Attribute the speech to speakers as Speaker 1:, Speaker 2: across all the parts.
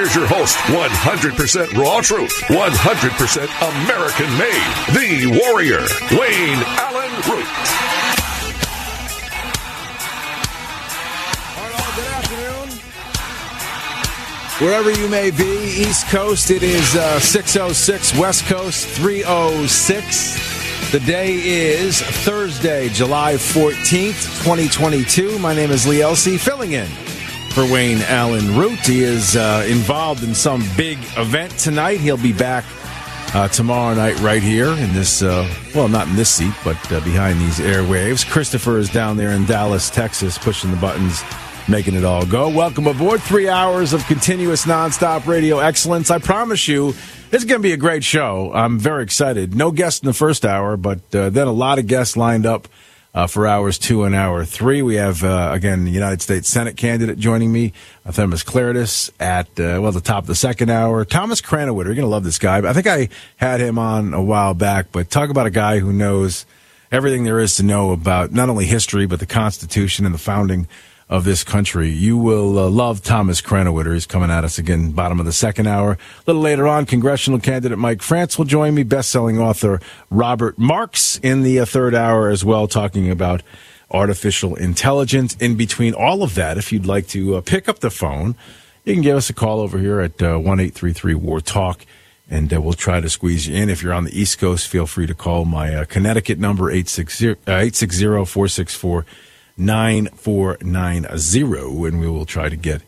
Speaker 1: Here's your host, 100% raw truth, 100% American made, the warrior, Wayne Allyn Root.
Speaker 2: Good afternoon, Wherever you may be, East Coast, it is uh, 606, West Coast 306. The day is Thursday, July 14th, 2022. My name is Lee Elci, filling in for Wayne Allyn Root. He is uh, involved in some big event tonight. He'll be back uh, tomorrow night right here in this, uh, well, not in this seat, but uh, behind these airwaves. Christopher is down there in Dallas, Texas, pushing the buttons making it all go. Welcome aboard. Three hours of continuous nonstop radio excellence. I promise you, is going to be a great show. I'm very excited. No guests in the first hour, but uh, then a lot of guests lined up uh, for hours two and hour three. We have, uh, again, the United States Senate candidate joining me, Themis Klarides, at, uh, well, the top of the second hour. Thomas Krannawitter, you're going to love this guy. I think I had him on a while back, but talk about a guy who knows everything there is to know about not only history, but the Constitution and the founding of this country. You will uh, love Thomas Krannawitter. He's coming at us again, bottom of the second hour. A little later on, congressional candidate Mike France will join me, best-selling author Robert Marks in the uh, third hour as well, talking about artificial intelligence. In between all of that, if you'd like to uh, pick up the phone, you can give us a call over here at uh, one eight three three War Talk, and uh, we'll try to squeeze you in. If you're on the East Coast, feel free to call my uh, Connecticut number 860 860 464 9490, and we will try to get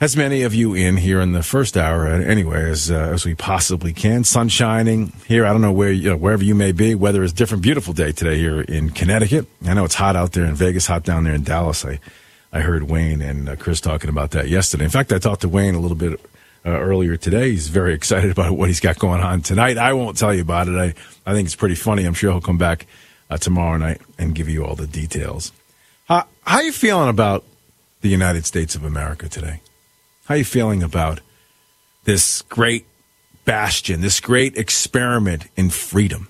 Speaker 2: as many of you in here in the first hour anyway as uh, as we possibly can. Sun shining here. I don't know where you know, wherever you may be. Weather is different. Beautiful day today here in Connecticut. I know it's hot out there in Vegas, hot down there in Dallas. I I heard Wayne and uh, Chris talking about that yesterday. In fact, I talked to Wayne a little bit uh, earlier today. He's very excited about what he's got going on tonight. I won't tell you about it. I I think it's pretty funny. I'm sure he'll come back uh, tomorrow night and give you all the details. How, how are you feeling about the United States of America today? How are you feeling about this great bastion, this great experiment in freedom?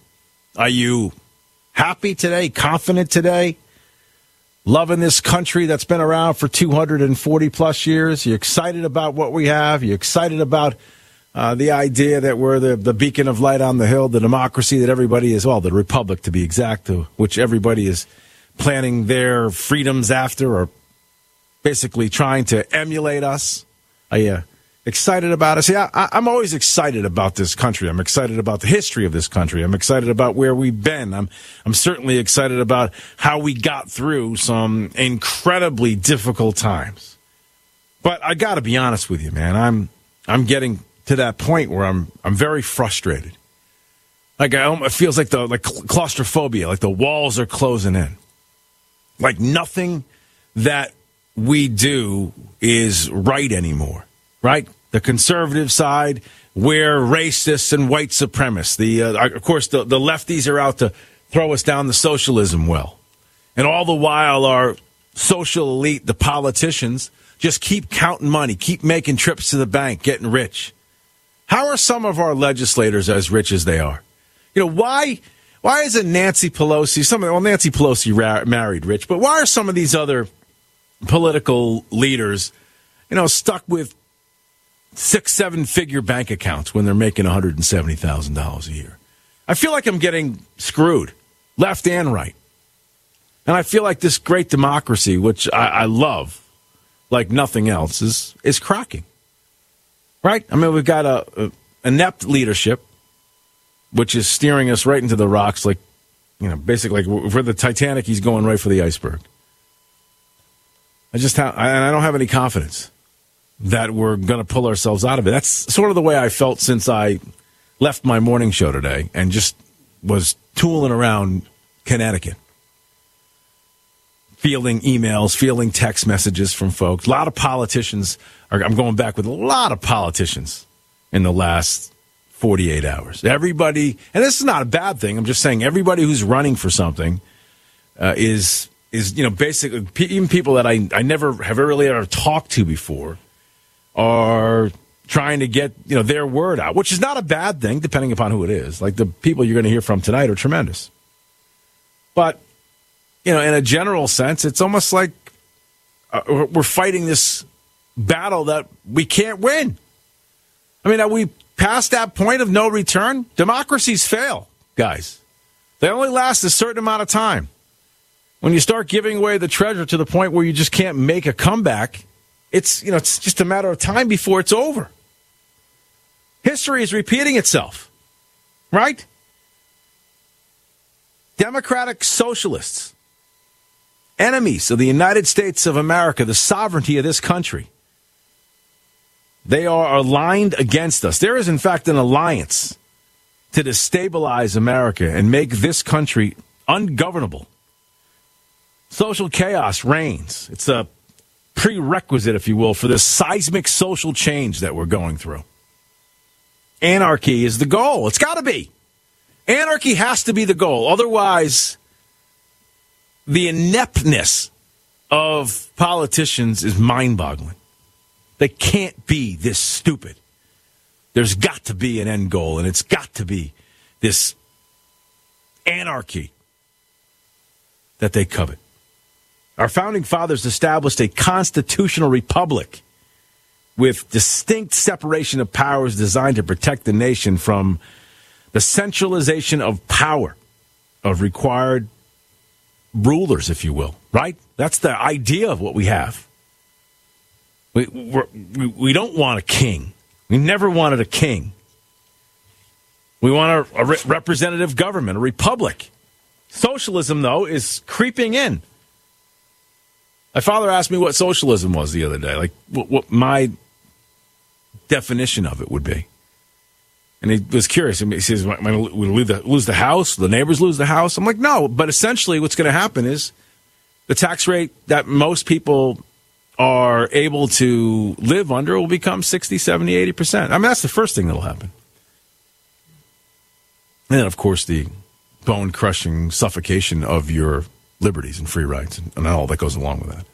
Speaker 2: Are you happy today, confident today, loving this country that's been around for 240 plus years? You excited about what we have? You excited about uh, the idea that we're the, the beacon of light on the hill, the democracy that everybody is, well, the republic to be exact, to which everybody is – planning their freedoms after or basically trying to emulate us? Are you excited about us? Yeah, I, am always excited about this country. I'm excited about the history of this country. I'm excited about where we've been. I'm, I'm certainly excited about how we got through some incredibly difficult times. But I got to be honest with you, man. I'm, I'm getting to that point where I'm, I'm very frustrated. Like I, it feels like the like claustrophobia, like the walls are closing in. Like nothing that we do is right anymore, right? The conservative side, we're racists and white supremacists. The uh, of course the, the lefties are out to throw us down the socialism well, and all the while our social elite, the politicians, just keep counting money, keep making trips to the bank, getting rich. How are some of our legislators as rich as they are? You know why? Why isn't Nancy Pelosi, some well, Nancy Pelosi ra- married rich, but why are some of these other political leaders, you know, stuck with six, seven figure bank accounts when they're making $170,000 a year? I feel like I'm getting screwed, left and right. And I feel like this great democracy, which I, I love like nothing else, is, is cracking. Right? I mean, we've got a, a inept leadership which is steering us right into the rocks like you know, basically, like for the Titanic, he's going right for the iceberg. I just have, and I don't have any confidence that we're going to pull ourselves out of it. That's sort of the way I felt since I left my morning show today and just was tooling around Connecticut. Fielding emails, fielding text messages from folks. A lot of politicians are, I'm going back with a lot of politicians in the last 48 hours. Everybody, and this is not a bad thing. I'm just saying everybody who's running for something uh, is is you know basically even people that I I never have really ever talked to before are trying to get you know their word out, which is not a bad thing depending upon who it is. Like the people you're going to hear from tonight are tremendous, but you know in a general sense, it's almost like uh, we're fighting this battle that we can't win. I mean, we past that point of no return? Democracies fail, guys. They only last a certain amount of time. When you start giving away the treasure to the point where you just can't make a comeback, it's you know it's just a matter of time before it's over. History is repeating itself, right? Democratic socialists, enemies of the United States of America, the sovereignty of this country. They are aligned against us. There is, in fact, an alliance to destabilize America and make this country ungovernable. Social chaos reigns. It's a prerequisite, if you will, for this seismic social change that we're going through. Anarchy is the goal. It's got to be. Anarchy has to be the goal. Otherwise, the ineptness of politicians is mind boggling. They can't be this stupid. There's got to be an end goal, and it's got to be this anarchy that they covet. Our founding fathers established a constitutional republic with distinct separation of powers designed to protect the nation from the centralization of power of required rulers, if you will, right? That's the idea of what we have. We, we, we don't want a king. We never wanted a king. We want a, a re- representative government, a republic. Socialism, though, is creeping in. My father asked me what socialism was the other day, like what, what my definition of it would be. And he was curious. He says, "We lose the, lose the house? The neighbors lose the house?" I'm like, "No." But essentially, what's going to happen is the tax rate that most people are able to live under will become 60, 70, 80 percent. I mean, that's the first thing that'll happen. And then, of course, the bone crushing suffocation of your liberties and free rights and, and all that goes along with that.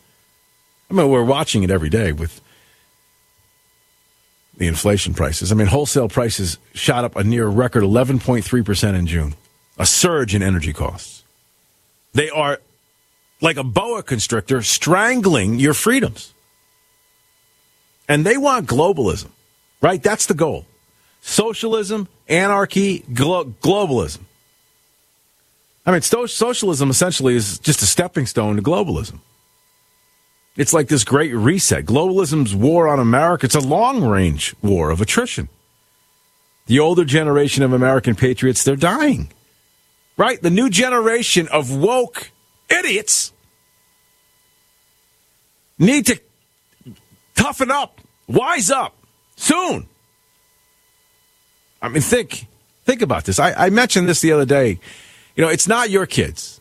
Speaker 2: I mean, we're watching it every day with the inflation prices. I mean, wholesale prices shot up a near record 11.3% in June, a surge in energy costs. They are like a boa constrictor strangling your freedoms. And they want globalism, right? That's the goal. Socialism, anarchy, glo- globalism. I mean, socialism essentially is just a stepping stone to globalism. It's like this great reset. Globalism's war on America, it's a long range war of attrition. The older generation of American patriots, they're dying. Right? The new generation of woke idiots need to toughen up, wise up soon. I mean, think think about this. I, I mentioned this the other day. You know, it's not your kids.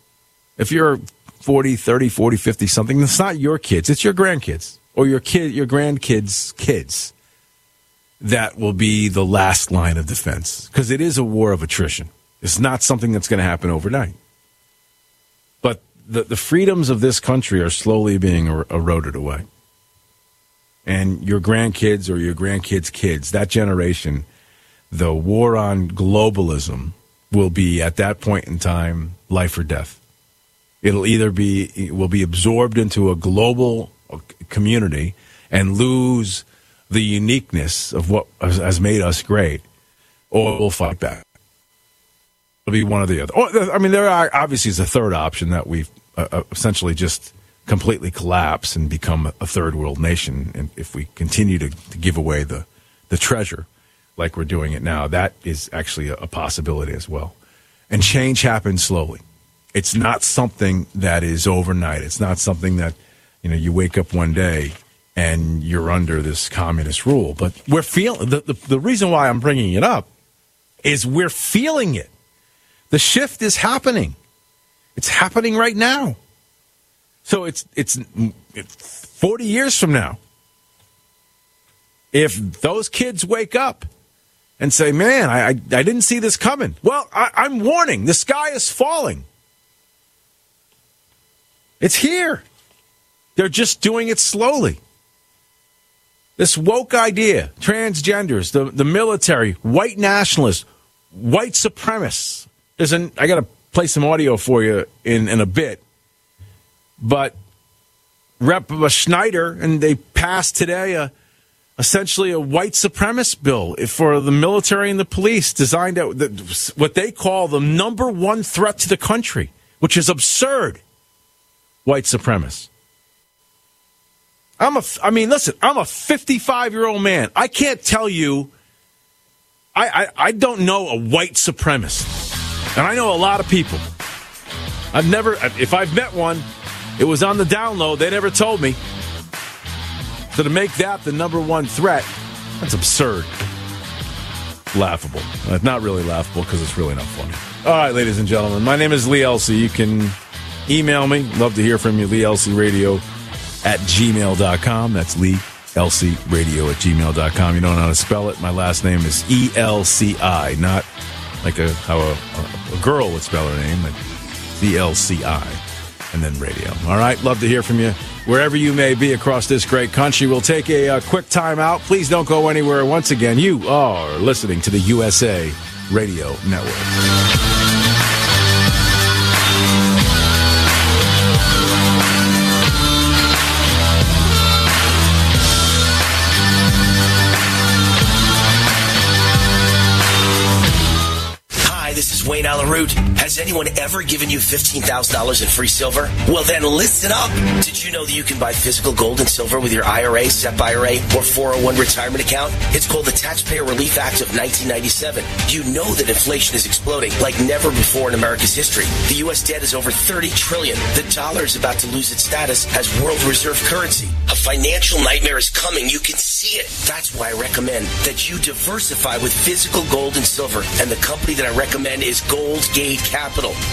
Speaker 2: If you're 40, 30, 40, 50 something. It's not your kids, it's your grandkids or your kid, your grandkids' kids that will be the last line of defense because it is a war of attrition. It's not something that's going to happen overnight. The, the freedoms of this country are slowly being er- eroded away. And your grandkids or your grandkids' kids, that generation, the war on globalism will be at that point in time life or death. It'll either be it will be absorbed into a global community and lose the uniqueness of what has made us great, or we'll fight back. It'll be one or the other. Or, I mean, there are obviously is a third option that we've uh, uh, essentially just completely collapse and become a third world nation. And if we continue to, to give away the the treasure like we're doing it now, that is actually a, a possibility as well. And change happens slowly. it's not something that is overnight. It's not something that you know you wake up one day and you're under this communist rule. But we're feeling the, the, the reason why I'm bringing it up is we're feeling it. The shift is happening. It's happening right now. So it's it's, it's 40 years from now. If those kids wake up and say, "Man, I I, I didn't see this coming," well, I, I'm warning: the sky is falling. It's here. They're just doing it slowly. This woke idea, transgenders, the, the military, white nationalists, white supremacists. There's an, I got to play some audio for you in, in a bit. But Rep. Schneider, and they passed today a, essentially a white supremacist bill for the military and the police designed the, what they call the number one threat to the country, which is absurd. White supremacists. I'm a, I mean, listen, I'm a 55 year old man. I can't tell you, I, I, I don't know a white supremacist. And I know a lot of people. I've never, if I've met one, it was on the download. They never told me. So to make that the number one threat, that's absurd. Laughable. Not really laughable because it's really not funny. All right, ladies and gentlemen, my name is Lee Elci. You can email me. Love to hear from you. Lee Elci Radio at gmail.com. That's Lee Elci Radio at gmail.com. You don't know how to spell it. My last name is E L C I, not like a how a, a, girl would spell her name, like E L C I, and then radio. All right, love to hear from you wherever you may be across this great country. We'll take a, a quick time out. Please don't go anywhere. Once again, you are listening to the USA Radio Network.
Speaker 3: Root. Has anyone ever given you $15,000 in free silver? Well, then listen up. Did you know that you can buy physical gold and silver with your IRA, SEP IRA, or 401 retirement account? It's called the Taxpayer Relief Act of 1997. You know that inflation is exploding like never before in America's history. The U.S. debt is over 30 trillion. The dollar is about to lose its status as world reserve currency. A financial nightmare is coming. You can see it. That's why I recommend that you diversify with physical gold and silver. And the company that I recommend is Gold Gate Capital.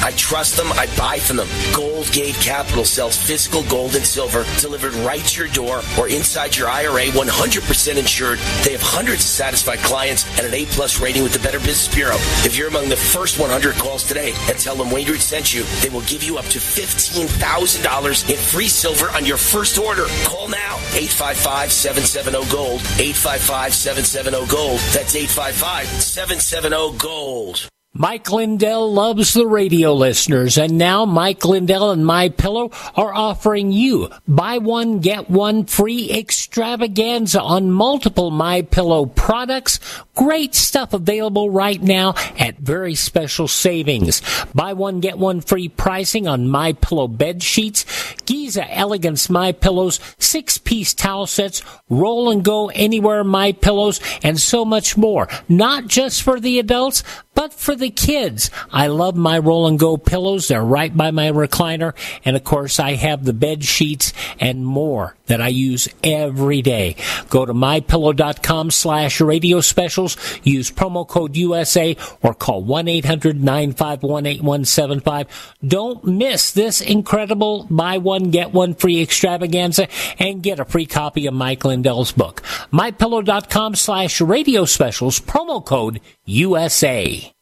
Speaker 3: I trust them. I buy from them. Gold Gate Capital sells physical gold and silver delivered right to your door or inside your IRA, 100% insured. They have hundreds of satisfied clients and an A plus rating with the Better Business Bureau. If you're among the first 100 calls today and tell them Wayne Root sent you, they will give you up to $15,000 in free silver on your first order. Call now. 855-770-GOLD. 855-770-GOLD. That's 855-770-GOLD.
Speaker 4: Mike Lindell loves the radio listeners, and now Mike Lindell and My Pillow are offering you buy one get one free extravaganza on multiple My Pillow products. Great stuff available right now at very special savings. Buy one get one free pricing on My Pillow bed sheets, Giza Elegance My Pillows, six piece towel sets, roll and go anywhere My Pillows, and so much more. Not just for the adults, but for the kids. I love my roll and go pillows. They're right by my recliner. And of course, I have the bed sheets and more that I use every day. Go to mypillow.com slash radio Use promo code USA or call 1-800-951-8175. Don't miss this incredible buy one, get one free extravaganza and get a free copy of Mike Lindell's book. mypillow.com slash radio specials. Promo code USA.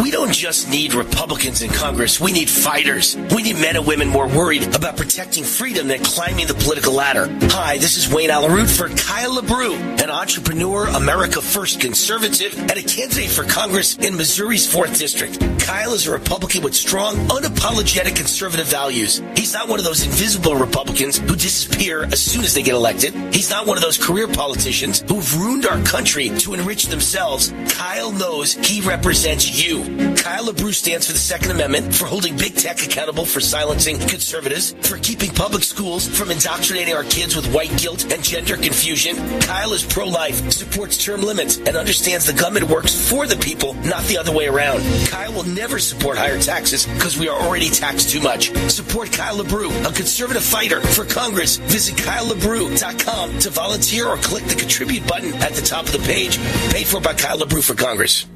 Speaker 3: We don't just need Republicans in Congress. We need fighters. We need men and women more worried about protecting freedom than climbing the political ladder. Hi, this is Wayne Allyn Root for Kyle LaBrue, an entrepreneur, America First conservative, and a candidate for Congress in Missouri's 4th District. Kyle is a Republican with strong, unapologetic conservative values. He's not one of those invisible Republicans who disappear as soon as they get elected. He's not one of those career politicians who've ruined our country to enrich themselves. Kyle knows he represents you. Kyle LaBrue stands for the Second Amendment, for holding big tech accountable for silencing conservatives, for keeping public schools from indoctrinating our kids with white guilt and gender confusion. Kyle is pro-life, supports term limits, and understands the government works for the people, not the other way around. Kyle will never support higher taxes because we are already taxed too much. Support Kyle LaBrue, a conservative fighter for Congress. Visit KyleLaBrue.com to volunteer or click the contribute button at the top of the page. Paid for by Kyle LaBrue for Congress.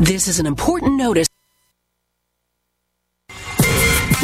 Speaker 5: This is an important notice.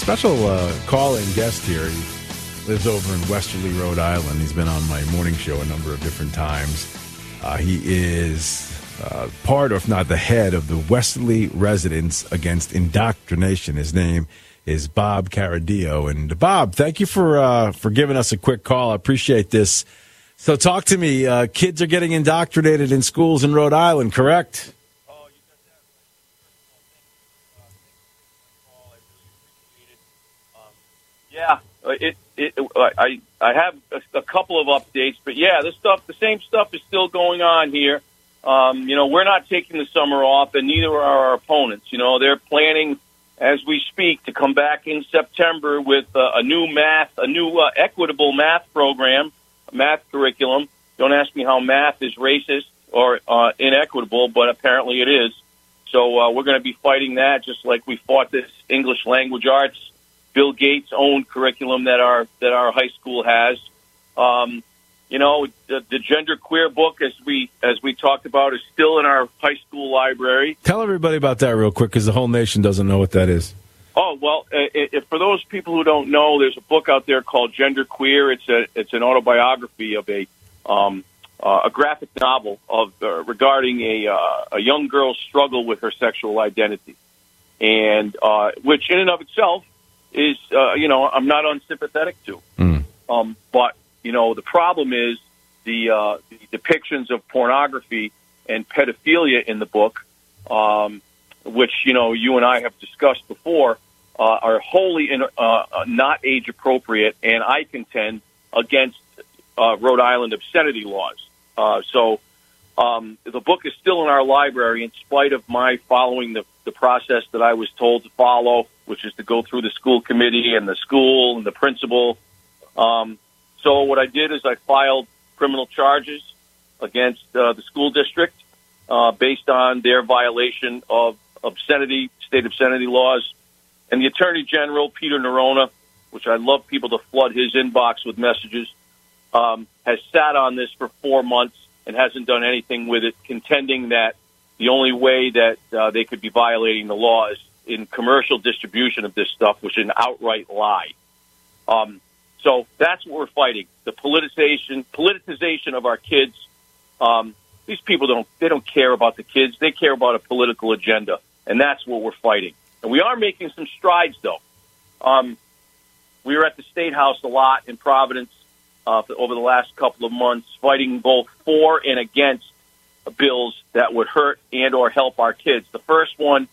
Speaker 2: Special uh, call-in guest here. He lives over in Westerly, Rhode Island. He's been on my morning show a number of different times. Uh, he is uh, part, if not the head, of the Westerly Residents Against Indoctrination. His name is Bob Chiaradio. And Bob, thank you for uh, for giving us a quick call. I appreciate this. So, talk to me. Uh, kids are getting indoctrinated in schools in Rhode Island, correct?
Speaker 6: Yeah, uh, it, it, I, I have a, a couple of updates, but yeah, this stuff, the same stuff is still going on here. Um, you know, we're not taking the summer off, and neither are our opponents. You know, they're planning as we speak to come back in September with uh, a new math, a new uh, equitable math program, math curriculum. Don't ask me how math is racist or uh, inequitable, but apparently it is. So uh, we're going to be fighting that, just like we fought this English language arts Bill Gates' own curriculum that our that our high school has. Um, you know, the, the gender queer book, as we as we talked about, is still in our high school library.
Speaker 2: Tell everybody about that real quick, because the whole nation doesn't know what that is.
Speaker 6: Oh well, for those people who don't know, there's a book out there called Gender Queer. It's a it's an autobiography of a um, uh, a graphic novel of uh, regarding a uh, a young girl's struggle with her sexual identity, and uh, which in and of itself is, uh, you know, I'm not unsympathetic to. Mm. Um, but, you know, the problem is the, uh, the depictions of pornography and pedophilia in the book, um, which, you know, you and I have discussed before, uh, are wholly in, uh, uh not age appropriate and I contend against uh, Rhode Island obscenity laws. Uh, so um, the book is still in our library in spite of my following the, the process that I was told to follow which is to go through the school committee and the school and the principal. Um, so what I did is I filed criminal charges against uh, the school district uh, based on their violation of obscenity, state obscenity laws. And the Attorney General, Peter Neronha, which I love people to flood his inbox with messages, um, has sat on this for four months and hasn't done anything with it, contending that the only way that uh, they could be violating the law is in commercial distribution of this stuff, which is an outright lie. Um, so that's what we're fighting: the politicization, politicization of our kids. Um, these people don't they don't care about the kids; they care about a political agenda, and that's what we're fighting. And we are making some strides, though. Um, we were at the state house a lot in Providence uh, over the last couple of months, fighting both for and against bills that would hurt and or help our kids. The first one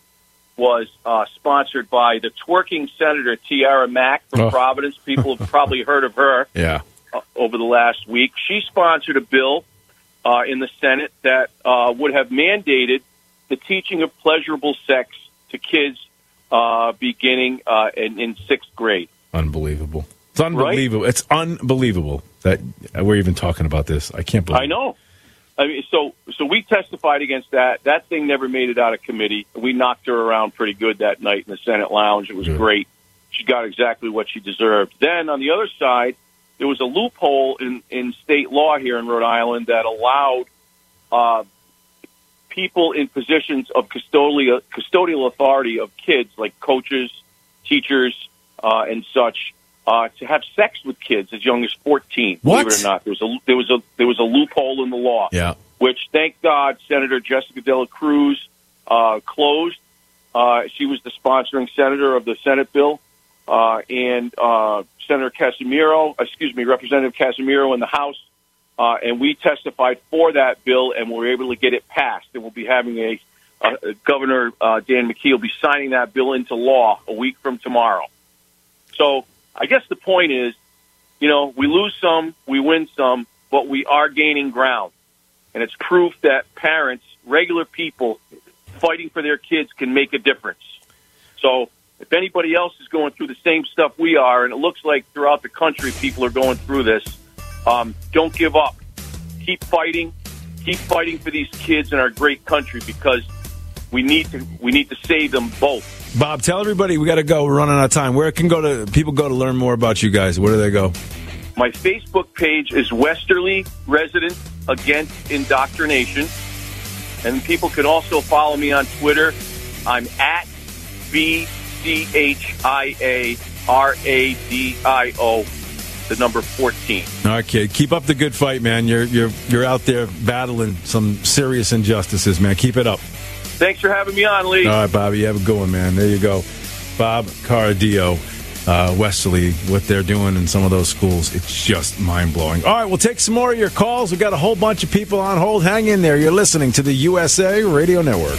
Speaker 6: was uh, sponsored by the twerking senator Tiara Mack from
Speaker 2: Oh.
Speaker 6: Providence. People have probably heard of her
Speaker 2: Yeah.
Speaker 6: uh, over the last week. She sponsored a bill uh, in the Senate that uh, would have mandated the teaching of pleasurable sex to kids uh, beginning uh, in, in sixth grade.
Speaker 2: Unbelievable. It's unbelievable. It's unbelievable that we're even talking about this. I can't believe
Speaker 6: I know. I mean, so so we testified against that. That thing never made it out of committee. We knocked her around pretty good that night in the Senate lounge. It was great. She got exactly what she deserved. Then on the other side, there was a loophole in in state law here in Rhode Island that allowed uh, people in positions of custodial custodial authority of kids, like coaches, teachers, uh, and such, uh, to have sex with kids as young as fourteen.
Speaker 2: What?
Speaker 6: Believe it or not, there was a there was a there was a loophole in the law
Speaker 2: Yeah.
Speaker 6: which thank God Senator Jessica Dela Cruz uh, closed. Uh, she was the sponsoring senator of the Senate bill, uh, and uh, Senator Casimiro, excuse me, Representative Casimiro in the House, uh, and we testified for that bill, and we were able to get it passed. And we'll be having a uh, Governor uh, Dan McKee will be signing that bill into law a week from tomorrow. So I guess the point is, you know, we lose some, we win some, but we are gaining ground and it's proof that parents, regular people, fighting for their kids can make a difference. So, if anybody else is going through the same stuff we are, and it looks like throughout the country people are going through this, um, don't give up. Keep fighting. Keep fighting for these kids in our great country because we need to. We need to save them both.
Speaker 2: Bob, tell everybody we got to go. We're running out of time. Where can go to people go to learn more about you guys? Where do they go?
Speaker 6: My Facebook page is Westerly Residents Against Indoctrination. And people can also follow me on Twitter. I'm at B C H I A R A D I O, the number 14.
Speaker 2: All right, kid. Keep up the good fight, man. You're you're you're out there battling some serious injustices, man. Keep it up.
Speaker 6: Thanks for having me on, Lee.
Speaker 2: All right, Bobby. You have a good one, man. There you go. Bob Chiaradio, uh, Westerly, what they're doing in some of those schools, it's just mind blowing. All right, we'll take some more of your calls. We've got a whole bunch of people on hold. Hang in there. You're listening to the USA Radio Network.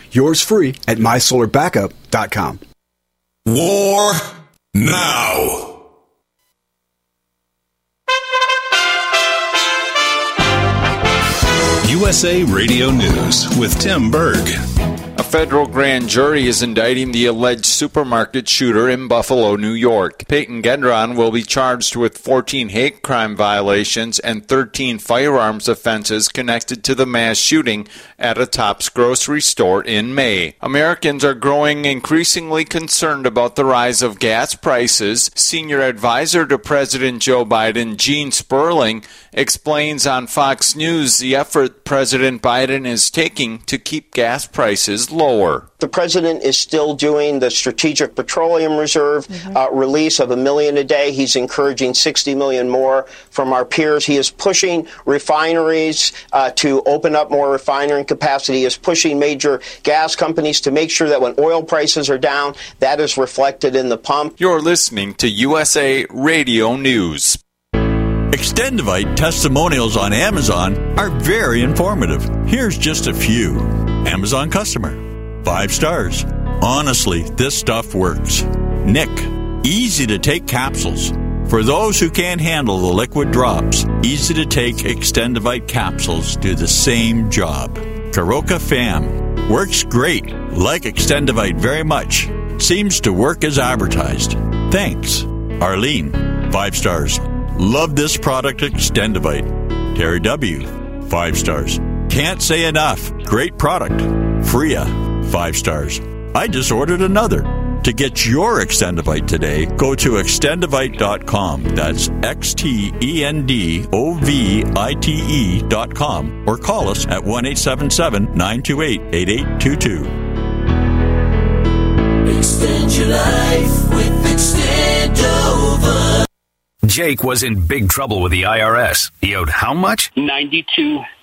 Speaker 7: Yours free at mysolarbackup.com.
Speaker 8: War now.
Speaker 9: USA Radio News with Tim Berg.
Speaker 10: Federal grand jury is indicting the alleged supermarket shooter in Buffalo, New York. Peyton Gendron will be charged with 14 hate crime violations and 13 firearms offenses connected to the mass shooting at a Tops grocery store in May. Americans are growing increasingly concerned about the rise of gas prices. Senior advisor to President Joe Biden, Gene Sperling, explains on Fox News the effort President Biden is taking to keep gas prices lower.
Speaker 11: The president is still doing the Strategic Petroleum Reserve mm-hmm. uh, release of a million a day. He's encouraging 60 million more from our peers. He is pushing refineries uh, to open up more refinery capacity. He is pushing major gas companies to make sure that when oil prices are down, that is reflected in the pump.
Speaker 10: You're listening to USA Radio News.
Speaker 12: Extendovite testimonials on Amazon are very informative. Here's just a few. Amazon customer. Five stars. Honestly, this stuff works. Nick. Easy to take capsules. For those who can't handle the liquid drops, easy to take Extendovite capsules do the same job. Karoka Fam. Works great. Like Extendovite very much. Seems to work as advertised. Thanks. Arlene. Five stars. Love this product, Extendovite. Terry W. Five stars. Can't say enough. Great product. Freya. Five stars. I just ordered another. To get your Extendovite today, go to extendivite.com. That's X T E N D O V I T E.com or call us at 1 877 928 8822.
Speaker 3: Extend your life with Extendovite.
Speaker 13: Jake was in big trouble with the IRS. He owed how much?
Speaker 14: 92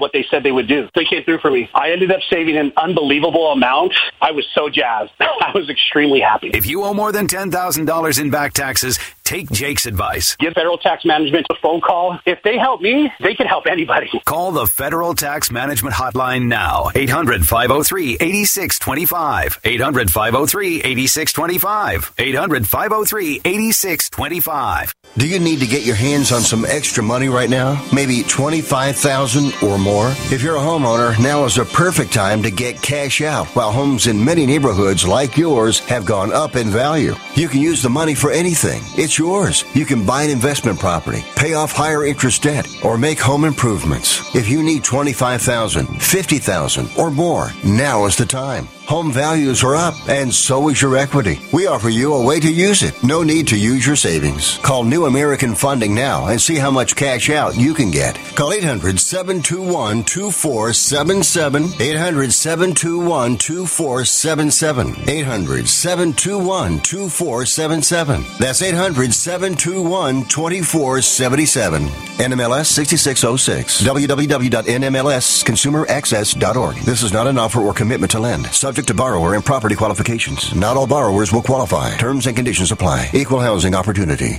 Speaker 14: what they said they would do. They came through for me. I ended up saving an unbelievable amount. I was so jazzed. I was extremely happy.
Speaker 13: If you owe more than $10,000 in back taxes, take Jake's advice.
Speaker 14: Give federal tax management a phone call. If they help me, they can help anybody.
Speaker 13: Call the Federal Tax Management Hotline now. 800 503 8625. 800 503 8625. 800 503 8625.
Speaker 15: Do you need to get your hands on some extra money right now? Maybe 25000 or more? If you're a homeowner, now is a perfect time to get cash out while homes in many neighborhoods like yours have gone up in value. You can use the money for anything. It's yours. You can buy an investment property, pay off higher interest debt, or make home improvements. If you need 25000 50000 or more, now is the time. Home values are up, and so is your equity. We offer you a way to use it. No need to use your savings. Call New American Funding now and see how much cash out you can get. Call 800 721 2477. 800 721 2477. 800 721 2477. That's 800 721 2477. NMLS 6606. www.nmlsconsumeraccess.org. This is not an offer or commitment to lend. Subject to borrower and property qualifications. Not all borrowers will qualify. Terms and conditions apply. Equal housing opportunity.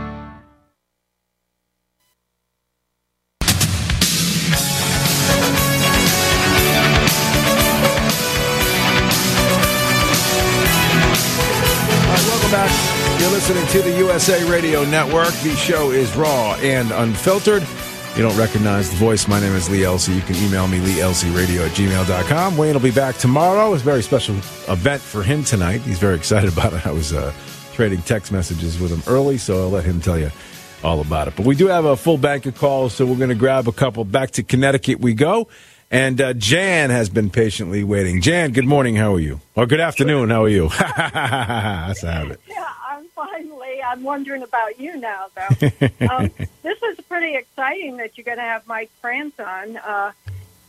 Speaker 2: To the USA Radio Network. The show is raw and unfiltered. You don't recognize the voice, my name is Lee Elci. You can email me, leelciradio at gmail.com. Wayne will be back tomorrow. It's a very special event for him tonight. He's very excited about it. I was uh, trading text messages with him early, so I'll let him tell you all about it. But we do have a full bank of calls, so we're going to grab a couple. Back to Connecticut we go. And uh, Jan has been patiently waiting. Jan, good morning. How are you? Or good afternoon. How are you? That's a habit.
Speaker 16: Finally. I'm wondering about you now, though. um, this is pretty exciting that you're going to have Mike France on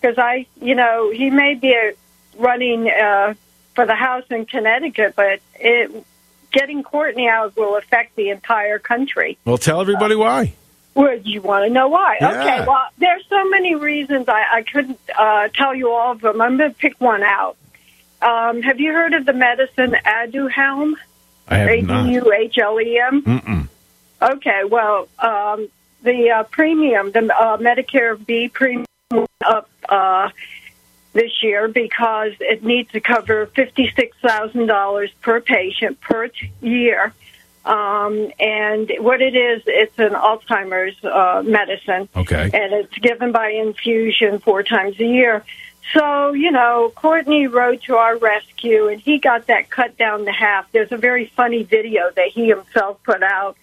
Speaker 16: because I, you know, he may be uh running uh, for the House in Connecticut, but it, getting Courtney out will affect the entire country.
Speaker 2: Well, tell everybody why.
Speaker 16: Would you want to know why?
Speaker 2: Yeah.
Speaker 16: Okay, well, there's so many reasons I, I couldn't uh, tell you all of them. I'm going to pick one out. Um, have you heard of the medicine Aduhelm?
Speaker 2: I have not.
Speaker 16: A-D-U-H-L-E-M?
Speaker 2: Mm-mm.
Speaker 16: Okay, well, um, the uh, premium, the uh, Medicare B premium went up uh, this year because it needs to cover $56,000 per patient per t- year. Um, and what it is, it's an Alzheimer's uh, medicine.
Speaker 2: Okay.
Speaker 16: And it's given by infusion four times a year. So, you know, Courtney rode to our rescue and he got that cut down to half. There's a very funny video that he himself put out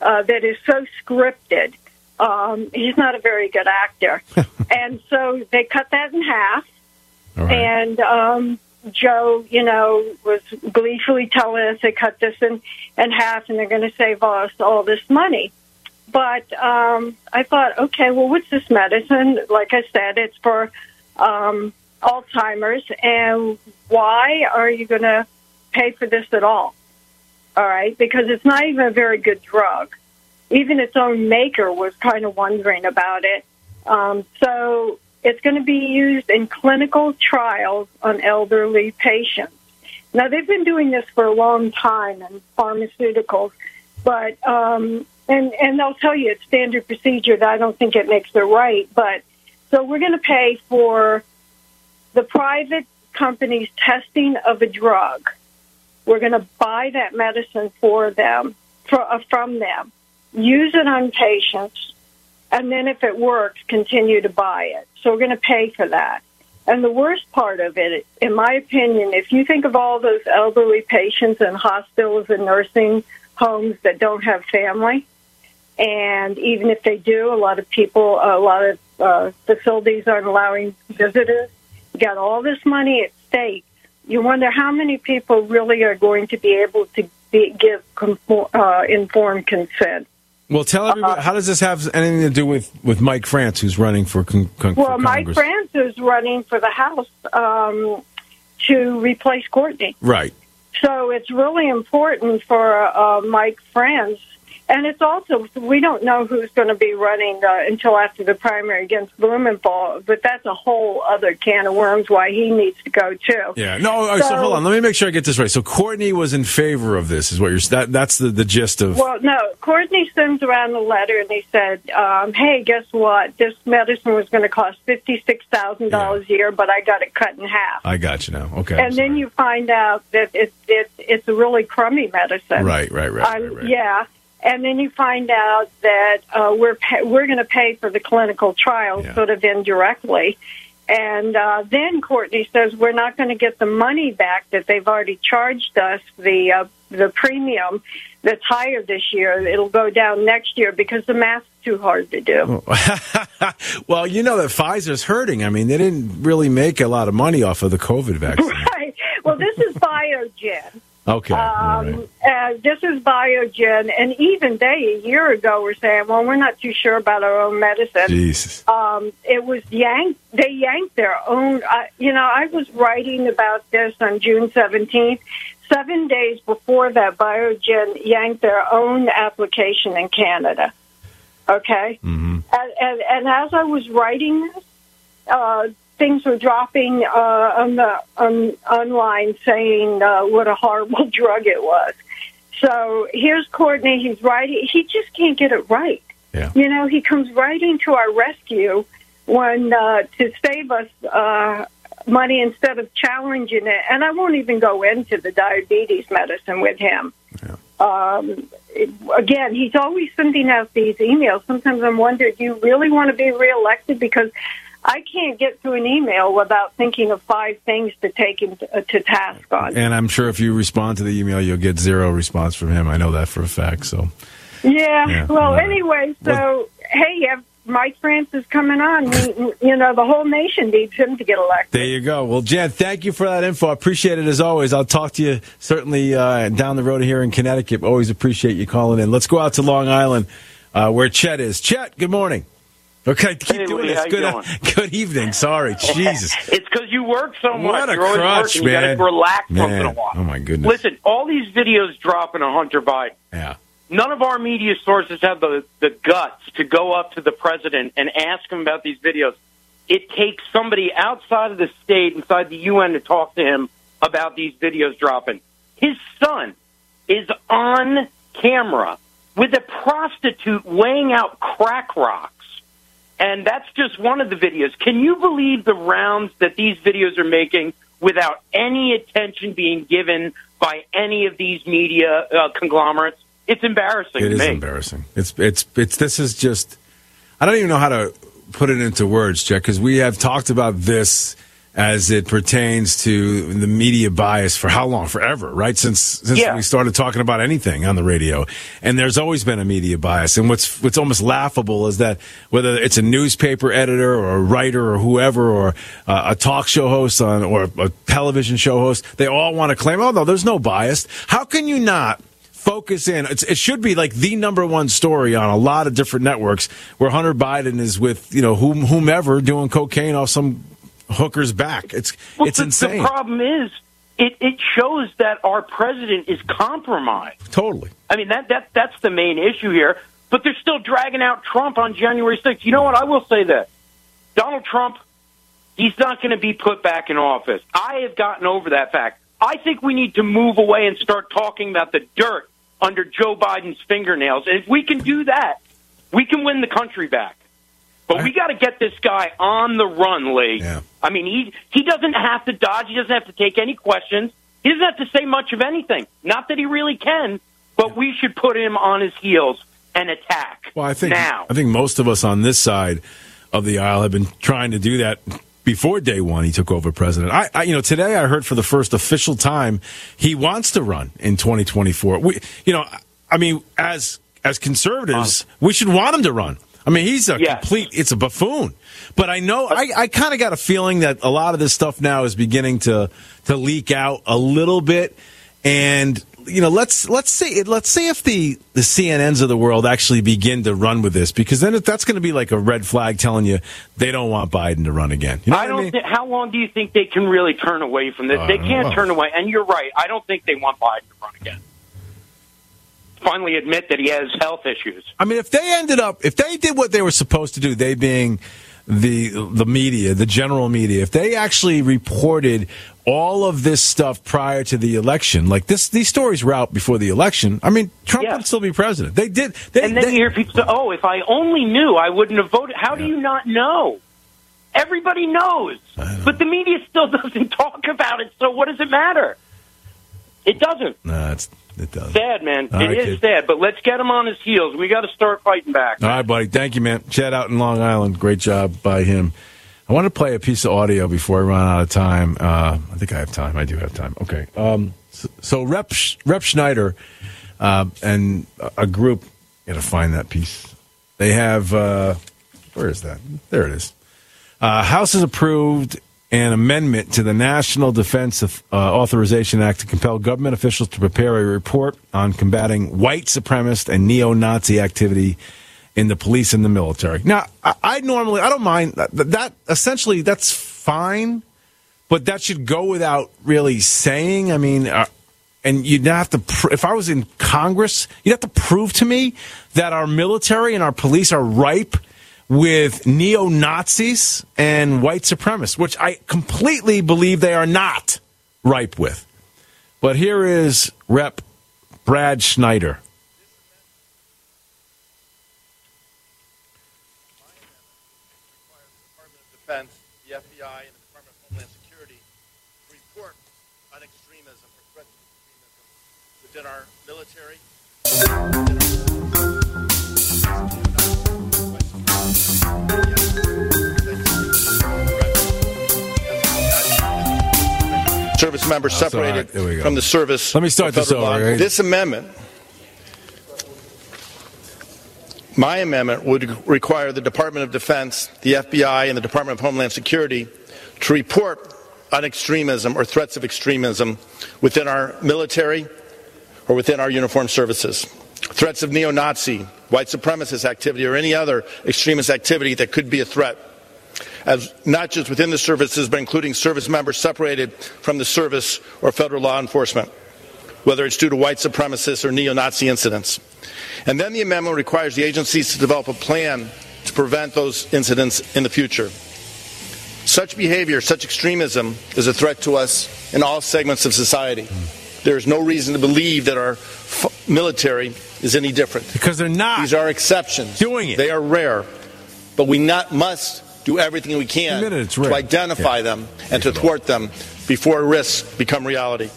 Speaker 16: uh, that is so scripted. Um, he's not a very good actor. and so they cut that in half. And um, Joe, you know, was gleefully telling us they cut this in, in half and they're going to save us all this money. But um, I thought, okay, well, what's this medicine? Like I said, it's for um, Alzheimer's. And why are you going to pay for this at all? All right, because it's not even a very good drug. Even its own maker was kind of wondering about it. Um, so it's going to be used in clinical trials on elderly patients. Now they've been doing this for a long time in pharmaceuticals, but um, and and they'll tell you it's standard procedure. That I don't think it makes it right, but so we're going to pay for the private company's testing of a drug. We're going to buy that medicine for them, for, uh, from them, use it on patients, and then if it works, continue to buy it. So we're going to pay for that. And the worst part of it, in my opinion, if you think of all those elderly patients in hospitals and nursing homes that don't have family, and even if they do, a lot of people, a lot of uh, facilities aren't allowing visitors. You got all this money at stake. You wonder how many people really are going to be able to be, give conform, uh, informed consent.
Speaker 2: Well, tell everybody, how does this have anything to do with, with Mike France, who's running for, con- con-
Speaker 16: Well,
Speaker 2: for
Speaker 16: Mike France is running for the House um, to replace Courtney.
Speaker 2: Right.
Speaker 16: So it's really important for uh, Mike France. And it's also, we don't know who's going to be running uh, until after the primary against Blumenthal, but that's a whole other can of worms why he needs to go too.
Speaker 2: Yeah. No. right, so,
Speaker 16: So-
Speaker 2: hold on. Let me make sure I get this right. So Courtney was in favor of this. Is what you're. That, that's the, the gist of.
Speaker 16: Well, no, Courtney sends around a letter and he said, um, hey, guess what? This medicine was going to cost $56,000 a year, but I got it cut in half.
Speaker 2: I got you now. Okay.
Speaker 16: and then you find out that it's it's it's a really crummy medicine.
Speaker 2: Right, right, right,
Speaker 16: I-
Speaker 2: right, right.
Speaker 16: Yeah, and then you find out that uh, we're pay- we're going to pay for the clinical trial sort of indirectly. And uh, then Courtney says we're not going to get the money back that they've already charged us the uh, the premium that's higher this year. It'll go down next year because the math's too hard to do.
Speaker 2: well, you know that Pfizer's hurting. I mean, they didn't really make a lot of money off of the COVID vaccine.
Speaker 16: Right. Well, this is Biogen.
Speaker 2: Okay. all right.
Speaker 16: Um, uh, this is Biogen, and even they a year ago were saying, "Well, we're not too sure about our own medicine."
Speaker 2: Jesus.
Speaker 16: Um, it was yanked. They yanked their own. Uh, you know, I was writing about this on June seventeenth. Seven days before that, Biogen yanked their own application in Canada. Okay,
Speaker 2: Mm-hmm.
Speaker 16: and, and, and as I was writing this, uh, things were dropping uh, on the on, online saying uh, what a horrible drug it was. So here's Courtney. He's writing. He just can't get it right.
Speaker 2: Yeah.
Speaker 16: You know, he comes writing to our rescue when uh, to save us uh, money instead of challenging it. And I won't even go into the diabetes medicine with him. Um, it- again, he's always sending out these emails. Sometimes I'm wondering, do you really want to be reelected? Because I can't get through an email without thinking of five things to take him to, uh, to task on.
Speaker 2: And I'm sure if you respond to the email, you'll get zero response from him. I know that for a fact. So
Speaker 16: Yeah.
Speaker 2: Yeah,
Speaker 16: well,
Speaker 2: right.
Speaker 16: anyway, so hey, if Mike Francis coming on. You, you know, the whole nation needs him to get elected.
Speaker 2: there you go. Well, Jen, thank you for that info. I appreciate it as always. I'll talk to you certainly uh, down the road here in Connecticut. Always appreciate you calling in. Let's go out to Long Island uh, where Chet is. Chet, good morning. Okay, keep
Speaker 17: Hey,
Speaker 2: doing
Speaker 17: Woody,
Speaker 2: this. Good, uh,
Speaker 17: doing?
Speaker 2: good evening. Sorry, Jesus.
Speaker 17: it's because you work so much.
Speaker 2: What a
Speaker 17: You're
Speaker 2: crutch,
Speaker 17: working. You
Speaker 2: man.
Speaker 17: got to relax once in a
Speaker 2: Man.
Speaker 17: while.
Speaker 2: Oh my goodness.
Speaker 17: Listen, all these videos dropping on Hunter Biden.
Speaker 2: Yeah.
Speaker 17: None of our media sources have the, the guts to go up to the president and ask him about these videos. It takes somebody outside of the state, inside the UN, to talk to him about these videos dropping. His son is on camera with a prostitute weighing out crack rocks. And that's just one of the videos. Can you believe the rounds that these videos are making without any attention being given by any of these media uh, conglomerates? It's embarrassing
Speaker 2: It
Speaker 17: to
Speaker 2: is
Speaker 17: me.
Speaker 2: embarrassing. It's it's it's this is just I don't even know how to put it into words, Jack, because we have talked about this as it pertains to the media bias for how long? Forever, right? Since since
Speaker 17: Yeah.
Speaker 2: we started talking about anything on the radio. And there's always been a media bias. And what's what's almost laughable is that whether it's a newspaper editor or a writer or whoever or uh, a talk show host on or a television show host, they all want to claim, "Oh no, there's no bias." How can you not focus in. It's, it should be like the number one story on a lot of different networks where Hunter Biden is with you know whom, whomever doing cocaine off some hooker's back. It's
Speaker 17: Well,
Speaker 2: it's
Speaker 17: the,
Speaker 2: insane.
Speaker 17: The problem is, it, it shows that our president is compromised.
Speaker 2: Totally.
Speaker 17: I mean, that, that that's the main issue here. But they're still dragging out Trump on January 6th. You know what? I will say that Donald Trump, he's not going to be put back in office. I have gotten over that fact. I think we need to move away and start talking about the dirt under Joe Biden's fingernails. And if we can do that, we can win the country back. But we got to get this guy on the run, Lee. I mean, he he doesn't have to dodge. He doesn't have to take any questions. He doesn't have to say much of anything. Not that he really can, but we should put him on his heels and attack.
Speaker 2: Well, I think
Speaker 17: now.
Speaker 2: I think most of us on this side of the aisle have been trying to do that before day one. He took over president. I, I you know, today I heard for the first official time he wants to run in 2024. We, you know, I mean, as as conservatives, we should want him to run. I mean, he's a complete, it's a buffoon. But I know, I, I kind of got a feeling that a lot of this stuff now is beginning to, to leak out a little bit. And, you know, let's, let's see, let's see if the, the CNNs of the world actually begin to run with this, because then that's going to be like a red flag telling you they don't want Biden to run again. You know
Speaker 17: I don't.
Speaker 2: mean?
Speaker 17: thi- how long do you think they can really turn away from this?
Speaker 2: Uh,
Speaker 17: they can't turn away. And you're right. I don't think they want Biden to run again. Finally, admit that he has health issues.
Speaker 2: I mean, if they ended up, if they did what they were supposed to do, they being the the media, the general media, if they actually reported all of this stuff prior to the election, like this, these stories were out before the election. I mean, Trump would still be president. They did. They,
Speaker 17: and then you hear people say, "Oh, if I only knew, I wouldn't have voted." How do you not know? Everybody knows, but the media still doesn't talk about it. So what does it matter? It doesn't.
Speaker 2: No, it's, it does.
Speaker 17: Sad, man.
Speaker 2: All
Speaker 17: It
Speaker 2: right,
Speaker 17: is
Speaker 2: kid.
Speaker 17: sad. But let's get him on his heels. We got to start fighting back.
Speaker 2: All right, buddy. Thank you, man. Chet out in Long Island. Great job by him. I want to play a piece of audio before I run out of time. Uh, I think I have time. I do have time. Okay. Um, so, so Rep Rep Schneider uh, and a- a group. Got to find that piece. They have. Uh, where is that? There it is. Uh, House has approved an amendment to the National Defense uh, Authorization Act to compel government officials to prepare a report on combating white supremacist and neo-Nazi activity in the police and the military. Now, I, I normally I don't mind that, that. Essentially, that's fine, but that should go without really saying. I mean. Uh, and you'd have to, pr- if I was in Congress, you'd have to prove to me that our military and our police are ripe with neo Nazis and white supremacists, which I completely believe they are not ripe with. But here is Rep. Brad Schneider.
Speaker 18: Service members
Speaker 2: right.
Speaker 18: separated
Speaker 2: we go.
Speaker 18: from the service.
Speaker 2: Let me start this over, right?
Speaker 18: This amendment, my amendment, would require the Department of Defense, the FBI, and the Department of Homeland Security to report on extremism or threats of extremism within our military or within our uniformed services. Threats of neo Nazi, white supremacist activity, or any other extremist activity that could be a threat, as not just within the services, but including service members separated from the service or federal law enforcement, whether it's due to white supremacist or neo Nazi incidents. And then the amendment requires the agencies to develop a plan to prevent those incidents in the future. Such behavior, such extremism, is a threat to us in all segments of society. There is no reason to believe that our f- military is any different.
Speaker 2: Because they're not.
Speaker 18: These are exceptions.
Speaker 2: Doing it.
Speaker 18: They are rare. But we not must do everything we can
Speaker 2: Admit
Speaker 18: to identify
Speaker 2: Yeah.
Speaker 18: them and to thwart them before risks become reality.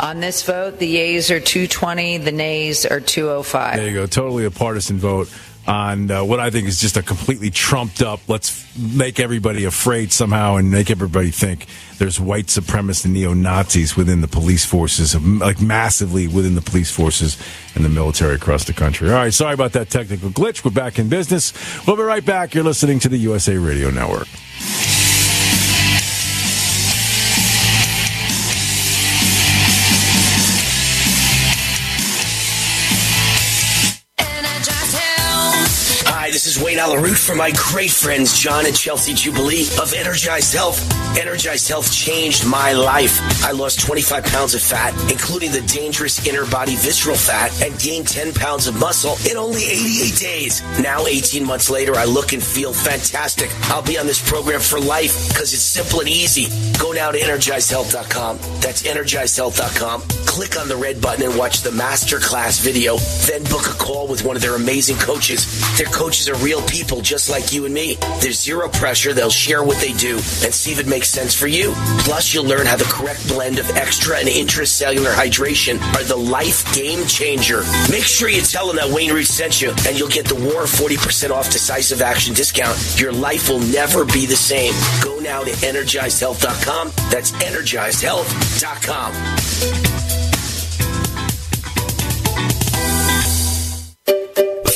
Speaker 19: On this vote, the yeas are 220, the nays are 205.
Speaker 2: There you go. Totally a partisan vote on uh, what I think is just a completely trumped up. Let's make everybody afraid somehow and make everybody think there's white supremacists and neo Nazis within the police forces, like massively within the police forces and the military across the country. All right. Sorry about that technical glitch. We're back in business. We'll be right back. You're listening to the USA Radio Network.
Speaker 3: Hi, is Wayne Allyn Root from my great friends John and Chelsea Jubilee of Energized Health. Energized Health changed my life. I lost 25 pounds of fat, including the dangerous inner body visceral fat, and gained 10 pounds of muscle in only 88 days. Now, 18 months later, I look and feel fantastic. I'll be on this program for life because it's simple and easy. Go now to energizedhealth.com. That's energizedhealth.com. Click on the red button and watch the masterclass video. Then book a call with one of their amazing coaches. Their coaches are real people just like you and me. There's zero pressure. They'll share what they do and see if it makes sense for you. Plus, you'll learn how the correct blend of extra and intracellular hydration are the life game changer. Make sure you tell them that Wayne Root sent you, and you'll get the War 40% off decisive action discount. Your life will never be the same. Go now to energizedhealth.com. That's energizedhealth.com.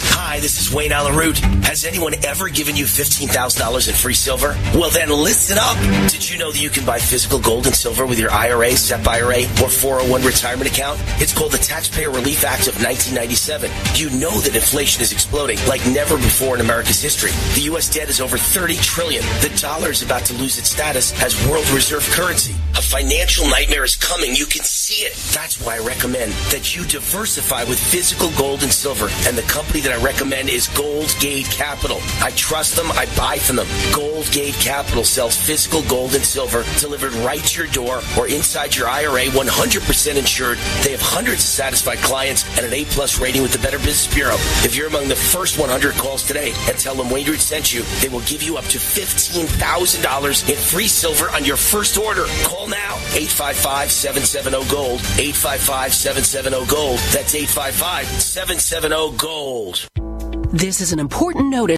Speaker 3: Hi, this is Wayne Allyn Root. Has anyone ever given you $15,000 in free silver? Well, then listen up. Did you know that you can buy physical gold and silver with your IRA, SEP IRA, or 401 retirement account? It's called the Taxpayer Relief Act of 1997. You know that inflation is exploding like never before in America's history. The U.S. debt is over 30 trillion. The dollar is about to lose its status as world reserve currency. A financial nightmare is coming. You can see it. That's why I recommend that you diversify with physical gold and silver. And the company that I recommend is Gold Gate Capital. I trust them. I buy from them. Gold Gate Capital sells physical gold and silver delivered right to your door or inside your IRA, 100% insured. They have hundreds of satisfied clients and an A-plus rating with the Better Business Bureau. If you're among the first 100 calls today and tell them Wayne Root sent you, they will give you up to $15,000 in free silver on your first order. Call now. 855-770-GOLD. 855-770-GOLD. That's 855-770-GOLD.
Speaker 5: This is an important notice.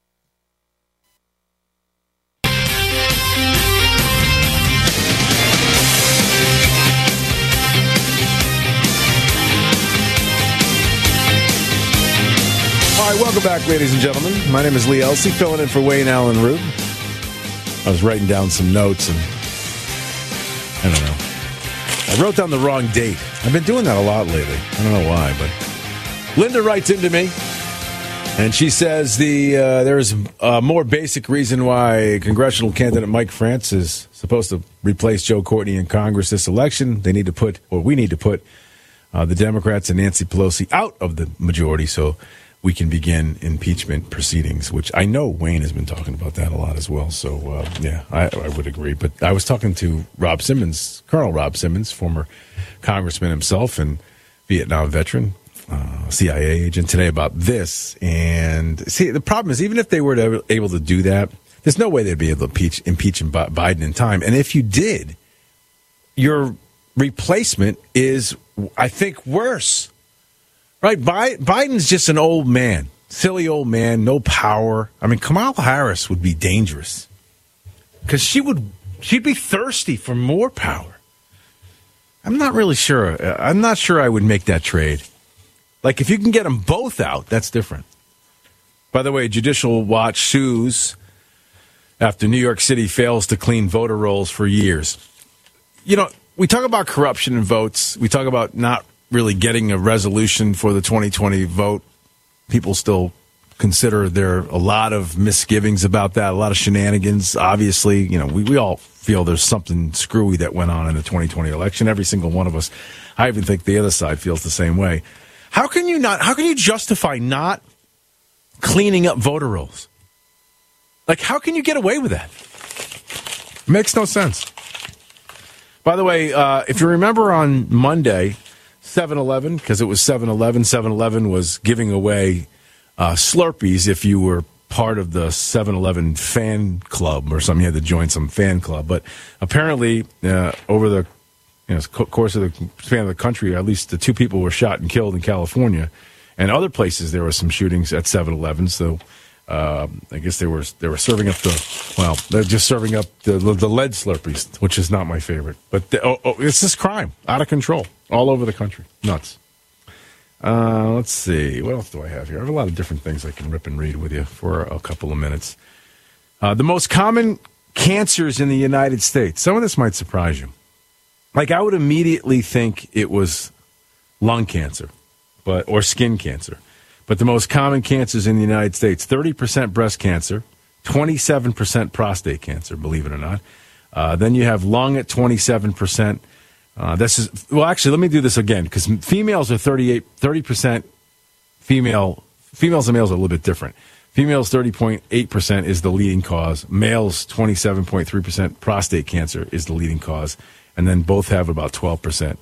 Speaker 2: Welcome back, ladies and gentlemen. My name is Lee Elci, filling in for Wayne Allyn Root. I was writing down some notes, and I don't know. I wrote down the wrong date. I've been doing that a lot lately. I don't know why, but Linda writes into me, and she says the uh, there is a more basic reason why congressional candidate Mike France is supposed to replace Joe Courtney in Congress this election. They need to put, or we need to put, uh, the Democrats and Nancy Pelosi out of the majority so we can begin impeachment proceedings, which I know Wayne has been talking about that a lot as well. So, uh, yeah, I, I would agree. But I was talking to Rob Simmons, Colonel Rob Simmons, former congressman himself and Vietnam veteran, uh, CIA agent, today about this. And see, the problem is, even if they were to, able to do that, there's no way they'd be able to impeach, impeach Biden in time. And if you did, your replacement is, I think, worse. Right, Biden's just an old man, silly old man, no power. I mean, Kamala Harris would be dangerous because she would she'd be thirsty for more power. I'm not really sure. Uh, I'm not sure I would make that trade. Like if you can get them both out, that's different. By the way, Judicial Watch sues after New York City fails to clean voter rolls for years. You know, we talk about corruption in votes. We talk about not really getting a resolution for the 2020 vote. People still consider there are a lot of misgivings about that, a lot of shenanigans. Obviously, you know, we, we all feel there's something screwy that went on in the 2020 election. Every single one of us. I even think the other side feels the same way. How can you not, how can you justify not cleaning up voter rolls? Like, how can you get away with that? Makes no sense. By the way, uh, if you remember on Monday, 7 Eleven, because it was 7 Eleven, 7 Eleven was giving away uh, Slurpees if you were part of the 7 Eleven fan club or something. You had to join some fan club. But apparently, uh, over the you know, course of the span of the country, at least the two people were shot and killed in California. And other places, there were some shootings at 7 Eleven. So uh, I guess they were they were serving up the well, they're just serving up the the lead Slurpees, which is not my favorite. But the, oh, oh, it's this crime out of control all over the country, nuts. Uh, let's see, what else do I have here? I have a lot of different things I can rip and read with you for a couple of minutes. Uh, the most common cancers in the United States. Some of this might surprise you. Like I would immediately think it was lung cancer, but or skin cancer. But the most common cancers in the United States 30% breast cancer, 27% prostate cancer, believe it or not. Uh, then you have lung at 27%. Uh, this is, well, actually, let me do this again because females are 38, 30% female, females and males are a little bit different. Females 30.8% is the leading cause. Males 27.3% prostate cancer is the leading cause. And then both have about 12%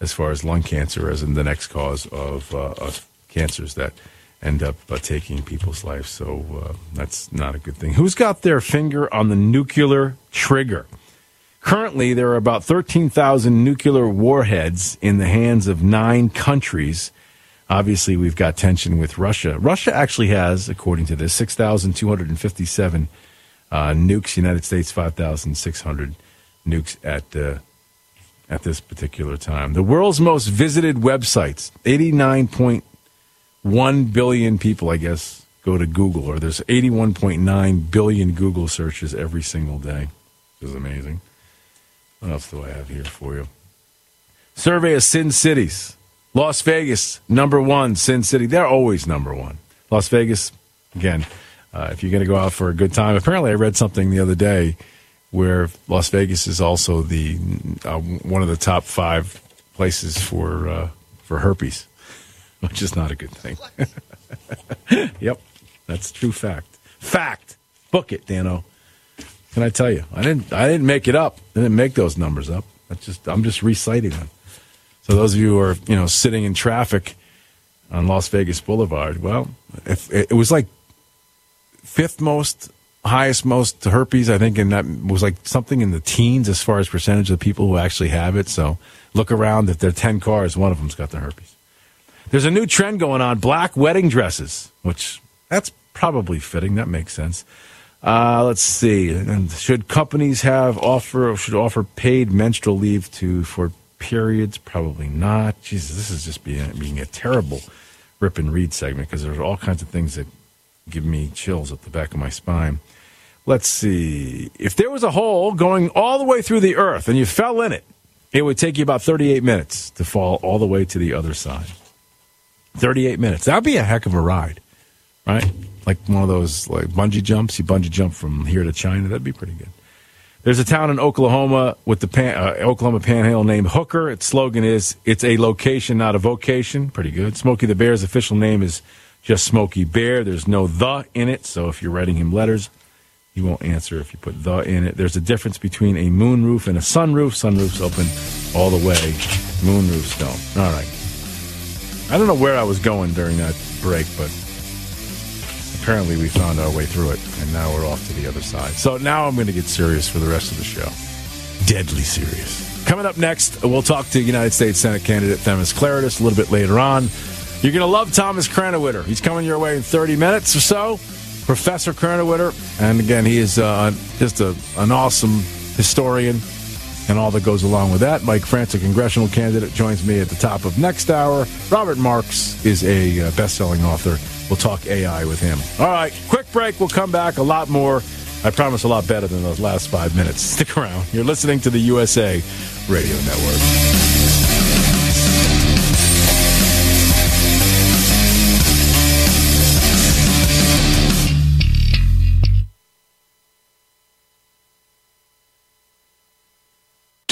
Speaker 2: as far as lung cancer as in the next cause of, uh, of cancers that end up uh, taking people's lives. So uh, that's not a good thing. Who's got their finger on the nuclear trigger? Currently, there are about 13,000 nuclear warheads in the hands of nine countries. Obviously, we've got tension with Russia. Russia actually has, according to this, 6,257 uh, nukes. United States, 5,600 nukes at uh, at this particular time. The world's most visited websites, 89.1 billion people, I guess, go to Google, or there's 81.9 billion Google searches every single day. This is amazing. What else do I have here for you? Survey of Sin Cities. Las Vegas, number one, Sin City. They're always number one. Las Vegas, again, uh, if you're going to go out for a good time. Apparently, I read something the other day where Las Vegas is also the uh, one of the top five places for uh, for herpes, which is not a good thing. yep, that's true fact. Fact. Book it, Danno. Can I tell you? I didn't. I didn't make it up. I didn't make those numbers up. Just. I'm just reciting them. So those of you who are you know sitting in traffic on Las Vegas Boulevard, well, if it was like fifth most highest most herpes, I think, and that was like something in the teens as far as percentage of people who actually have it. So look around. If there are 10 cars, one of them's got the herpes. There's a new trend going on black wedding dresses, which that's probably fitting. That makes sense. Uh, let's see. Should companies have offer should offer paid menstrual leave to for periods? Probably not. Jesus, this is just being being a terrible rip and read segment because there's all kinds of things that give me chills at the back of my spine. Let's see. If there was a hole going all the way through the earth and you fell in it, it would take you about 38 minutes to fall all the way to the other side. 38 minutes. That'd be a heck of a ride, right? Like one of those like bungee jumps. You bungee jump from here to China. That'd be pretty good. There's a town in Oklahoma with the pan, uh, Oklahoma Panhandle named Hooker. Its slogan is "It's a location, not a vocation." Pretty good. Smokey the Bear's official name is just Smokey Bear. There's no the in it, so if you're writing him letters, he won't answer if you put the in it. There's a difference between a moonroof and a sunroof. Sunroofs open all the way, moonroofs don't. All right. I don't know where I was going during that break, but apparently we found our way through it, and now we're off to the other side. So now I'm going to get serious for the rest of the show. Deadly serious. Coming up next, we'll talk to United States Senate candidate Themis Klarides a little bit later on. You're going to love Thomas Krannawitter. He's coming your way in 30 minutes or so. Professor Krannawitter. And again, he is uh, just a, an awesome historian and all that goes along with that. Mike France, a congressional candidate, joins me at the top of next hour. Robert Marks is a uh, best selling author. We'll talk AI with him. All right, quick break. We'll come back. A lot more. I promise a lot better than those last five minutes. Stick around. You're listening to the USA Radio Network.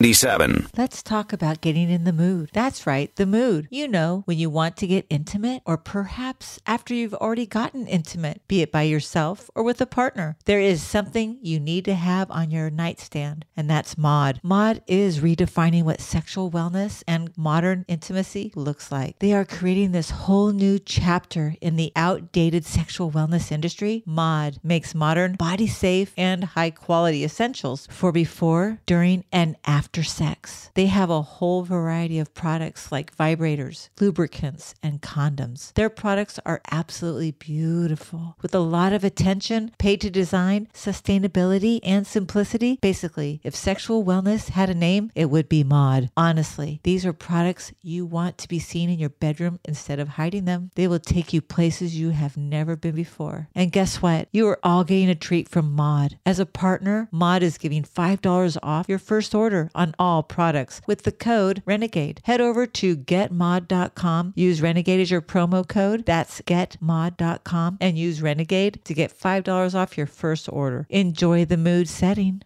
Speaker 20: 97.
Speaker 21: Let's talk about getting in the mood. That's right, the mood. You know, when you want to get intimate, or perhaps after you've already gotten intimate, be it by yourself or with a partner. There is something you need to have on your nightstand, and that's Maude. Maude is redefining what sexual wellness and modern intimacy looks like. They are creating this whole new chapter in the outdated sexual wellness industry. Maude makes modern, body safe, and high quality essentials for before, during, and after after sex. They have a whole variety of products like vibrators, lubricants, and condoms. Their products are absolutely beautiful with a lot of attention paid to design, sustainability, and simplicity. Basically, if sexual wellness had a name, it would be Maude. Honestly, these are products you want to be seen in your bedroom instead of hiding them. They will take you places you have never been before. And guess what? You are all getting a treat from Maude. As a partner, Maude is giving $5 off your first order on all products with the code Renegade. Head over to getmaude.com, use Renegade as your promo code. That's getmaude.com and use Renegade to get $5 off your first order. Enjoy the mood setting.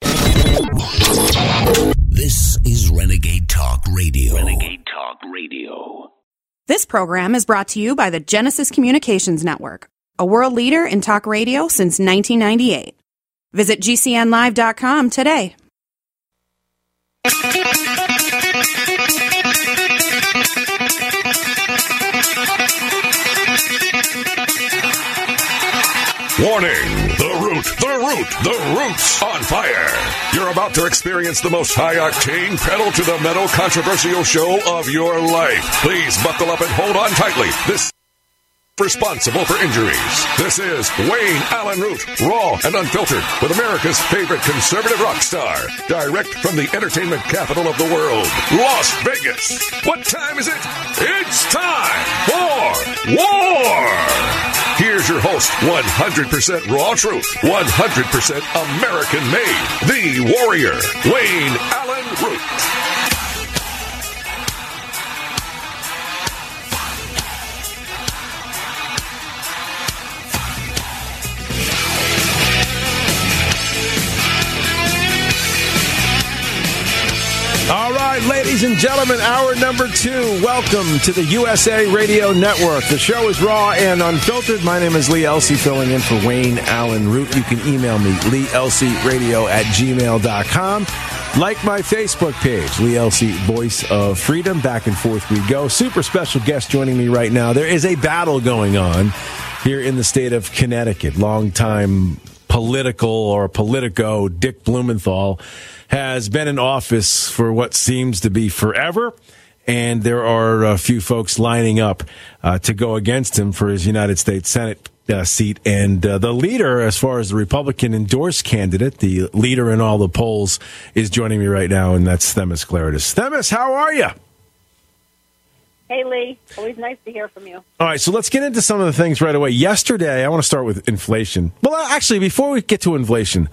Speaker 22: This is Renegade Talk Radio. Renegade Talk Radio.
Speaker 23: This program is brought to you by the Genesis Communications Network, a world leader in talk radio since 1998. Visit GCNlive.com today.
Speaker 24: Warning! The root, the root, the roots on fire. You're about to experience the most high octane pedal to the metal controversial show of your life. Please buckle up and hold on tightly. This responsible for injuries. This is Wayne Allyn Root, raw and unfiltered, with America's favorite conservative rock star, direct from the entertainment capital of the world, Las Vegas. What time is it? It's time for war! Here's your host, 100% raw truth, 100% American made, the warrior, Wayne Allyn Root.
Speaker 2: Ladies and gentlemen, hour number two. Welcome to the USA Radio Network. The show is raw and unfiltered. My name is Lee Elci, filling in for Wayne Allyn Root. You can email me, leelciradio at gmail.com. Like my Facebook page, Lee Elci, Voice of Freedom. Back and forth we go. Super special guest joining me right now. There is a battle going on here in the state of Connecticut. Longtime political or politico Dick Blumenthal has been in office for what seems to be forever. And there are a few folks lining up uh, to go against him for his United States Senate uh, seat. And uh, the leader, as far as the Republican endorsed candidate, the leader in all the polls, is joining me right now, and that's Themis Klarides. Themis, how are you?
Speaker 25: Hey, Lee. Always nice to hear from you.
Speaker 2: All right, so let's get into some of the things right away. Yesterday, I want to start with inflation. Well, actually, before we get to inflation,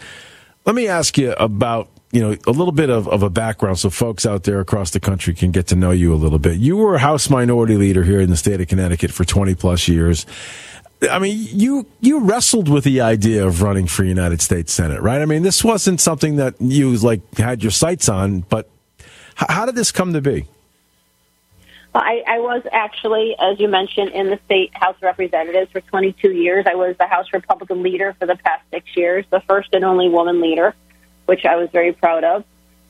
Speaker 2: let me ask you about you know, a little bit of, of a background so folks out there across the country can get to know you a little bit. You were a House Minority Leader here in the state of Connecticut for 20 plus years. I mean, you you wrestled with the idea of running for United States Senate, right? I mean, this wasn't something that you like had your sights on, but how did this come to be?
Speaker 25: Well, I, I was actually, as you mentioned, in the state House of Representatives for 22 years. I was the House Republican leader for the past six years, the first and only woman leader which I was very proud of.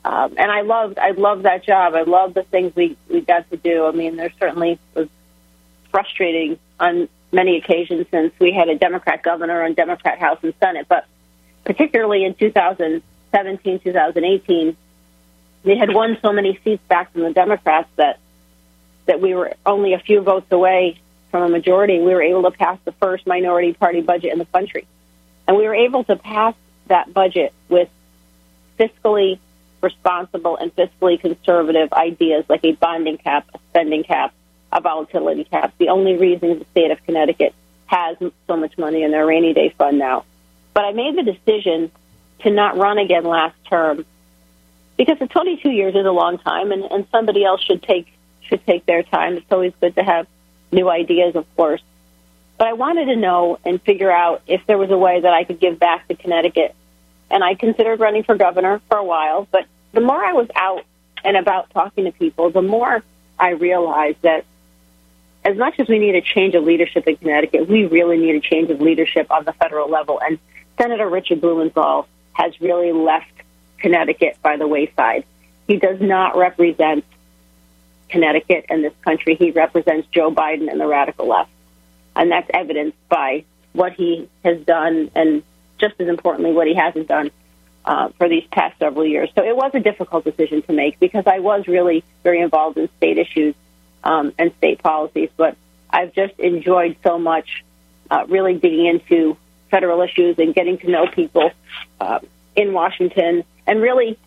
Speaker 25: Um, and I loved, I loved that job. I loved the things we, we got to do. I mean, there certainly was frustrating on many occasions since we had a Democrat governor and Democrat House and Senate, but particularly in 2017, 2018, they had won so many seats back from the Democrats that that we were only a few votes away from a majority. We were able to pass the first minority party budget in the country, and we were able to pass that budget with fiscally responsible and fiscally conservative ideas like a bonding cap, a spending cap, a volatility cap. The only reason the state of Connecticut has so much money in their rainy day fund now. But I made the decision to not run again last term because the 22 years is a long time, and, and somebody else should take should take their time. It's always good to have new ideas, of course. But I wanted to know and figure out if there was a way that I could give back to Connecticut and I considered running for governor for a while. But the more I was out and about talking to people, the more I realized that as much as we need a change of leadership in Connecticut, we really need a change of leadership on the federal level. And Senator Richard Blumenthal has really left Connecticut by the wayside. He does not represent Connecticut and this country. He represents Joe Biden and the radical left. And that's evidenced by what he has done and just as importantly, what he hasn't done uh, for these past several years. So it was a difficult decision to make because I was really very involved in state issues um, and state policies, but I've just enjoyed so much uh, really digging into federal issues and getting to know people uh, in Washington and really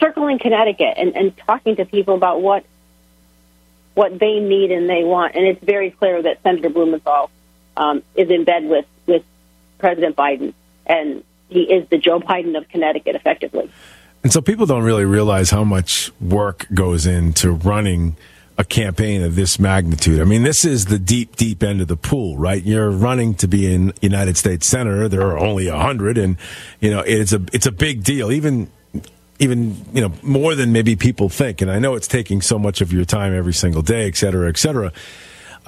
Speaker 25: circling Connecticut and, and talking to people about what what they need and they want. And it's very clear that Senator Blumenthal um, is in bed with, with President Biden, and he is the Joe Biden of Connecticut, effectively.
Speaker 2: And so people don't really realize how much work goes into running a campaign of this magnitude. I mean, this is the deep, deep end of the pool, right? You're running to be in United States Senator. There are only a hundred, and you know it's a it's a big deal. Even even you know more than maybe people think. And I know it's taking so much of your time every single day, et cetera, et cetera.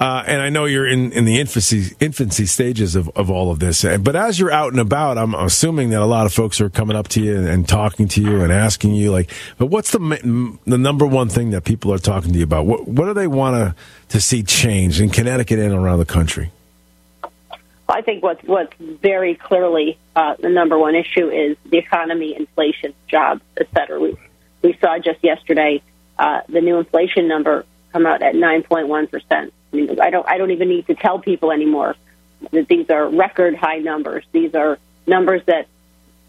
Speaker 2: Uh, and I know you're in, in the infancy infancy stages of, of all of this. But as you're out and about, I'm assuming that a lot of folks are coming up to you and, and talking to you and asking you, like, but what's the the number one thing that people are talking to you about? What what do they want to to see change in Connecticut and around the country?
Speaker 25: I think what's what's very clearly uh, the number one issue is the economy, inflation, jobs, et cetera. We we saw just yesterday uh, the new inflation number come out at 9.1 percent. I don't I don't even need to tell people anymore that these are record high numbers. These are numbers that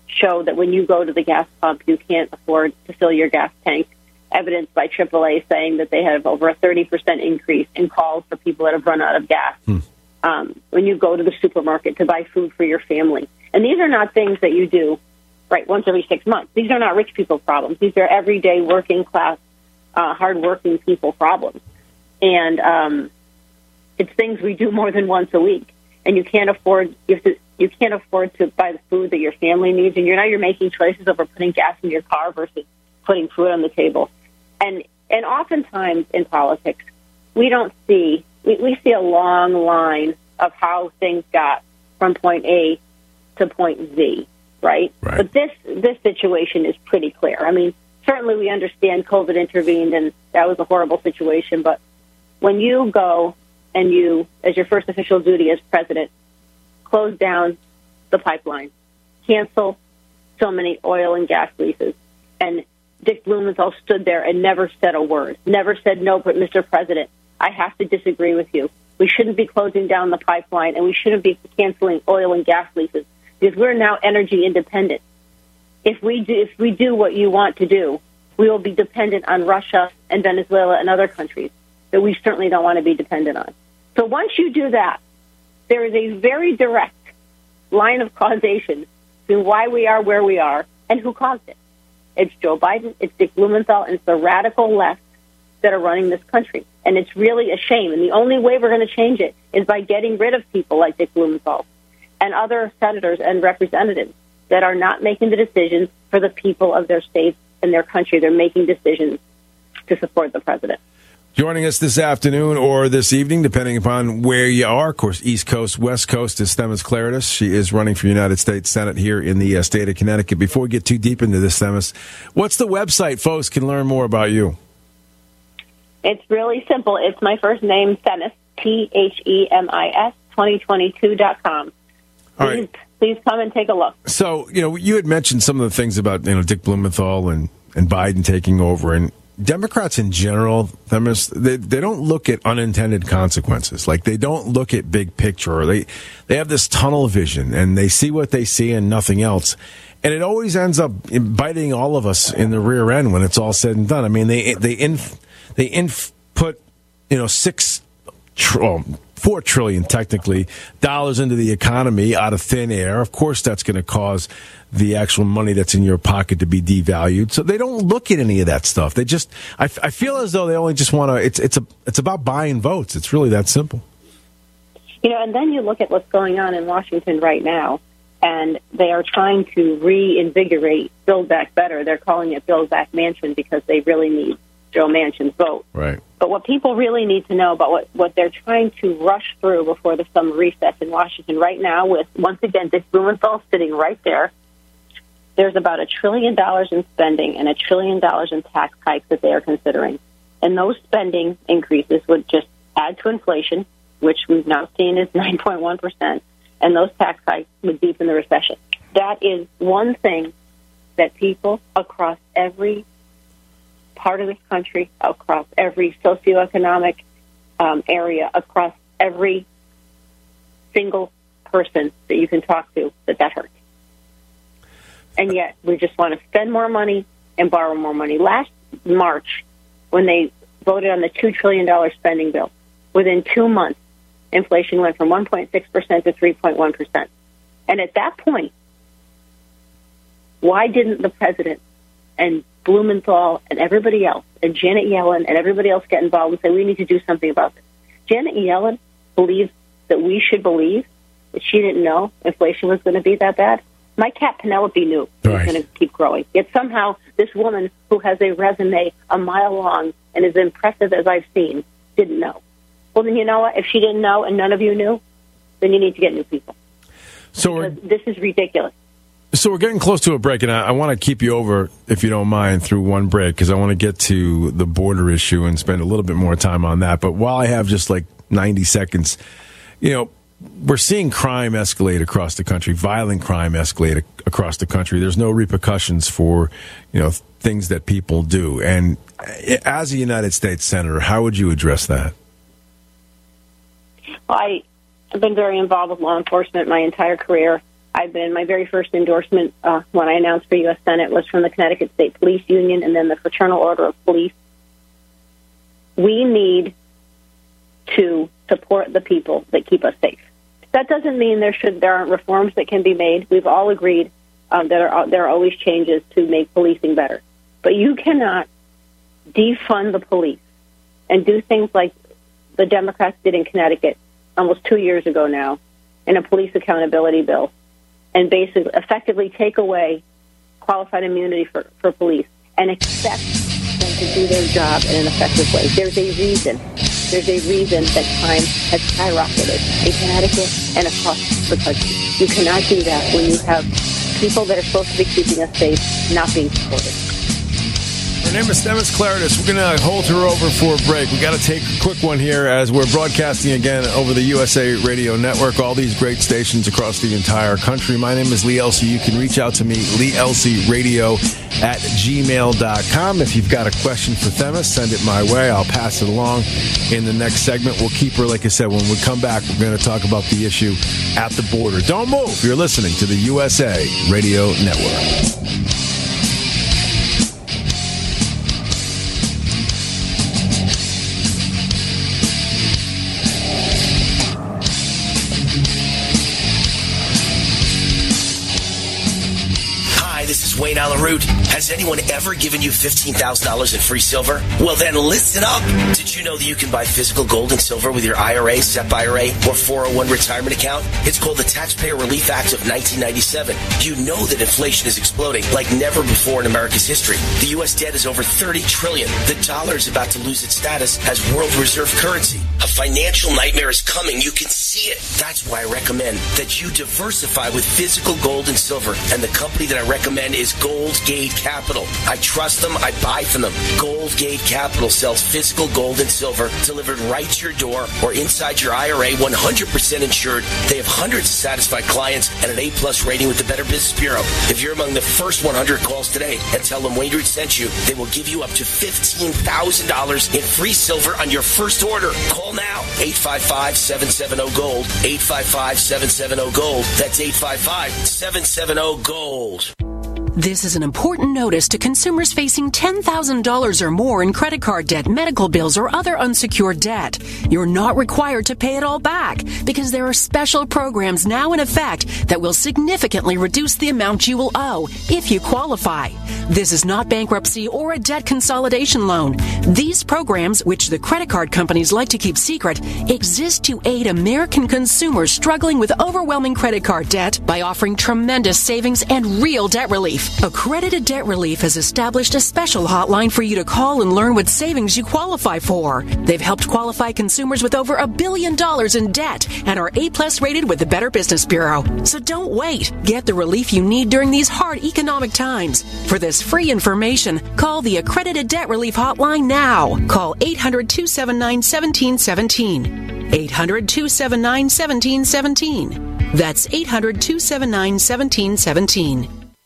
Speaker 25: show that when you go to the gas pump, you can't afford to fill your gas tank. Evidenced by AAA saying that they have over a 30% increase in calls for people that have run out of gas. Hmm. Um, when you go to the supermarket to buy food for your family. And these are not things that you do, right, once every six months. These are not rich people's problems. These are everyday working class, uh, hardworking people problems. And um, it's things we do more than once a week, and you can't afford you have to you can't afford to buy the food that your family needs, and you're now you're making choices over putting gas in your car versus putting food on the table, and and oftentimes in politics we don't see we, we see a long line of how things got from point A to point Z, right?
Speaker 2: right?
Speaker 25: But this this situation is pretty clear. I mean, certainly we understand COVID intervened and that was a horrible situation, but when you go and you, as your first official duty as president, close down the pipeline, cancel so many oil and gas leases, and Dick Blumenthal stood there and never said a word, never said no, but Mr. President, I have to disagree with you. We shouldn't be closing down the pipeline and we shouldn't be canceling oil and gas leases because we're now energy independent. If we do, if we do what you want to do, we will be dependent on Russia and Venezuela and other countries that we certainly don't want to be dependent on. So once you do that, there is a very direct line of causation to why we are where we are and who caused it. It's Joe Biden, it's Dick Blumenthal, and it's the radical left that are running this country. And it's really a shame. And the only way we're going to change it is by getting rid of people like Dick Blumenthal and other senators and representatives that are not making the decisions for the people of their states and their country. They're making decisions to support the president.
Speaker 2: Joining us this afternoon or this evening, depending upon where you are, of course, East Coast, West Coast, is Themis Klarides. She is running for United States Senate here in the uh, state of Connecticut. Before we get too deep into this, Themis, what's the website folks can learn more about you?
Speaker 25: It's really simple. It's my first name, Themis, T H E M I S, 2022.com.
Speaker 2: All right.
Speaker 25: Please, please come and take a look.
Speaker 2: So, you know, you had mentioned some of the things about, you know, Dick Blumenthal and, and Biden taking over. And Democrats in general, they, they don't look at unintended consequences. Like they don't look at big picture. They they have this tunnel vision and they see what they see and nothing else. And it always ends up biting all of us in the rear end when it's all said and done. I mean, they they inf, they input you know six. Tr- oh, four trillion technically dollars into the economy out of thin air. Of course, that's going to cause the actual money that's in your pocket to be devalued. So they don't look at any of that stuff. They just, I, I feel as though they only just want to. It's it's a it's about buying votes. It's really that simple.
Speaker 25: You know, and then you look at what's going on in Washington right now, and they are trying to reinvigorate Build Back Better. They're calling it Build Back Manchin because they really need Joe Manchin's vote.
Speaker 2: Right.
Speaker 25: But what people really need to know about what, what they're trying to rush through before the summer recess in Washington right now, with once again Dick Blumenthal sitting right there, there's about a trillion dollars in spending and a trillion dollars in tax hikes that they are considering. And those spending increases would just add to inflation, which we've now seen is 9.1%, and those tax hikes would deepen the recession. That is one thing that people across every part of this country, across every socioeconomic um, area, across every single person that you can talk to, that that hurts. And yet, we just want to spend more money and borrow more money. Last March, when they voted on the $2 trillion spending bill, within two months, inflation went from 1.6% to 3.1%. And at that point, why didn't the president and Blumenthal and everybody else, and Janet Yellen and everybody else get involved and say, we need to do something about this? Janet Yellen believes that we should believe that she didn't know inflation was going to be that bad. My cat Penelope knew it was
Speaker 2: Right.
Speaker 25: going to keep growing. Yet somehow this woman who has a resume a mile long and as impressive as I've seen didn't know. Well, then you know what? If she didn't know and none of you knew, then you need to get new people.
Speaker 2: So
Speaker 25: This is ridiculous.
Speaker 2: so we're getting close to a break, and I, I want to keep you over, if you don't mind, through one break because I want to get to the border issue and spend a little bit more time on that. But while I have just like 90 seconds, you know, we're seeing crime escalate across the country, violent crime escalate across the country. There's no repercussions for, you know, things that people do. And uh, as a United States senator, how would you address that?
Speaker 25: Well, I have been very involved with law enforcement my entire career. I've been my very first endorsement uh, when I announced for U.S. Senate was from the Connecticut State Police Union and then the Fraternal Order of Police. We need to support the people that keep us safe. That doesn't mean there should there aren't reforms that can be made. We've all agreed um, that are, there are always changes to make policing better, but you cannot defund the police and do things like the Democrats did in Connecticut almost two years ago now in a police accountability bill and basically effectively take away qualified immunity for, for police and expect them to do their job in an effective way. There's a reason. There's a reason that crime has skyrocketed in Connecticut and across the country. You cannot do that when you have people that are supposed to be keeping us safe not being supported.
Speaker 2: Her name is Themis Klarides. We're going to hold her over for a break. We got to take a quick one here as we're broadcasting again over the USA Radio Network, all these great stations across the entire country. My name is Lee Elci. You can reach out to me, Lee Elci Radio at gmail.com. If you've got a question for Themis, send it my way. I'll pass it along in the next segment. We'll keep her, like I said, when we come back, we're going to talk about the issue at the border. Don't move. You're listening to the USA Radio Network.
Speaker 3: Wayne Allyn Root. Has anyone ever given you $15,000 in free silver? Well, then listen up. Did you know that you can buy physical gold and silver with your IRA, SEP IRA, or 401 retirement account? It's called the Taxpayer Relief Act of 1997. You know that inflation is exploding like never before in America's history. The U.S. debt is over 30 trillion. The dollar is about to lose its status as world reserve currency. A financial nightmare is coming. You can see it. That's why I recommend that you diversify with physical gold and silver. And the company that I recommend is Gold Gate Capital. I trust them. I buy from them. Gold Gate Capital sells physical gold and silver delivered right to your door or inside your IRA, 100% insured. They have hundreds of satisfied clients and an A plus rating with the Better Business Bureau. If you're among the first 100 calls today and tell them Wayne Root sent you, they will give you up to $15,000 in free silver on your first order. Call now. 855-770-GOLD. 855-770-GOLD. That's 855-770-GOLD.
Speaker 5: This is an important notice to consumers facing $10,000 or more in credit card debt, medical bills, or other unsecured debt. You're not required to pay it all back because there are special programs now in effect that will significantly reduce the amount you will owe if you qualify. This is not bankruptcy or a debt consolidation loan. These programs, which the credit card companies like to keep secret, exist to aid American consumers struggling with overwhelming credit card debt by offering tremendous savings and real debt relief. Accredited Debt Relief has established a special hotline for you to call and learn what savings you qualify for. They've helped qualify consumers with over a billion dollars in debt and are A plus rated with the Better Business Bureau. So don't wait. Get the relief you need during these hard economic times. For this free information, call the Accredited Debt Relief Hotline now. Call 800 279 1717. 800 279 1717. That's 800 279 1717.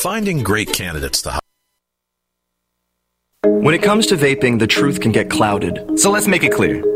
Speaker 26: Finding great candidates to.
Speaker 27: When it comes to vaping, the truth can get clouded. So let's make it clear.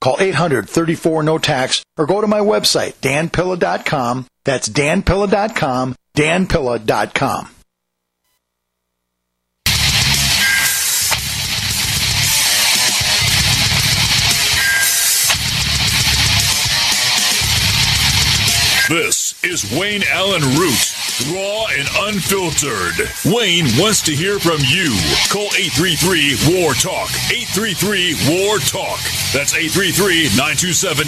Speaker 28: Call 800-34 no tax or go to my website danpilla.com. That's danpilla.com, danpilla.com.
Speaker 29: This is Wayne Allyn Root, raw and unfiltered. Wayne wants to hear from you. Call 833 War Talk. 833 War Talk. That's 833 927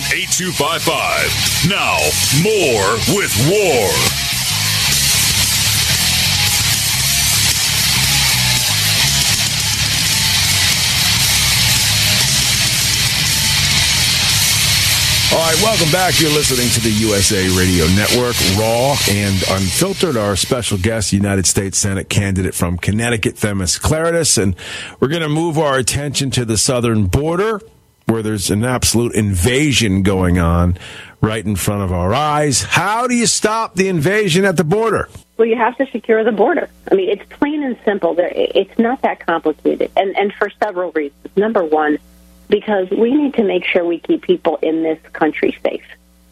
Speaker 29: 8255. Now, more with War.
Speaker 2: All right, welcome back. You're listening to the USA Radio Network, Raw and Unfiltered. Our special guest, United States Senate candidate from Connecticut, Themis Klarides. And we're going to move our attention to the southern border where there's an absolute invasion going on right in front of our eyes. How do you stop the invasion at the border?
Speaker 25: Well, you have to secure the border. I mean, it's plain and simple. It's not that complicated, and and for several reasons. Number one, because we need to make sure we keep people in this country safe.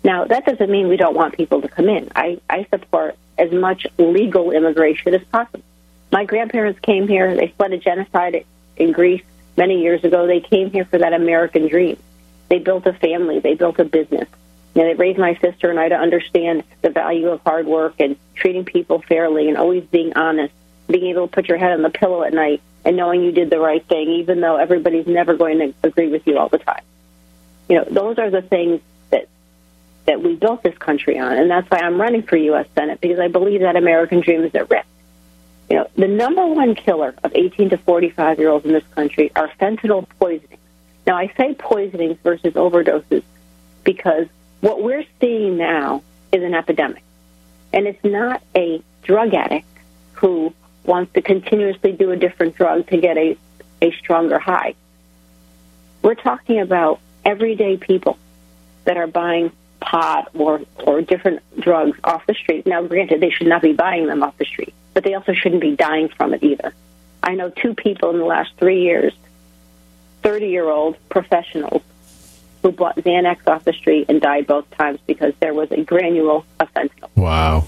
Speaker 25: Now, that doesn't mean we don't want people to come in. I, I support as much legal immigration as possible. My grandparents came here. They fled a genocide in Greece many years ago. They came here for that American dream. They built a family. They built a business. Know, they raised my sister and I to understand the value of hard work and treating people fairly and always being honest, being able to put your head on the pillow at night and knowing you did the right thing, even though everybody's never going to agree with you all the time. You know, those are the things that that we built this country on, and that's why I'm running for U.S. Senate because I believe that American dream is at risk. You know, the number one killer of 18 to 45 year olds in this country are fentanyl poisonings. Now, I say poisonings versus overdoses because what we're seeing now is an epidemic. And it's not a drug addict who wants to continuously do a different drug to get a, a stronger high. We're talking about everyday people that are buying pot or, or different drugs off the street. Now, granted, they should not be buying them off the street, but they also shouldn't be dying from it either. I know two people in the last three years, 30 year old professionals, who bought Xanax off the street and died both times because there was a granule of fentanyl.
Speaker 2: Wow.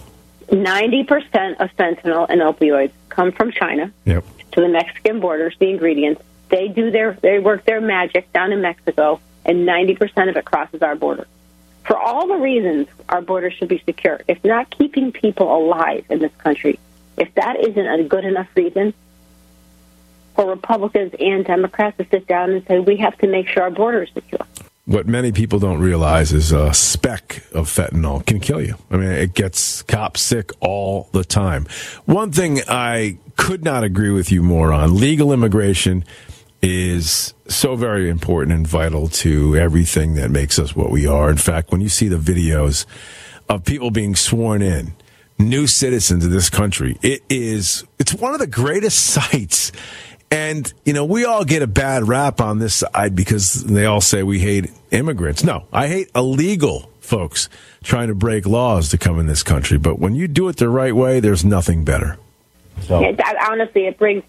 Speaker 25: 90% of fentanyl and opioids come from China
Speaker 2: Yep.
Speaker 25: to the Mexican borders, the ingredients. They do their, they work their magic down in Mexico, and 90% of it crosses our border. For all the reasons our border should be secure, if not keeping people alive in this country, if that isn't a good enough reason for Republicans and Democrats to sit down and say we have to make sure our border is secure.
Speaker 2: What many people don't realize is a speck of fentanyl can kill you. I mean, it gets cops sick all the time. One thing I could not agree with you more on legal immigration is so very important and vital to everything that makes us what we are. In fact, when you see the videos of people being sworn in, new citizens of this country, it is, it's one of the greatest sights. And, you know, we all get a bad rap on this side because they all say we hate immigrants. No, I hate illegal folks trying to break laws to come in this country. But when you do it the right way, there's nothing better. So.
Speaker 25: That- honestly, it brings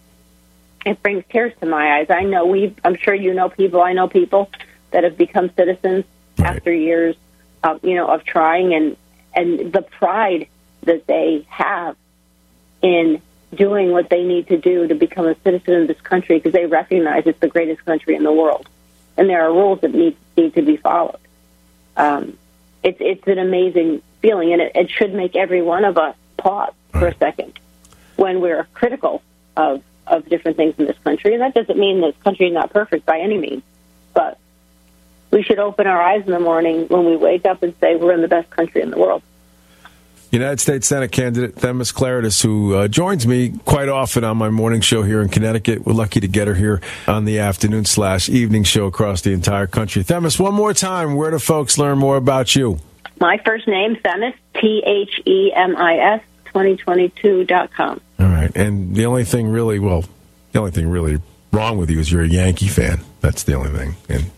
Speaker 25: it brings tears to my eyes. I know we. I'm sure you know people. I know people that have become citizens after years, of, you know, of trying and and the pride that they have in doing what they need to do to become a citizen of this country because they recognize it's the greatest country in the world, and there are rules that need need to be followed. Um, it's it's an amazing feeling, and it, it should make every one of us pause for a second when we're critical of of different things in this country. And that doesn't mean this country is not perfect by any means, but we should open our eyes in the morning when we wake up and say we're in the best country in the world.
Speaker 2: United States Senate candidate Themis Klarides, who uh, joins me quite often on my morning show here in Connecticut. We're lucky to get her here on the afternoon slash evening show across the entire country. Themis, one more time, where do folks learn more about you?
Speaker 25: My first name, Themis, T H E M I S, 2022.com.
Speaker 2: All right. And the only thing really, well, the only thing really wrong with you is you're a Yankee fan. That's the only thing. And,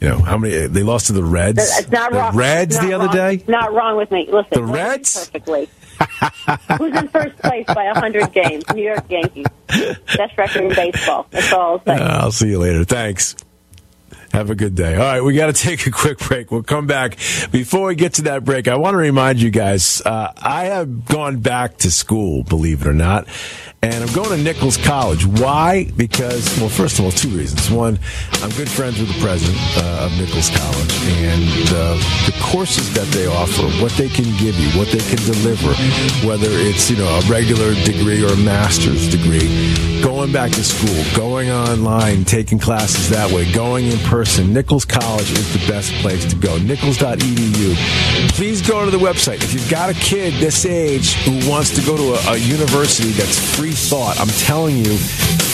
Speaker 2: you know, how many, they lost to the Reds?
Speaker 25: It's not
Speaker 2: the
Speaker 25: wrong.
Speaker 2: Reds
Speaker 25: not
Speaker 2: the other
Speaker 25: wrong.
Speaker 2: day?
Speaker 25: It's not wrong with me. Listen,
Speaker 2: The Reds?
Speaker 25: perfectly. Who's in first place by 100 games? New York Yankees. Best record in baseball. That's all I'll say.
Speaker 2: Uh, I'll see you later. Thanks. Have a good day. All right, we got to take a quick break. We'll come back. Before we get to that break, I want to remind you guys uh, I have gone back to school, believe it or not, and I'm going to Nichols College. Why? Because, well, first of all, two reasons. One, I'm good friends with the president uh, of Nichols College, and uh, the courses that they offer, what they can give you, what they can deliver, whether it's, you know, a regular degree or a master's degree, going back to school, going online, taking classes that way, going in person. Nichols College is the best place to go. Nichols.edu. Please go to the website. If you've got a kid this age who wants to go to a, a university that's free thought, I'm telling you,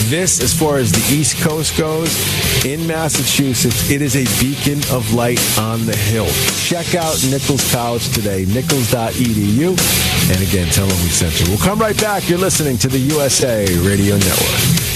Speaker 2: this, as far as the East Coast goes, in Massachusetts, it is a beacon of light on the hill. Check out Nichols College today, nichols.edu. And again, tell them we sent you. We'll come right back. You're listening to the USA Radio Network.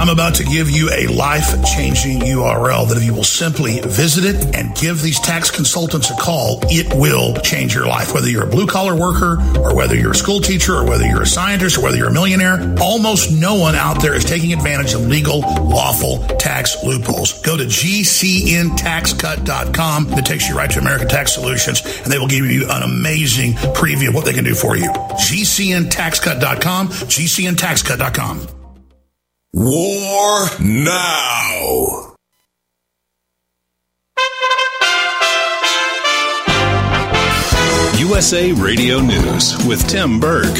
Speaker 30: I'm about to give you a life changing URL that if you will simply visit it and give these tax consultants a call, it will change your life. Whether you're a blue collar worker or whether you're a school teacher or whether you're a scientist or whether you're a millionaire, almost no one out there is taking advantage of legal, lawful tax loopholes. Go to gcntaxcut.com. It takes you right to American Tax Solutions and they will give you an amazing preview of what they can do for you. gcntaxcut.com, gcntaxcut.com.
Speaker 24: War now.
Speaker 31: USA Radio News with Tim Berg.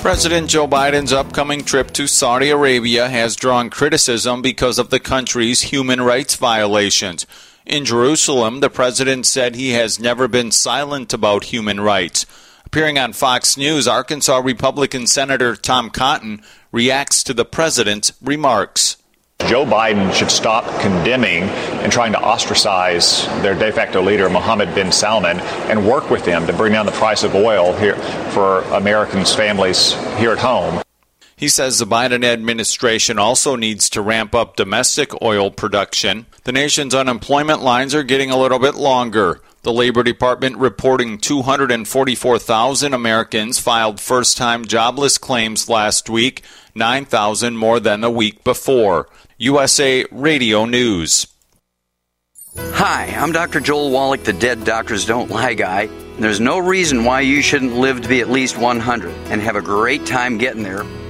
Speaker 10: President Joe Biden's upcoming trip to Saudi Arabia has drawn criticism because of the country's human rights violations. In Jerusalem, the president said he has never been silent about human rights. Appearing on Fox News, Arkansas Republican Senator Tom Cotton reacts to the president's remarks.
Speaker 27: Joe Biden should stop condemning and trying to ostracize their de facto leader, Mohammed bin Salman, and work with them to bring down the price of oil here for Americans' families here at home.
Speaker 10: He says the Biden administration also needs to ramp up domestic oil production. The nation's unemployment lines are getting a little bit longer. The Labor Department reporting 244,000 Americans filed first time jobless claims last week, 9,000 more than the week before. USA Radio News.
Speaker 32: Hi, I'm Dr. Joel Wallach, the Dead Doctors Don't Lie guy. There's no reason why you shouldn't live to be at least 100 and have a great time getting there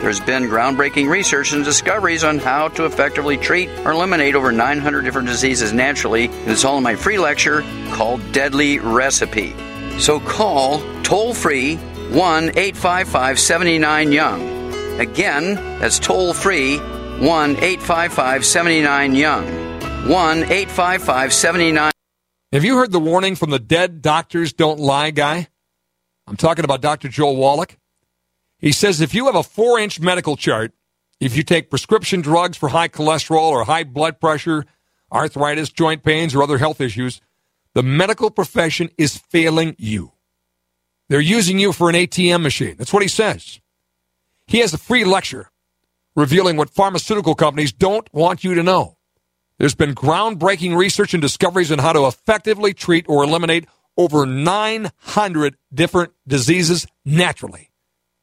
Speaker 32: There's been groundbreaking research and discoveries on how to effectively treat or eliminate over 900 different diseases naturally, and it's all in my free lecture called Deadly Recipe. So call toll free 1 855 79 Young. Again, that's toll free 1 855 79 Young. 1 855 79.
Speaker 33: Have you heard the warning from the Dead Doctors Don't Lie guy? I'm talking about Dr. Joel Wallach. He says if you have a four inch medical chart, if you take prescription drugs for high cholesterol or high blood pressure, arthritis, joint pains, or other health issues, the medical profession is failing you. They're using you for an ATM machine. That's what he says. He has a free lecture revealing what pharmaceutical companies don't want you to know. There's been groundbreaking research and discoveries on how to effectively treat or eliminate over 900 different diseases naturally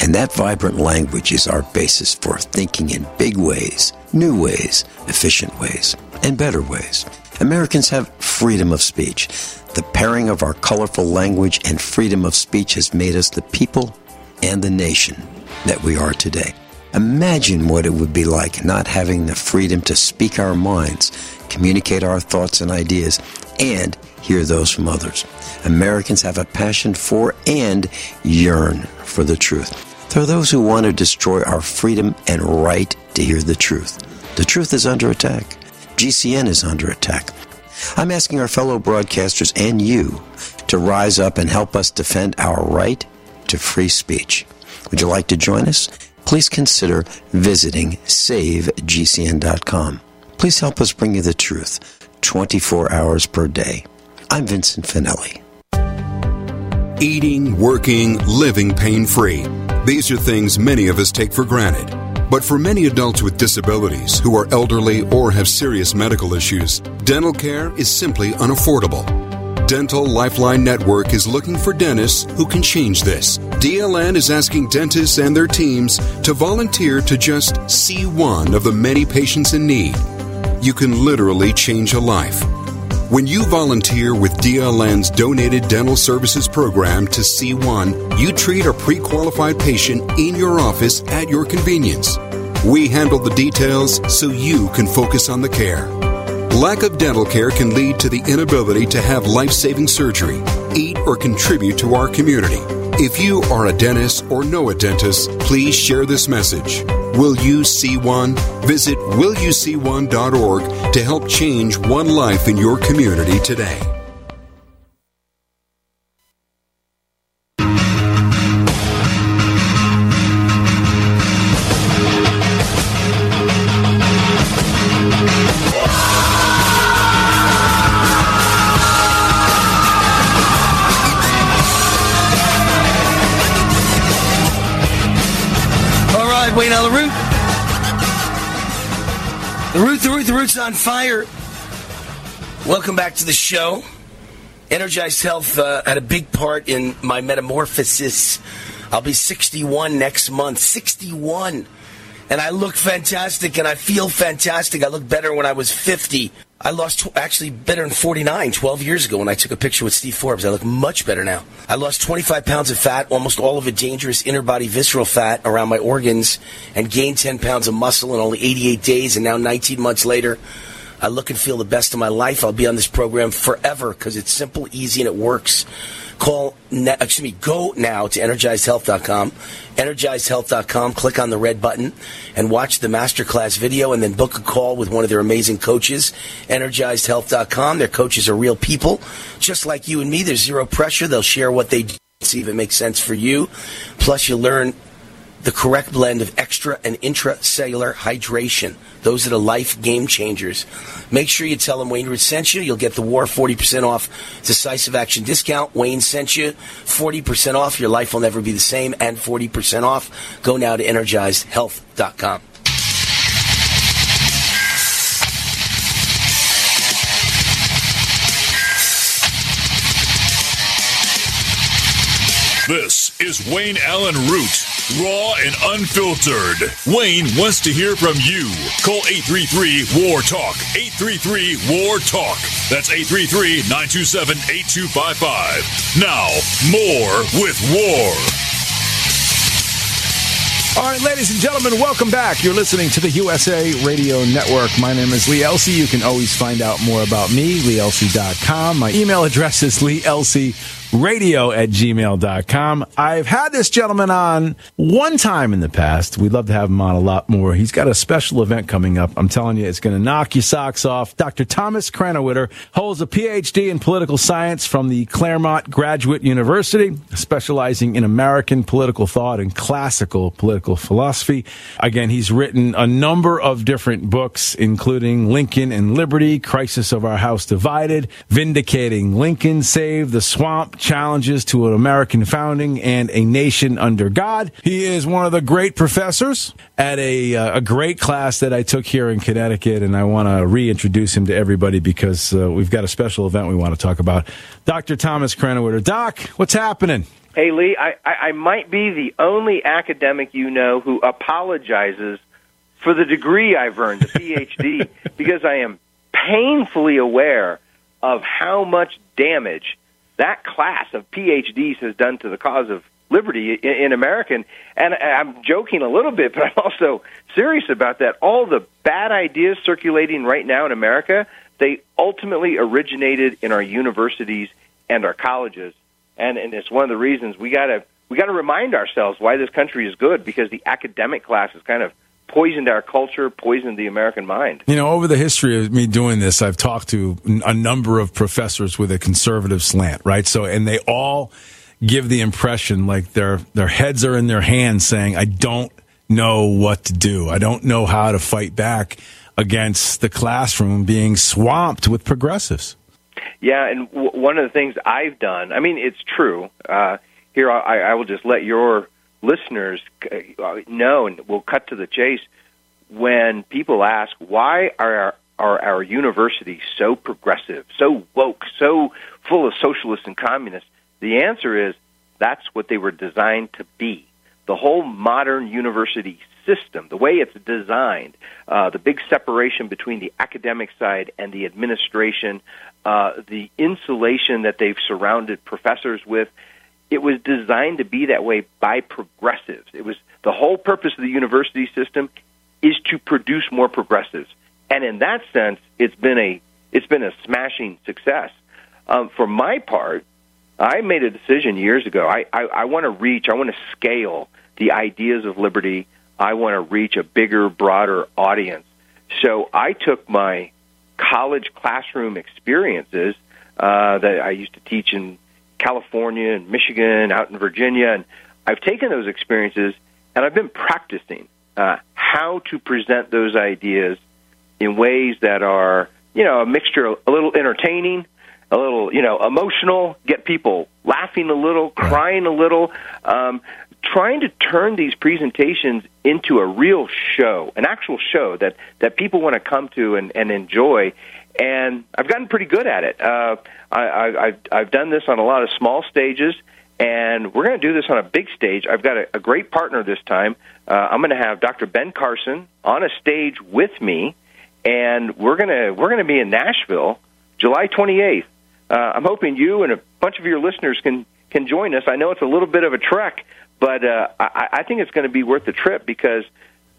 Speaker 34: And that vibrant language is our basis for thinking in big ways, new ways, efficient ways, and better ways. Americans have freedom of speech. The pairing of our colorful language and freedom of speech has made us the people and the nation that we are today. Imagine what it would be like not having the freedom to speak our minds, communicate our thoughts and ideas, and hear those from others. Americans have a passion for and yearn for the truth. There are those who want to destroy our freedom and right to hear the truth. The truth is under attack. GCN is under attack. I'm asking our fellow broadcasters and you to rise up and help us defend our right to free speech. Would you like to join us? Please consider visiting savegcn.com. Please help us bring you the truth. 24 hours per day. I'm Vincent Finelli.
Speaker 7: Eating, working, living pain free. These are things many of us take for granted. But for many adults with disabilities who are elderly or have serious medical issues, dental care is simply unaffordable. Dental Lifeline Network is looking for dentists who can change this. DLN is asking dentists and their teams to volunteer to just see one of the many patients in need. You can literally change a life. When you volunteer with DLN's Donated Dental Services Program to C1, you treat a pre qualified patient in your office at your convenience. We handle the details so you can focus on the care. Lack of dental care can lead to the inability to have life saving surgery, eat, or contribute to our community. If you are a dentist or know a dentist, please share this message. Will you see one? Visit willyouseeone.org to help change one life in your community today.
Speaker 3: On fire. Welcome back to the show. Energized Health uh, had a big part in my metamorphosis. I'll be 61 next month. 61. And I look fantastic and I feel fantastic. I look better when I was 50. I lost, tw- actually, better than 49 12 years ago when I took a picture with Steve Forbes. I look much better now. I lost 25 pounds of fat, almost all of it dangerous inner body visceral fat around my organs, and gained 10 pounds of muscle in only 88 days. And now, 19 months later, I look and feel the best of my life. I'll be on this program forever because it's simple, easy, and it works. Call, excuse me, go now to energizedhealth.com, energizedhealth.com, click on the red button, and watch the masterclass video, and then book a call with one of their amazing coaches. Energizedhealth.com. Their coaches are real people, just like you and me. There's zero pressure. They'll share what they do, see if it makes sense for you. Plus, you learn the correct blend of extra and intracellular hydration. Those are the life game changers. Make sure you tell them Wayne Root sent you. You'll get the War 40% off decisive action discount. Wayne sent you 40% off. Your life will never be the same and 40% off. Go now to energizedhealth.com.
Speaker 29: This is Wayne Allyn Root, raw and unfiltered. Wayne wants to hear from you. Call 833 War Talk. 833 War Talk. That's 833 927 8255. Now, more with War.
Speaker 2: All right, ladies and gentlemen, welcome back. You're listening to the USA Radio Network. My name is Lee Elci. You can always find out more about me, leelci.com. My email address is leelci radio at gmail.com. I've had this gentleman on one time in the past. We'd love to have him on a lot more. He's got a special event coming up. I'm telling you, it's going to knock your socks off. Dr. Thomas Krannawitter holds a PhD in political science from the Claremont Graduate University, specializing in American political thought and classical political philosophy. Again, he's written a number of different books, including Lincoln and Liberty, Crisis of Our House Divided, Vindicating Lincoln, Save the Swamp, Challenges to an American Founding, and A Nation Under God. He is one of the great professors at a, uh, a great class that I took here in Connecticut, and I want to reintroduce him to everybody because uh, we've got a special event we want to talk about. Dr. Thomas Krannawitter. Doc, what's happening?
Speaker 35: Hey, Lee, I, I, I might be the only academic you know who apologizes for the degree I've earned, the PhD, because I am painfully aware of how much damage that class of PhDs has done to the cause of liberty in, in America. And, and I'm joking a little bit, but I'm also serious about that. All the bad ideas circulating right now in America, they ultimately originated in our universities and our colleges. And, and it's one of the reasons we got to we got to remind ourselves why this country is good because the academic class is kind of poisoned our culture, poisoned the American mind.
Speaker 2: You know, over the history of me doing this, I've talked to a number of professors with a conservative slant, right? So, and they all give the impression like their their heads are in their hands, saying, "I don't know what to do. I don't know how to fight back." against the classroom being swamped with progressives.
Speaker 35: Yeah, and w- one of the things I've done, I mean, it's true. Uh, here, I, I will just let your listeners uh, know, and we'll cut to the chase. When people ask, why are are our universities so progressive, so woke, so full of socialists and communists? The answer is that's what they were designed to be. The whole modern university system, the way it's designed, uh, the big separation between the academic side and the administration, uh, the insulation that they've surrounded professors with, it was designed to be that way by progressives. It was the whole purpose of the university system is to produce more progressives, and in that sense, it's been a it's been a smashing success. Um, for my part, I made a decision years ago. I, I, I want to reach, I want to scale the ideas of liberty. I want to reach a bigger, broader audience. So I took my college classroom experiences uh, that I used to teach in California and Michigan, out in Virginia, and I've taken those experiences and I've been practicing uh, how to present those ideas in ways that are, you know, a mixture, a little entertaining, a little, you know, emotional, get people laughing a little, crying a little, um, trying to turn these presentations into a real show, an actual show that that people want to come to and, and enjoy. And I've gotten pretty good at it. Uh, I, I, I've I've done this on a lot of small stages, and we're going to do this on a big stage. I've got a, a great partner this time. Uh, I'm going to have Dr. Ben Carson on a stage with me, and we're going to we're going to be in Nashville, July 28th. Uh, I'm hoping you and a bunch of your listeners can can join us. I know it's a little bit of a trek, but uh, I, I think it's going to be worth the trip because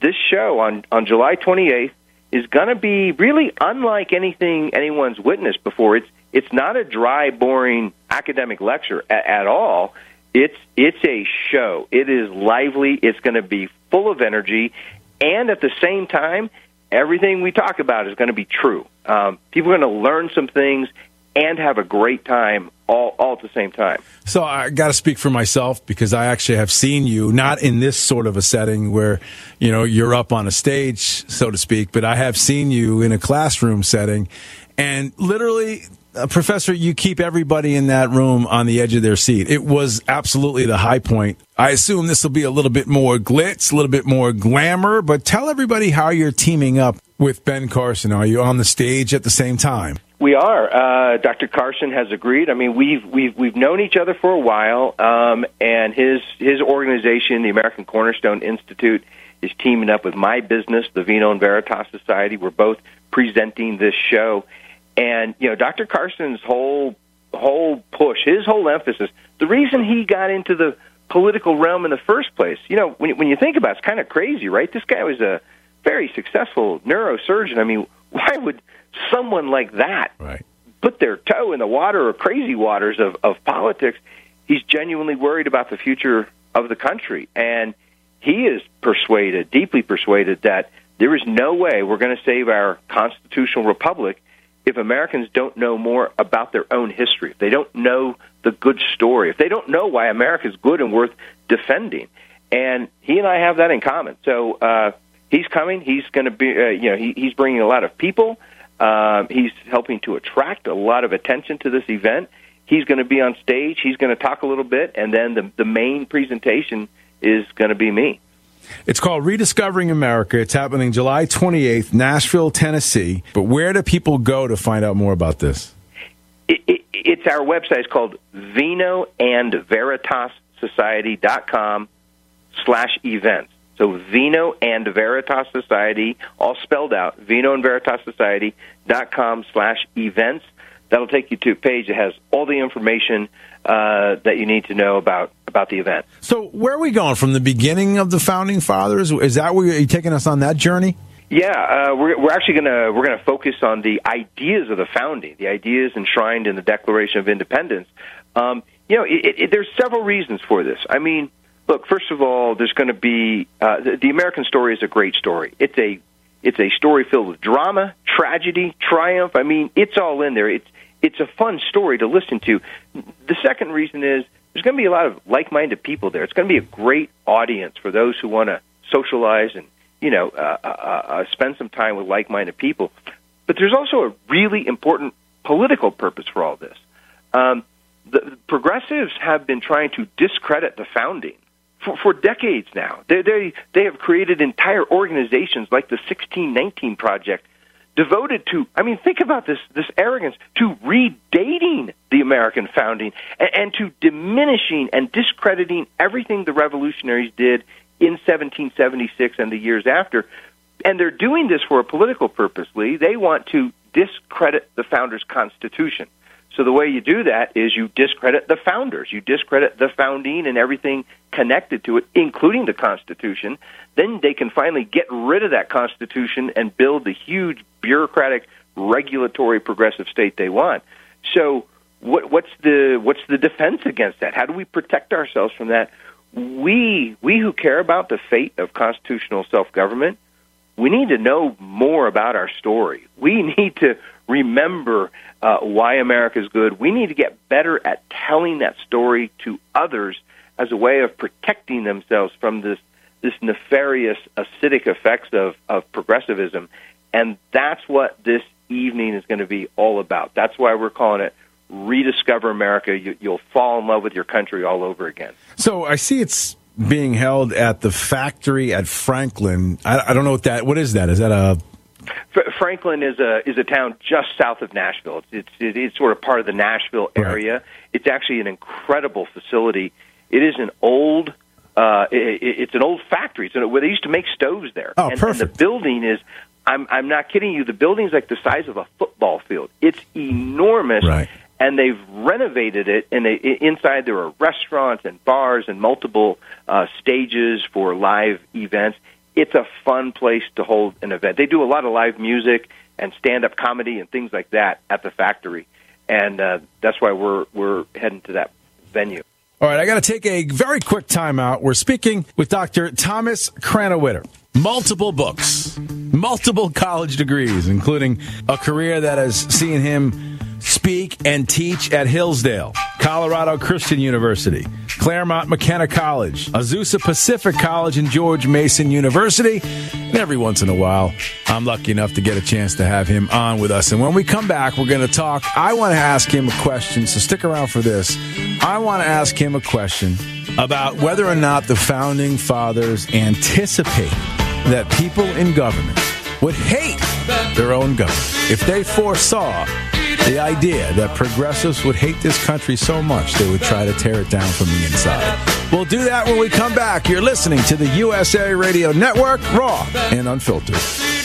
Speaker 35: this show on on July 28th is going to be really unlike anything anyone's witnessed before. It's it's not a dry, boring academic lecture at, at all. It's it's a show. It is lively. It's going to be full of energy, and at the same time, everything we talk about is going to be true. Um, people are going to learn some things and have a great time all, all at the same time.
Speaker 2: So I got to speak for myself because I actually have seen you not in this sort of a setting where you know you're up on a stage, so to speak, but I have seen you in a classroom setting, and literally. Uh, professor, you keep everybody in that room on the edge of their seat. It was absolutely the high point. I assume this will be a little bit more glitz, a little bit more glamour, but tell everybody how you're teaming up with Ben Carson. Are you on the stage at the same time?
Speaker 35: We are. Uh, Dr. Carson has agreed. I mean, we've we've we've known each other for a while, um, and his his organization, the American Cornerstone Institute, is teaming up with my business, the Vino and Veritas Society. We're both presenting this show, and you know, Dr. Carson's whole whole push, his whole emphasis, the reason he got into the political realm in the first place. You know, when when you think about it, it's kind of crazy, right? This guy was a very successful neurosurgeon. I mean, why would someone like that
Speaker 2: right.
Speaker 35: put their toe in the water or crazy waters of, of politics, he's genuinely worried about the future of the country. And he is persuaded, deeply persuaded, that there is no way we're going to save our constitutional republic if Americans don't know more about their own history, if they don't know the good story, if they don't know why America is good and worth defending. And he and I have that in common. So uh, he's coming. He's going to be, uh, you know, he, he's bringing a lot of people. Um, he's helping to attract a lot of attention to this event. He's going to be on stage. He's going to talk a little bit, and then the the main presentation is going to be me.
Speaker 2: It's called Rediscovering America. It's happening July 28th, Nashville, Tennessee. But where do people go to find out more about this?
Speaker 35: It, it, it's our website. It's called Vino and Veritas Society.com slash events. So Vino and Veritas Society, all spelled out, Vino and Veritas Society dot com slash events. That'll take you to a page that has all the information uh, that you need to know about about the event.
Speaker 2: So where are we going from the beginning of the founding fathers? Is that where you're taking us on that journey?
Speaker 35: Yeah, uh, we're we're actually gonna we're gonna focus on the ideas of the founding, the ideas enshrined in the Declaration of Independence. Um, you know, it, it, there's several reasons for this. I mean, Look, first of all, there's going to be uh, the, the American story is a great story. It's a it's a story filled with drama, tragedy, triumph. I mean, it's all in there. It's it's a fun story to listen to. The second reason is there's going to be a lot of like-minded people there. It's going to be a great audience for those who want to socialize and you know, uh, uh, uh, spend some time with like-minded people. But there's also a really important political purpose for all this. Um, the progressives have been trying to discredit the founding for, for decades now. They, they they have created entire organizations like the 1619 Project devoted to I mean think about this this arrogance to redating the American founding and, and to diminishing and discrediting everything the revolutionaries did in 1776 and the years after. And they're doing this for a political purpose, Lee. They want to discredit the founders' constitution. So the way you do that is you discredit the founders, you discredit the founding and everything connected to it, including the Constitution. Then they can finally get rid of that Constitution and build the huge bureaucratic, regulatory, progressive state they want. So what, what's the what's the defense against that? How do we protect ourselves from that? We we who care about the fate of constitutional self government, we need to know more about our story. We need to remember uh, why America is good. We need to get better at telling that story to others as a way of protecting themselves from this this nefarious acidic effects of, of progressivism. And that's what this evening is going to be all about. That's why we're calling it Rediscover America. You, you'll fall in love with your country all over again.
Speaker 2: So I see it's being held at the factory at Franklin. I, I don't know what that. What is that? Is that a
Speaker 35: Franklin is a is a town just south of Nashville. It's it's, it's sort of part of the Nashville area. Right. It's actually an incredible facility. It is an old uh, it, it's an old factory. So where they used to make stoves there.
Speaker 2: Oh,
Speaker 35: and,
Speaker 2: perfect.
Speaker 35: And the building is. I'm I'm not kidding you. The building's like the size of a football field. It's enormous.
Speaker 2: Right.
Speaker 35: And they've renovated it, and they, inside there are restaurants and bars and multiple uh, stages for live events it's a fun place to hold an event. They do a lot of live music and stand up comedy and things like that at the factory, and uh, that's why we're we're heading to that venue.
Speaker 2: All right, I got to take a very quick time out. We're speaking with Dr. Thomas Krannawitter. Multiple books, multiple college degrees, including a career that has seen him speak and teach at Hillsdale, Colorado Christian University, Claremont McKenna College, Azusa Pacific College, and George Mason University. And every once in a while, I'm lucky enough to get a chance to have him on with us. And when we come back, we're going to talk. I want to ask him a question, so stick around for this. I want to ask him a question about whether or not the founding fathers anticipate that people in government would hate their own government if they foresaw the idea that progressives would hate this country so much they would try to tear it down from the inside. We'll do that when we come back. You're listening to the USA Radio Network, raw and unfiltered.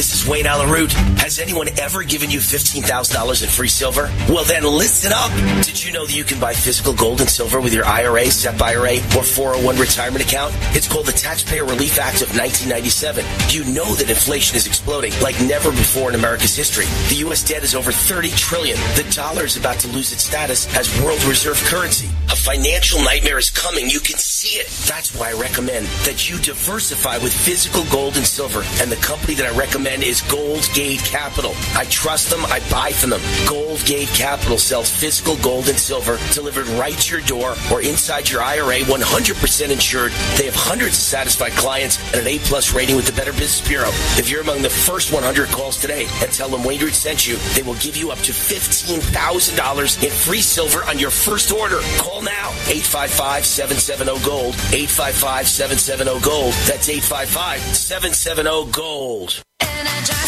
Speaker 3: This is Wayne Allyn Root. Has anyone ever given you $15,000 in free silver? Well, then listen up. Did you know that you can buy physical gold and silver with your IRA, SEP IRA, or 401 retirement account? It's called the Taxpayer Relief Act of 1997. You know that inflation is exploding like never before in America's history. The U.S. debt is over 30 trillion. The dollar is about to lose its status as world reserve currency. A financial nightmare is coming. You can see it. That's why I recommend that you diversify with physical gold and silver. And the company that I recommend is Gold Gate Capital. I trust them. I buy from them. Gold Gate Capital sells physical gold and silver delivered right to your door or inside your IRA, 100% insured. They have hundreds of satisfied clients and an A plus rating with the Better Business Bureau. If you're among the first 100 calls today and tell them Wayne Root sent you, they will give you up to $15,000 in free silver on your first order. Call now. 855-770-GOLD. 855-770-GOLD. That's 855-770-GOLD and I drive.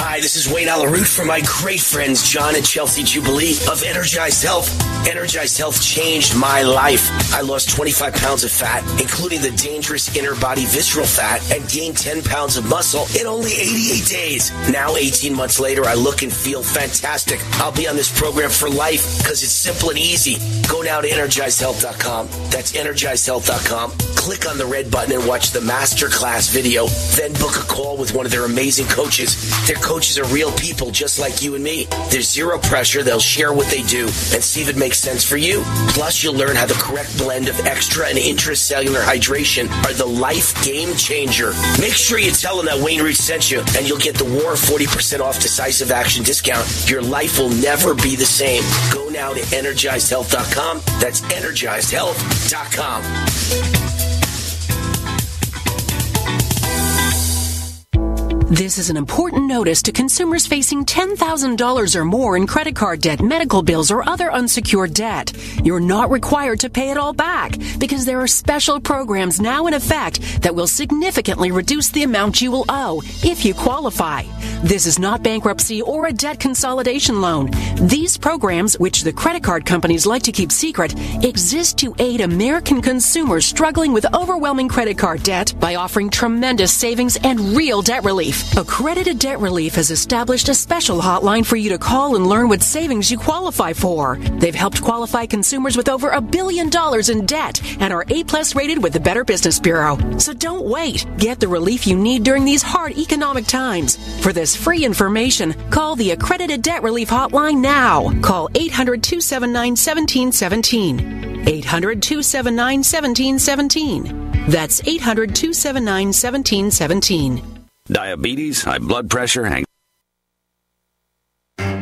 Speaker 3: Hi, this is Wayne Allyn Root from my great friends John and Chelsea Jubilee of Energized Health. Energized Health changed my life. I lost 25 pounds of fat, including the dangerous inner body visceral fat, and gained 10 pounds of muscle in only 88 days. Now, 18 months later, I look and feel fantastic. I'll be on this program for life because it's simple and easy. Go now to energizedhealth.com. That's energizedhealth.com. Click on the red button and watch the masterclass video. Then book a call with one of their amazing coaches. Coaches are real people just like you and me. There's zero pressure. They'll share what they do and see if it makes sense for you. Plus, you'll learn how the correct blend of extra and intracellular hydration are the life game changer. Make sure you tell them that Wayne Root sent you, and you'll get the War 40% off decisive action discount. Your life will never be the same. Go now to energizedhealth.com. That's energizedhealth.com.
Speaker 5: This is an important notice to consumers facing $10,000 or more in credit card debt, medical bills, or other unsecured debt. You're not required to pay it all back because there are special programs now in effect that will significantly reduce the amount you will owe if you qualify. This is not bankruptcy or a debt consolidation loan. These programs, which the credit card companies like to keep secret, exist to aid American consumers struggling with overwhelming credit card debt by offering tremendous savings and real debt relief. Accredited Debt Relief has established a special hotline for you to call and learn what savings you qualify for. They've helped qualify consumers with over a billion dollars in debt and are A plus rated with the Better Business Bureau. So don't wait. Get the relief you need during these hard economic times. For this free information, call the Accredited Debt Relief Hotline now. Call 800 279 1717. 800 279 1717. That's 800 279 1717.
Speaker 36: Diabetes, high blood pressure, and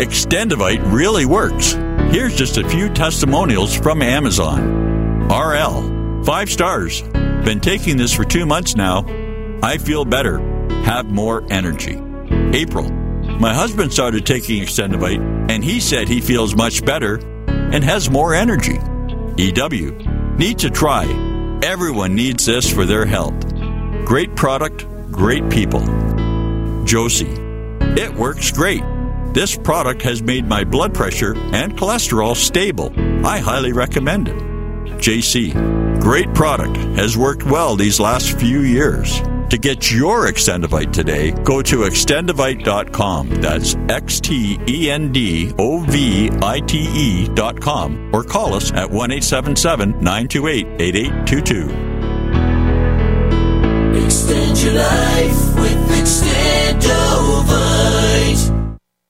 Speaker 12: Extendovite really works. Here's just a few testimonials from Amazon. RL, five stars. Been taking this for two months now. I feel better, have more energy. April, my husband started taking Extendovite and he said he feels much better and has more energy. EW, need to try. Everyone needs this for their health. Great product, great people. Josie, it works great. This product has made my blood pressure and cholesterol stable. I highly recommend it. JC, great product, has worked well these last few years. To get your Extendovite today, go to extendovite.com. That's X T E N D O V I T E.com or call us at 1 877 928 8822.
Speaker 37: Extend your life with Extendovite.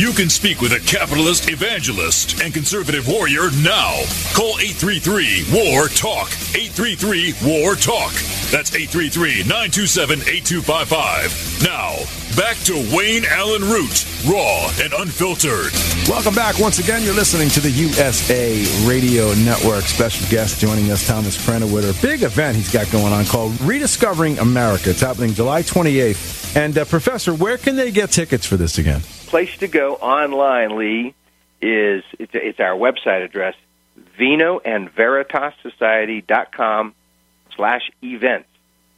Speaker 29: You can speak with a capitalist evangelist and conservative warrior now. Call 833 War Talk. 833 War Talk. That's 833 927 8255. Now, back to Wayne Allyn Root, raw and unfiltered.
Speaker 2: Welcome back. Once again, you're listening to the USA Radio Network. Special guest joining us, Thomas Prena, with a big event he's got going on called Rediscovering America. It's happening July 28th. And, uh, Professor, where can they get tickets for this again?
Speaker 35: place to go online, Lee, is it's, it's our website address, vinoandveritassociety.com slash events.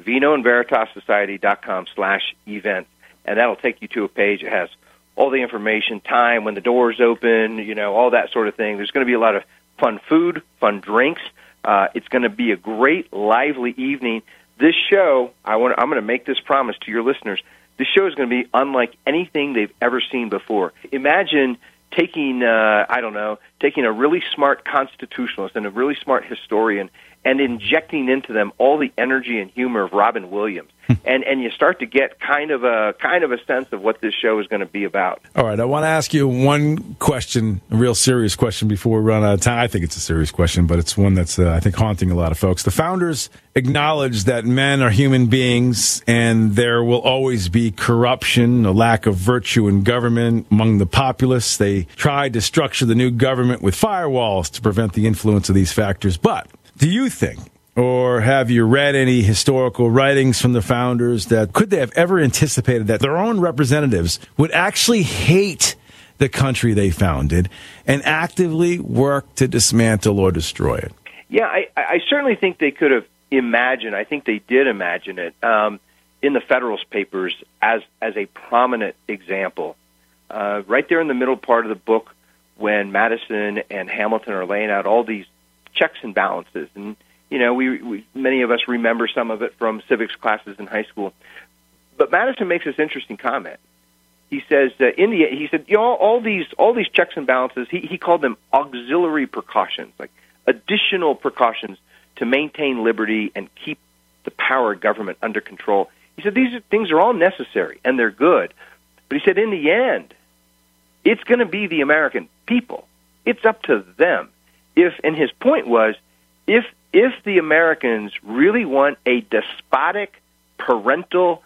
Speaker 35: vinoandveritassociety.com slash events. And that'll take you to a page that has all the information, time, when the doors open, you know, all that sort of thing. There's going to be a lot of fun food, fun drinks. Uh, it's going to be a great, lively evening. This show, I want, I'm going to make this promise to your listeners this show is going to be unlike anything they've ever seen before. Imagine taking, uh, I don't know, taking a really smart constitutionalist and a really smart historian and injecting into them all the energy and humor of Robin Williams. and and you start to get kind of a kind of a sense of what this show is going to be about.
Speaker 2: All right, I want to ask you one question, a real serious question before we run out of time. I think it's a serious question, but it's one that's uh, I think haunting a lot of folks. The founders acknowledged that men are human beings and there will always be corruption, a lack of virtue in government among the populace. They tried to structure the new government with firewalls to prevent the influence of these factors, but do you think, or have you read any historical writings from the founders that could they have ever anticipated that their own representatives would actually hate the country they founded and actively work to dismantle or destroy it?
Speaker 35: Yeah, I, I certainly think they could have imagined. I think they did imagine it um, in the Federalist Papers as as a prominent example. Uh, right there in the middle part of the book, when Madison and Hamilton are laying out all these checks and balances. And you know, we, we many of us remember some of it from civics classes in high school. But Madison makes this interesting comment. He says uh, in the he said you know, all these all these checks and balances. He he called them auxiliary precautions, like additional precautions to maintain liberty and keep the power of government under control. He said these are, things are all necessary and they're good, but he said in the end, it's going to be the American people. It's up to them if and his point was if if the Americans really want a despotic parental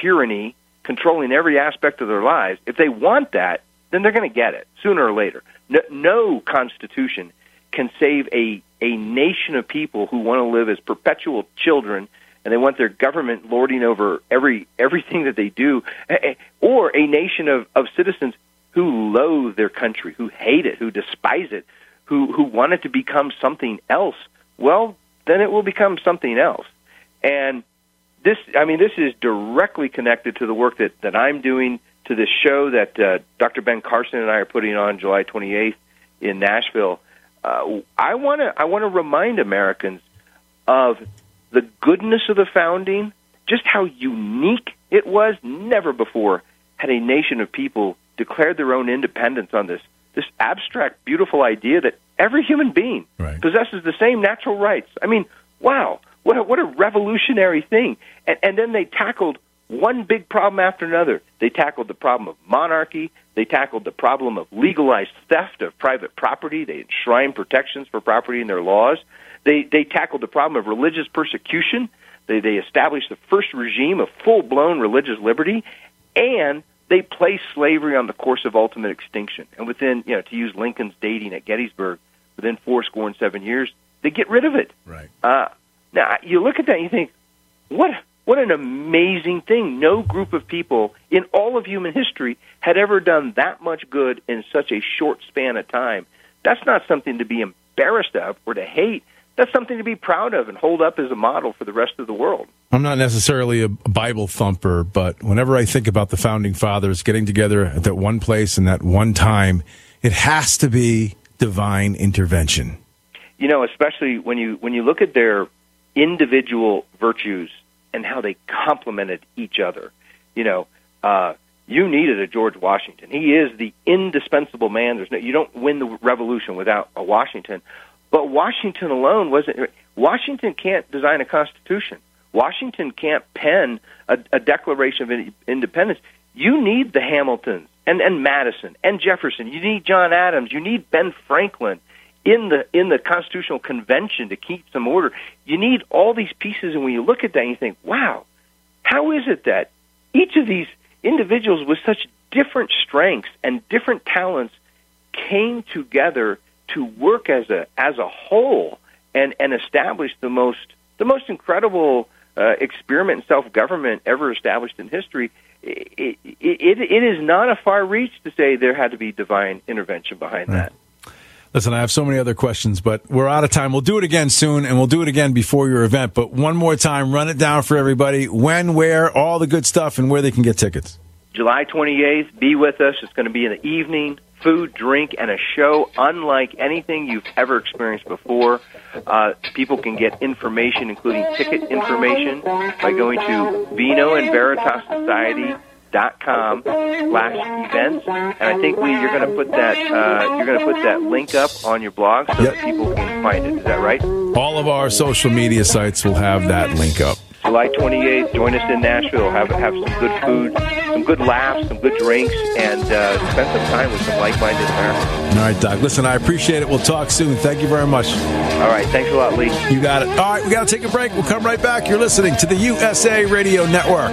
Speaker 35: tyranny controlling every aspect of their lives, if they want that, then they're going to get it sooner or later. No, no constitution can save a a nation of people who want to live as perpetual children and they want their government lording over every everything that they do or a nation of, of citizens who loathe their country, who hate it, who despise it, who who want it to become something else, well, then it will become something else. And this, I mean, this is directly connected to the work that that I'm doing to this show that uh, Dr. Ben Carson and I are putting on July 28th in Nashville. Uh, I want to I want to remind Americans of the goodness of the founding, just how unique it was. Never before had a nation of people declared their own independence on this this abstract, beautiful idea that every human being
Speaker 2: right.
Speaker 35: possesses the same natural rights. I mean, wow, what a, what a revolutionary thing! And, and then they tackled one big problem after another. They tackled the problem of monarchy. They tackled the problem of legalized theft of private property. They enshrined protections for property in their laws. They they tackled the problem of religious persecution. They they established the first regime of full blown religious liberty, and they placed slavery on the course of ultimate extinction. And within, you know, to use Lincoln's dating at Gettysburg, within four score and seven years, they get rid of it.
Speaker 2: Right.
Speaker 35: Uh, now you look at that and you think, what what an amazing thing! No group of people in all of human history had ever done that much good in such a short span of time. That's not something to be embarrassed of or to hate that's something to be proud of and hold up as a model for the rest of the world.
Speaker 2: I'm not necessarily a Bible thumper, but whenever I think about the founding fathers getting together at that one place and that one time, it has to be divine intervention.
Speaker 35: You know, especially when you when you look at their individual virtues and how they complemented each other. You know, uh, you needed a George Washington. He is the indispensable man. There's no, you don't win the revolution without a Washington. But Washington alone wasn't. Washington can't design a constitution. Washington can't pen a, a Declaration of Independence. You need the Hamiltons and, and Madison and Jefferson. You need John Adams. You need Ben Franklin in the in the Constitutional Convention to keep some order. You need all these pieces, and when you look at that, you think, "Wow, how is it that each of these individuals with such different strengths and different talents came together to work as a as a whole and and establish the most the most incredible uh, experiment in self government ever established in history. It, it, it is not a far reach to say there had to be divine intervention behind right. that.
Speaker 2: Listen, I have so many other questions, but we're out of time. We'll do it again soon, and we'll do it again before your event. But one more time, run it down for everybody. When, where, all the good stuff, and where they can get tickets.
Speaker 35: July 28th, be with us. It's going to be in the evening food, drink, and a show unlike anything you've ever experienced before. Uh, people can get information, including ticket information, by going to Vino and Veritas Society com slash events. And I think Lee, you're going to put that uh, you're going to put that link up on your blog so
Speaker 2: Yep.
Speaker 35: that people can find it. Is that right?
Speaker 2: All of our social media sites will have that link up.
Speaker 35: July 28th, join us in Nashville. Have have some good food, some good laughs, some good drinks, and uh, spend some time with some like-minded Americans.
Speaker 2: All right, Doc. Listen, I appreciate it. We'll talk soon. Thank you very much.
Speaker 35: All right, thanks a lot, Lee.
Speaker 2: You got it. All right, we got to take a break. We'll come right back. You're listening to the USA Radio Network.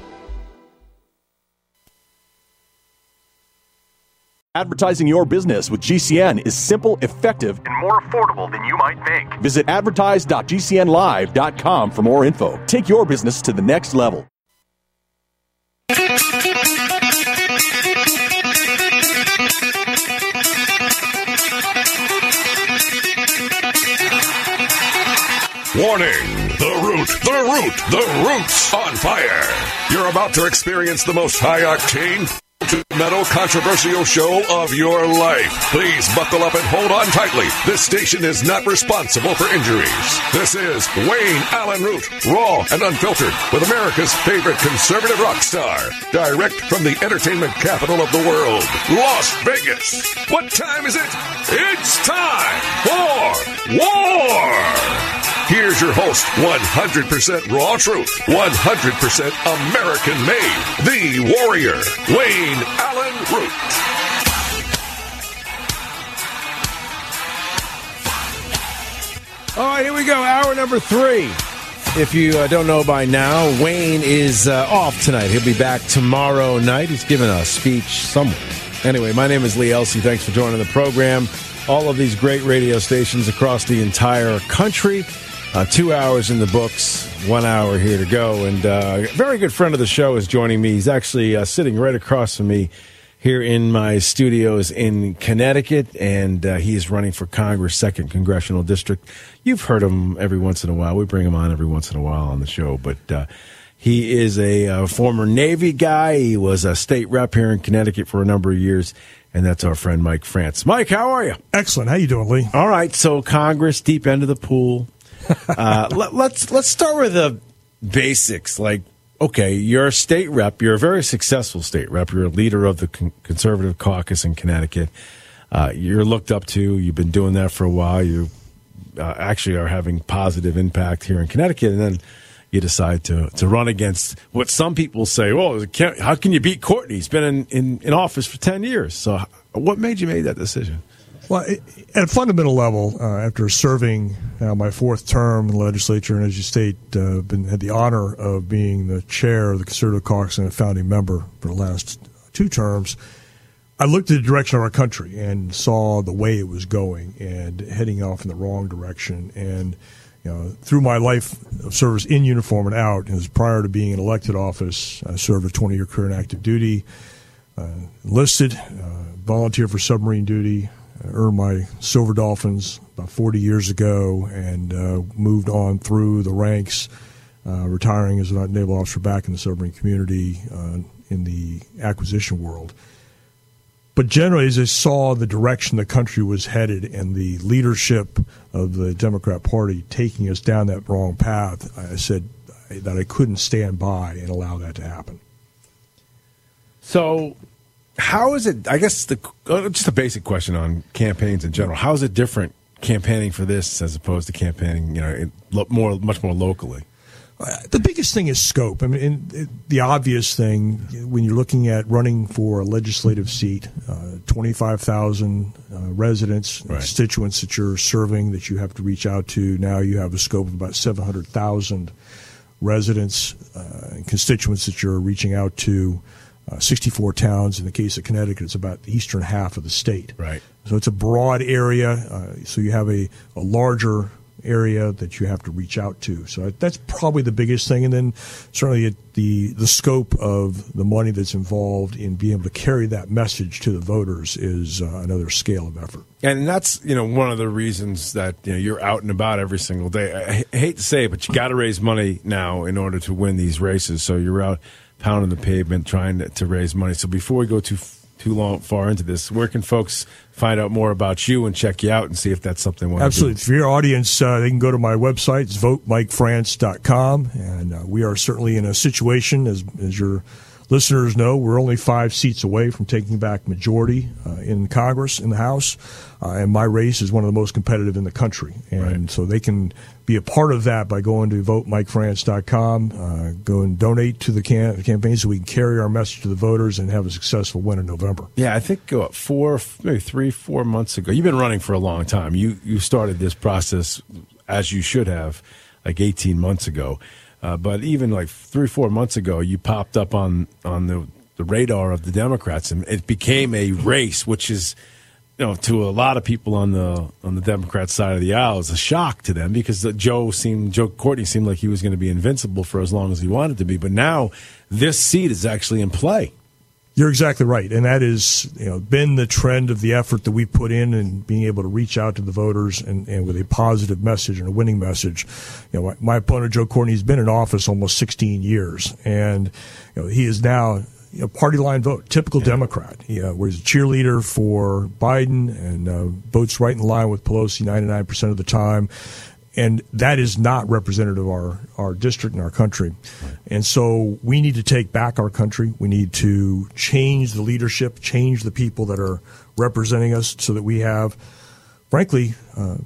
Speaker 27: Advertising your business with GCN is simple, effective, and more affordable than you might think. Visit advertise.gcnlive.com for more info. Take your business to the next level.
Speaker 24: Warning! The root, the root, the root's on fire. You're about to experience the most high octane metal controversial show of your life. Please buckle up and hold on tightly. This station is not responsible for injuries. This is Wayne Allyn Root, raw and unfiltered, with America's favorite conservative rock star. Direct from the entertainment capital of the world, Las Vegas. What time is it? It's time for war! Here's your host, 100% raw truth, 100% American made, the warrior, Wayne Allyn Root.
Speaker 2: All right, here we go. Hour number three. If you uh, don't know by now, Wayne is uh, off tonight. He'll be back tomorrow night. He's giving a speech somewhere. Anyway, my name is Lee Elci. Thanks for joining the program. All of these great radio stations across the entire country. Uh, two hours in the books, one hour here to go. And uh, a very good friend of the show is joining me. He's actually uh, sitting right across from me here in my studios in Connecticut, and uh, he is running for Congress, second congressional district. You've heard him every once in a while. We bring him on every once in a while on the show, but uh, he is a uh, former Navy guy. He was a state rep here in Connecticut for a number of years, and that's our friend Mike France. Mike, how are you?
Speaker 38: Excellent. How you doing, Lee?
Speaker 2: All right. So Congress, deep end of the pool. Uh, let, let's let's start with the basics. Like, okay, you're a state rep. You're a very successful state rep. You're a leader of the con- conservative caucus in Connecticut. Uh, you're looked up to. You've been doing that for a while. You uh, actually are having positive impact here in Connecticut, and then you decide to to run against what some people say. Well, can't, how can you beat Courtney? He's been in, in, in office for ten years. So, what made you make that decision?
Speaker 38: Well, at a fundamental level, uh, after serving uh, my fourth term in the legislature, and as you state, uh, been had the honor of being the chair of the Conservative Caucus and a founding member for the last two terms, I looked at the direction of our country and saw the way it was going and heading off in the wrong direction. And you know, through my life of service in uniform and out, as prior to being in elected office, I served a 20 year career in active duty, uh, enlisted, uh, volunteered for submarine duty, earned my Silver Dolphins about 40 years ago, and uh, moved on through the ranks, uh, retiring as a naval officer back in the submarine community uh, in the acquisition world. But generally, as I saw the direction the country was headed and the leadership of the Democrat Party taking us down that wrong path, I said that I couldn't stand by and allow that to happen.
Speaker 2: So, how is it? I guess the uh, just a basic question on campaigns in general. How is it different campaigning for this as opposed to campaigning, you know, in, lo- more much more locally?
Speaker 38: The biggest thing is scope. I mean, the obvious thing when you're looking at running for a legislative seat, uh, 25,000 uh, residents,
Speaker 2: Right.
Speaker 38: constituents that you're serving that you have to reach out to. Now you have a scope of about 700,000 residents uh, and constituents that you're reaching out to. Uh, 64 towns. In the case of Connecticut, it's about the eastern half of the state.
Speaker 2: Right.
Speaker 38: So it's a broad area. Uh, so you have a, a larger area that you have to reach out to. So that's probably the biggest thing. And then certainly the the scope of the money that's involved in being able to carry that message to the voters is uh, another scale of effort.
Speaker 2: And that's you know one of the reasons that you know you're out and about every single day. I, hate to say it, but you got to raise money now in order to win these races. So you're out pounding the pavement trying to, to raise money. So before we go too too long far into this, where can folks find out more about you and check you out and see if that's something
Speaker 38: Absolutely. For your audience, uh, they can go to my website. It's votemikefrance.com. And uh, we are certainly in a situation, as, as your listeners know, we're only five seats away from taking back majority uh, in Congress, in the House. Uh, and my race is one of the most competitive in the country. And so they can be a part of that by going to votemikefrance.com, uh, go and donate to the can- campaign so we can carry our message to the voters and have a successful win in November.
Speaker 2: Yeah, I think uh, four, maybe three, four months ago. You've been running for a long time. You you started this process as you should have, like eighteen months ago. Uh, but even like three, four months ago, you popped up on on the the radar of the Democrats, and it became a race, which is. Know, to a lot of people on the on the Democrat side of the aisle, is a shock to them because Joe seemed Joe Courtney seemed like he was going to be invincible for as long as he wanted to be, but now this seat is actually in play.
Speaker 38: You're exactly right, and that is you know been the trend of the effort that we put in and being able to reach out to the voters and, and with a positive message and a winning message. You know, my, my opponent Joe Courtney has been in office almost 16 years, and you know he is now you know, party line vote, typical Democrat. He uh, was a cheerleader for Biden and uh, votes right in line with Pelosi 99% of the time. And that is not representative of our, our district and our country. And so we need to take back our country. We need to change the leadership, change the people that are representing us so that we have, frankly, uh,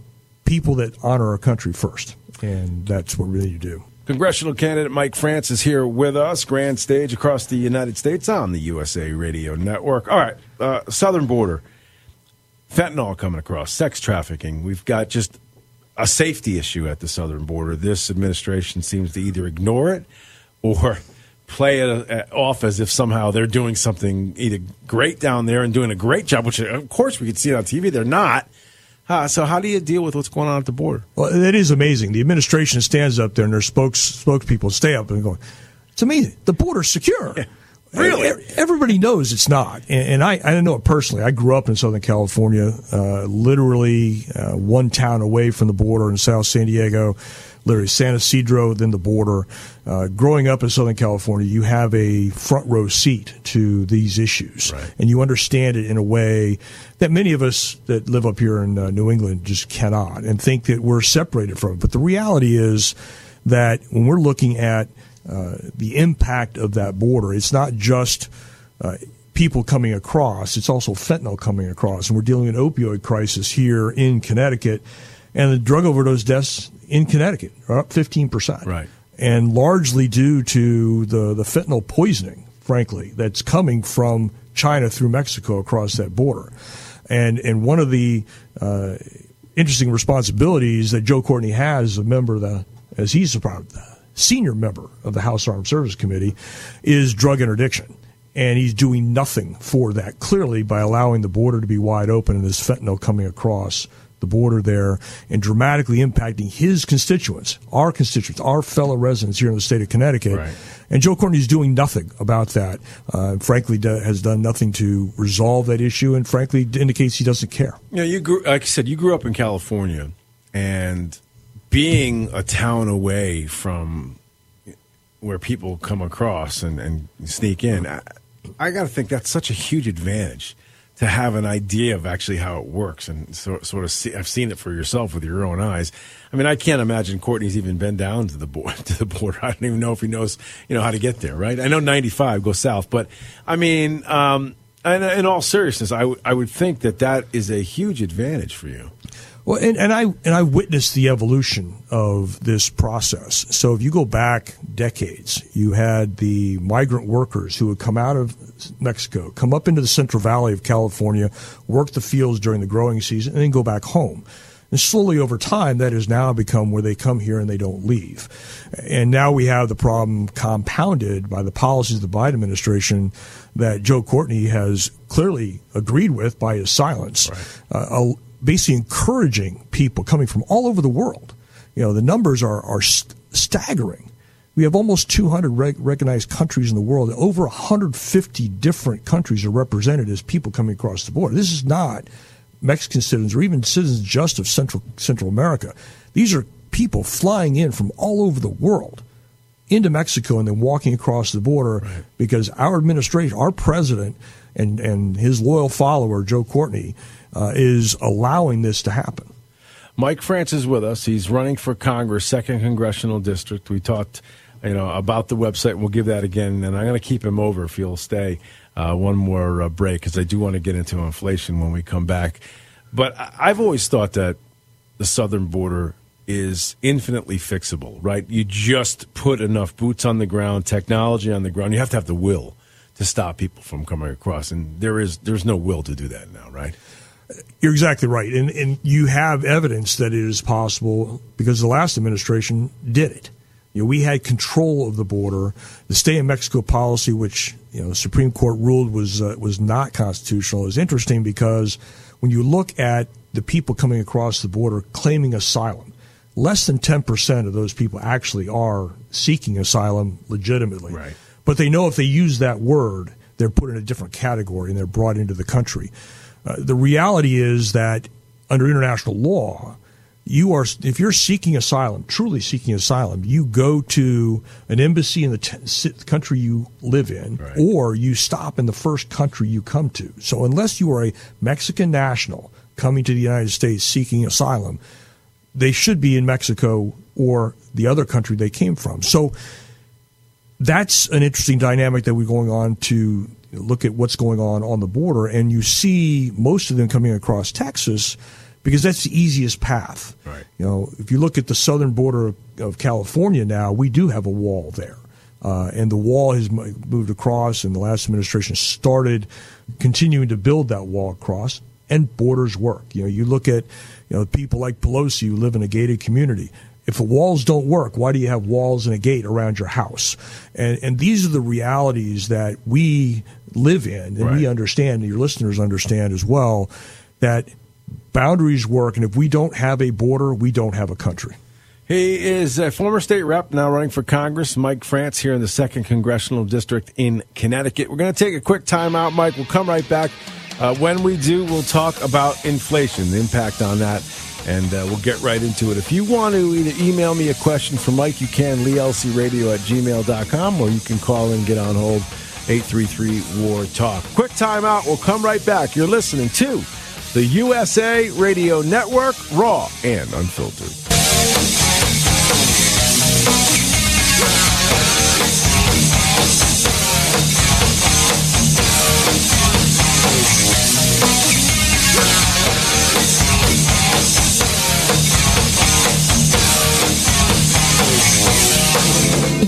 Speaker 38: people that honor our country first. And that's what we need to do.
Speaker 2: Congressional candidate Mike France is here with us, grand stage across the United States on the USA Radio Network. All right, uh, southern border, fentanyl coming across, sex trafficking. We've got just a safety issue at the southern border. This administration seems to either ignore it or play it uh, off as if somehow they're doing something either great down there and doing a great job, which of course we could see it on TV. They're not. Uh, so how do you deal with what's going on at the border?
Speaker 38: Well, that is amazing. The administration stands up there and their spokes spokespeople stay up and go, "It's amazing. The border's secure."
Speaker 2: Really?
Speaker 38: E- Everybody knows it's not, and, and I I don't know it personally. I grew up in Southern California, uh, literally uh, one town away from the border in South San Diego. Literally San Ysidro, then the border. Uh, growing up in Southern California, you have a front row seat to these issues, and you understand it in a way that many of us that live up here in uh, New England just cannot, and think that we're separated from it. But the reality is that when we're looking at uh, the impact of that border, it's not just uh, people coming across, it's also fentanyl coming across. And we're dealing with an opioid crisis here in Connecticut, and the drug overdose deaths in Connecticut are up 15%.
Speaker 2: Right.
Speaker 38: And largely due to the, the fentanyl poisoning, frankly, that's coming from China through Mexico across that border. And, and one of the uh, interesting responsibilities that Joe Courtney has as a member of the, as he's a part of the senior member of the House Armed Service Committee, is drug interdiction. And he's doing nothing for that, clearly, by allowing the border to be wide open and this fentanyl coming across the border there and dramatically impacting his constituents, our constituents, our fellow residents here in the state of Connecticut. And Joe Courtney is doing nothing about that. Uh, frankly, has done nothing to resolve that issue, and frankly, indicates he doesn't care.
Speaker 2: Know, you grew, like I said, you grew up in California, and being a town away from where people come across and, and sneak in, I, I got to think that's such a huge advantage to have an idea of actually how it works and so, sort of see. I've seen it for yourself with your own eyes. I mean, I can't imagine Courtney's even been down to the border. To the border, I don't even know if he knows, you know, how to get there. Right? I know 95 goes south, but I mean. Um, uh, in all seriousness, I, w- I would think that that is a huge advantage for you.
Speaker 38: Well, and, and I and I witnessed the evolution of this process. So if you go back decades, you had the migrant workers who would come out of Mexico, come up into the Central Valley of California, work the fields during the growing season, and then go back home. And slowly over time, that has now become where they come here and they don't leave. And now we have the problem compounded by the policies of the Biden administration that Joe Courtney has clearly agreed with by his silence. Uh, basically encouraging people coming from all over the world. You know, the numbers are, are st- staggering. We have almost 200 rec- recognized countries in the world. Over 150 different countries are represented as people coming across the border. This is not Mexican citizens or even citizens just of Central Central America. These are people flying in from all over the world into Mexico and then walking across the border right. because our administration, our president, and, and his loyal follower, Joe Courtney, uh, is allowing this to happen.
Speaker 2: Mike France is with us. He's running for Congress, second congressional district. We talked, you know, about the website. We'll give that again, and I'm going to keep him over if he'll stay uh, one more uh, break because I do want to get into inflation when we come back. But I've always thought that the southern border is infinitely fixable, right? You just put enough boots on the ground, technology on the ground. You have to have the will to stop people from coming across, and there is there's no will to do that now, right?
Speaker 38: You're exactly right, and and you have evidence that it is possible because the last administration did it. You know, we had control of the border. The stay in Mexico policy, which you know the Supreme Court ruled was uh, was not constitutional, is interesting because when you look at the people coming across the border claiming asylum, less than 10% of those people actually are seeking asylum legitimately.
Speaker 2: Right.
Speaker 38: But they know if they use that word, they're put in a different category and they're brought into the country. Uh, the reality is that under international law, you are if you're seeking asylum, truly seeking asylum, you go to an embassy in the t- country you live in, right. or you stop in the first country you come to. So unless you are a Mexican national coming to the United States seeking asylum, they should be in Mexico or the other country they came from. So that's an interesting dynamic that we're going on to look at what's going on on the border, and you see most of them coming across Texas because that's the easiest path.
Speaker 2: Right.
Speaker 38: You know, if you look at the southern border of, of California now, we do have a wall there. Uh, and the wall has moved across, and the last administration started continuing to build that wall across, and borders work. You know, you look at you know people like Pelosi who live in a gated community. If the walls don't work, why do you have walls and a gate around your house? And and these are the realities that we live in and right. we understand, and your listeners understand as well, that boundaries work, and if we don't have a border, we don't have a country.
Speaker 2: He is a former state rep, now running for Congress, Mike France, here in the 2nd Congressional District in Connecticut. We're going to take a quick time out, Mike. We'll come right back. Uh, when we do, we'll talk about inflation, the impact on that, and uh, we'll get right into it. If you want to either email me a question for Mike, you can, leelciradio at gmail.com, or you can call in, get on hold, 833 War Talk. Quick time out. We'll come right back. You're listening to the USA Radio Network, raw and unfiltered.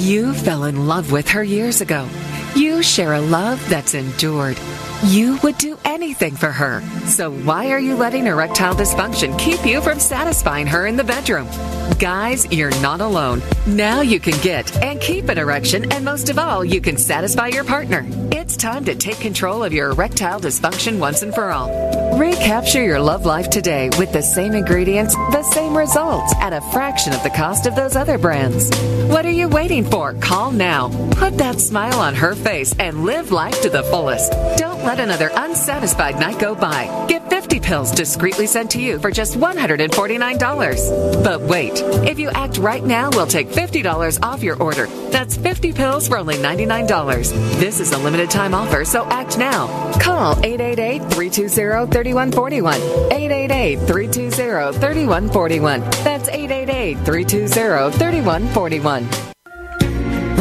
Speaker 39: You fell in love with her years ago. You share a love that's endured. You would do anything for her. So why are you letting erectile dysfunction keep you from satisfying her in the bedroom? Guys, you're not alone. Now you can get and keep an erection, and most of all, you can satisfy your partner. It's time to take control of your erectile dysfunction once and for all. Recapture your love life today with the same ingredients, the same results, at a fraction of the cost of those other brands. What are you waiting for? Call now. Put that smile on her face and live life to the fullest. Don't let another unsatisfied night go by. Get 50 pills discreetly sent to you for just $149. But wait, if you act right now, we'll take $50 off your order. That's 50 pills for only $99. This is a limited time offer, so act now. Call 888-320-3141. 888-320-3141. That's 888-320-3141.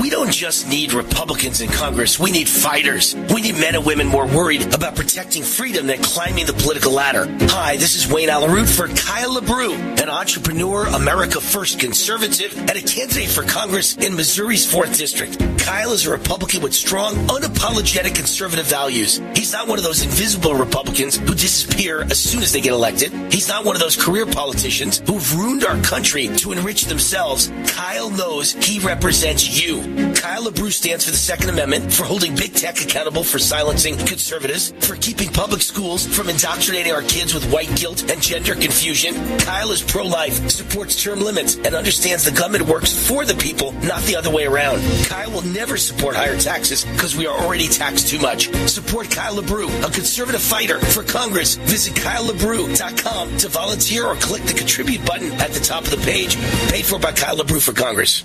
Speaker 3: We don't just need Republicans in Congress. We need fighters. We need men and women more worried about protecting freedom than climbing the political ladder. Hi, this is Wayne Allyn Root for Kyle LaBrue, an entrepreneur, America First conservative, and a candidate for Congress in Missouri's 4th District. Kyle is a Republican with strong, unapologetic conservative values. He's not one of those invisible Republicans who disappear as soon as they get elected. He's not one of those career politicians who've ruined our country to enrich themselves. Kyle knows he represents you. Kyle LaBrue stands for the Second Amendment, for holding big tech accountable for silencing conservatives, for keeping public schools from indoctrinating our kids with white guilt and gender confusion. Kyle is pro-life, supports term limits, and understands the government works for the people, not the other way around. Kyle will never support higher taxes because we are already taxed too much. Support Kyle LaBrue, a conservative fighter for Congress. Visit KyleLaBrue.com to volunteer or click the contribute button at the top of the page. Paid for by Kyle LaBrue for Congress.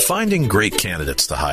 Speaker 40: Finding great candidates to hire.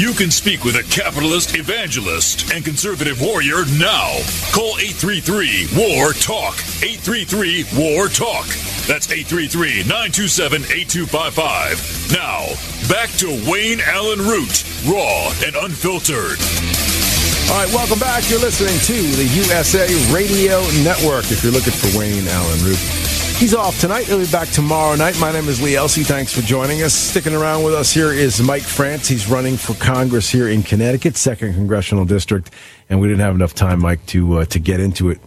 Speaker 29: You can speak with a capitalist, evangelist, and conservative warrior now. Call 833 WAR TALK. 833 WAR TALK. That's 833 927 8255. Now, back to Wayne Allyn Root, raw and unfiltered.
Speaker 2: All right, welcome back. You're listening to the USA Radio Network. If you're looking for Wayne Allyn Root, he's off tonight. He'll be back tomorrow night. My name is Lee Elci. Thanks for joining us. Sticking around with us here is Mike France. He's running for Congress here in Connecticut, second congressional district, and we didn't have enough time, Mike, to uh, to get into it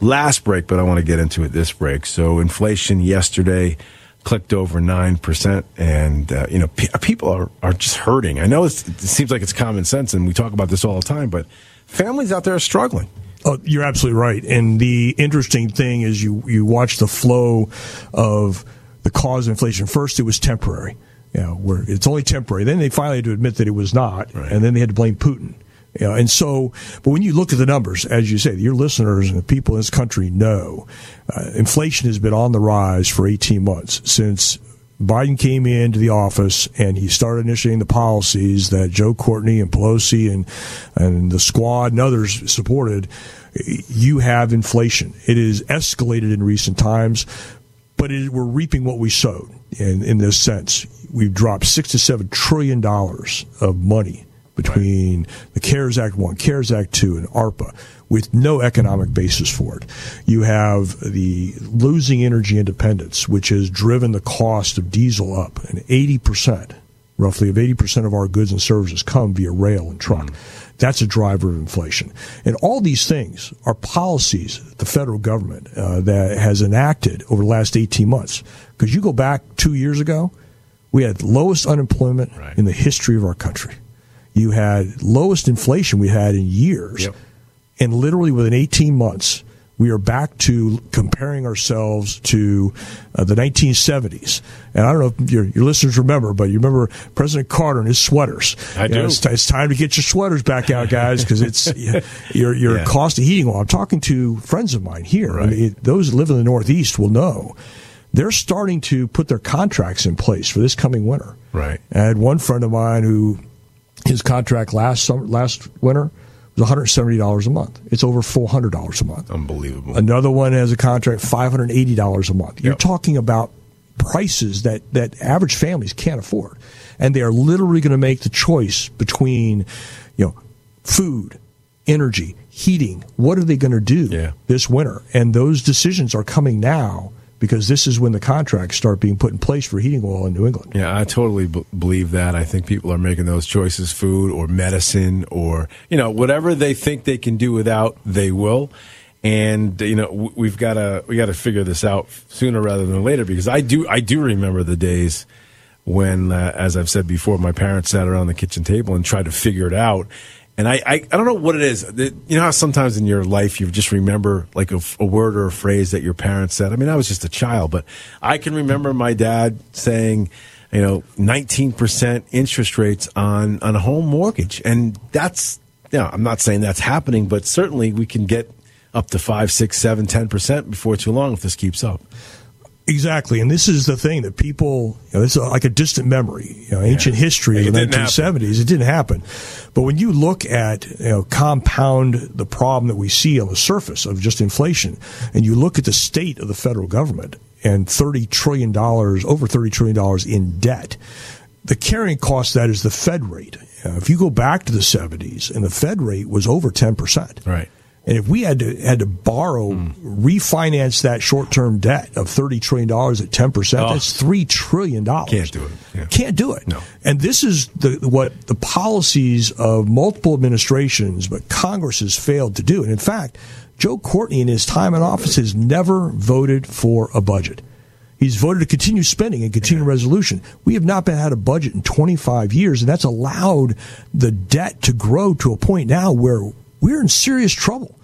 Speaker 2: last break, but I want to get into it this break. So, inflation yesterday clicked over 9% and uh, you know pe- people are, are just hurting i know it seems like it's common sense and we talk about this all the time but families out there are struggling.
Speaker 38: Oh, you're absolutely right. And the interesting thing is you you watch the flow of the cause of inflation. First, it was temporary. You know, where it's only temporary. Then they finally had to admit that it was not, right. and then they had to blame Putin. You know, and so, but when you look at the numbers, as you say, your listeners and the people in this country know, uh, inflation has been on the rise for 18 months since Biden came into the office and he started initiating the policies that Joe Courtney and Pelosi and and the squad and others supported. You have inflation. It is escalated in recent times, but it, we're reaping what we sowed. In in this sense, we've dropped six to seven trillion dollars of money between the CARES Act one, CARES Act two, and ARPA with no economic basis for it. You have the losing energy independence, which has driven the cost of diesel up, and 80%, roughly of 80% of our goods and services come via rail and truck. Mm. That's a driver of inflation. And all these things are policies the federal government uh, that has enacted over the last 18 months. Because you go back two years ago, we had lowest unemployment right. in the history of our country. You had lowest inflation we had in years. Yep and literally within 18 months, we are back to comparing ourselves to uh, the 1970s. And I don't know if your, your, listeners remember, but you remember President Carter and his sweaters.
Speaker 2: I do.
Speaker 38: Know, it's, it's, time to get your sweaters back out, guys, because it's your your yeah. cost of heating. Well, I'm talking to friends of mine here. Right. I mean, those that live in the Northeast will know. They're starting to put their contracts in place for this coming winter.
Speaker 2: Right.
Speaker 38: I had one friend of mine who his contract last summer, last winter was $170 a month. It's over $400 a month.
Speaker 2: Unbelievable.
Speaker 38: Another one has a contract $580 a month. You're talking about prices that, that average families can't afford. And they are literally going to make the choice between, you know, food, energy, heating. What are they going to do
Speaker 2: yeah.
Speaker 38: this winter? And those decisions are coming now because this is when the contracts start being put in place for heating oil in New England.
Speaker 2: Yeah, I totally b- believe that. I think people are making those choices food or medicine or, you know, whatever they think they can do without, they will. And you know we've got to we got to figure this out sooner rather than later because I do I do remember the days when, uh, as I've said before, my parents sat around the kitchen table and tried to figure it out, and I, I, I, don't know what it is. You know how sometimes in your life you just remember like a, a, word or a phrase that your parents said. I mean, I was just a child, but I can remember my dad saying, you know, 19% interest rates on, on a home mortgage. And that's, you know, I'm not saying that's happening, but certainly we can get up to five, six, seven, 10% before too long if this keeps up.
Speaker 38: Exactly, and this is the thing that people, you know, it's like a distant memory, you know, ancient yeah. history of the 1970s. It didn't happen. But when you look at, you know, compound the problem that we see on the surface of just inflation, and you look at the state of the federal government and $30 trillion, over $30 trillion in debt, the carrying cost that is the Fed rate. Uh, if you go back to the 70s, and the Fed rate was over 10%.
Speaker 2: Right.
Speaker 38: And if we had to had to borrow, mm. refinance that short term debt of thirty trillion dollars at ten percent, oh. that's three trillion dollars.
Speaker 2: Can't do it.
Speaker 38: Yeah. Can't do it.
Speaker 2: No.
Speaker 38: And this is the what the policies of multiple administrations, but Congress has failed to do. And in fact, Joe Courtney in his time in office has never voted for a budget. He's voted to continue spending and continue yeah. resolution. We have not been had a budget in 25 years, and that's allowed the debt to grow to a point now where we're in serious trouble.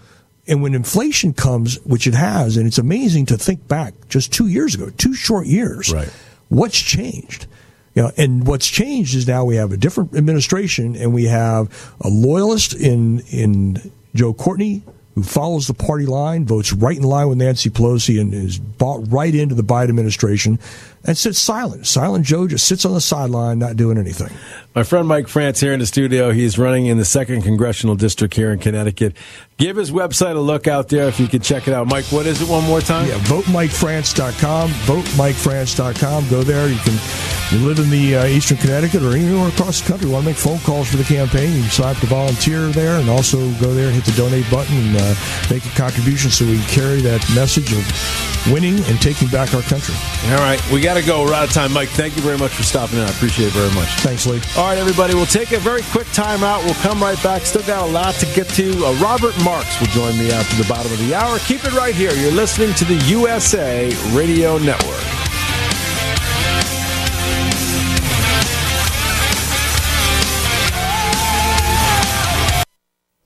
Speaker 38: And when inflation comes, which it has, and it's amazing to think back just two years ago, two short years,
Speaker 2: right.
Speaker 38: what's changed? You know, and what's changed is now we have a different administration and we have a loyalist in in Joe Courtney who follows the party line, votes right in line with Nancy Pelosi, and is bought right into the Biden administration and sits silent. Silent Joe just sits on the sideline, not doing anything.
Speaker 2: My friend Mike France here in the studio. He's running in the second congressional district here in Connecticut. Give his website a look out there if you could check it out. Mike, what is it one more time?
Speaker 38: Yeah, votemikefrance.com. Votemikefrance.com. Go there. You can you live in the uh, eastern Connecticut or anywhere across the country. You want to make phone calls for the campaign. You can sign up to volunteer there and also go there and hit the donate button and uh, make a contribution so we can carry that message of winning and taking back our country.
Speaker 2: All right. We got to go. We're out of time. Mike, thank you very much for stopping in. I appreciate it very much.
Speaker 38: Thanks, Lee.
Speaker 2: All right, everybody. We'll take a very quick time out. We'll come right back. Still got a lot to get to. Uh, Robert Marks will join me after the bottom of the hour. Keep it right here. You're listening to the USA Radio Network.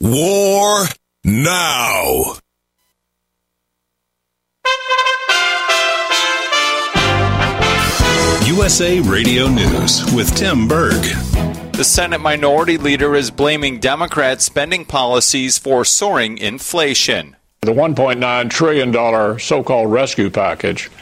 Speaker 24: War now.
Speaker 41: USA Radio News with Tim Berg.
Speaker 10: The Senate Minority Leader is blaming Democrat spending policies for soaring inflation.
Speaker 42: The $1.9 trillion so called rescue package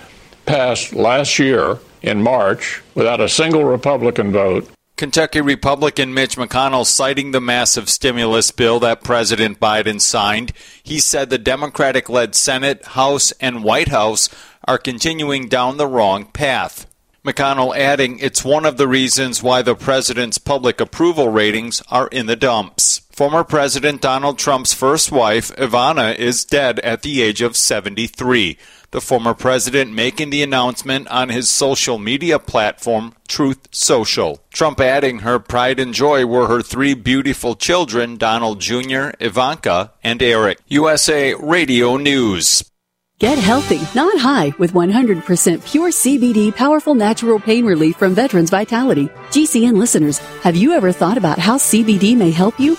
Speaker 42: passed last year in March without a single Republican vote.
Speaker 10: Kentucky Republican Mitch McConnell citing the massive stimulus bill that President Biden signed. He said the Democratic led Senate, House, and White House are continuing down the wrong path. McConnell adding it's one of the reasons why the president's public approval ratings are in the dumps. Former President Donald Trump's first wife, Ivana, is dead at the age of 73. The former president making the announcement on his social media platform, Truth Social. Trump adding her pride and joy were her three beautiful children, Donald Jr., Ivanka, and Eric. USA Radio News.
Speaker 43: Get healthy, not high, with 100% pure CBD powerful natural pain relief from Veterans Vitality. GCN listeners, have you ever thought about how CBD may help you?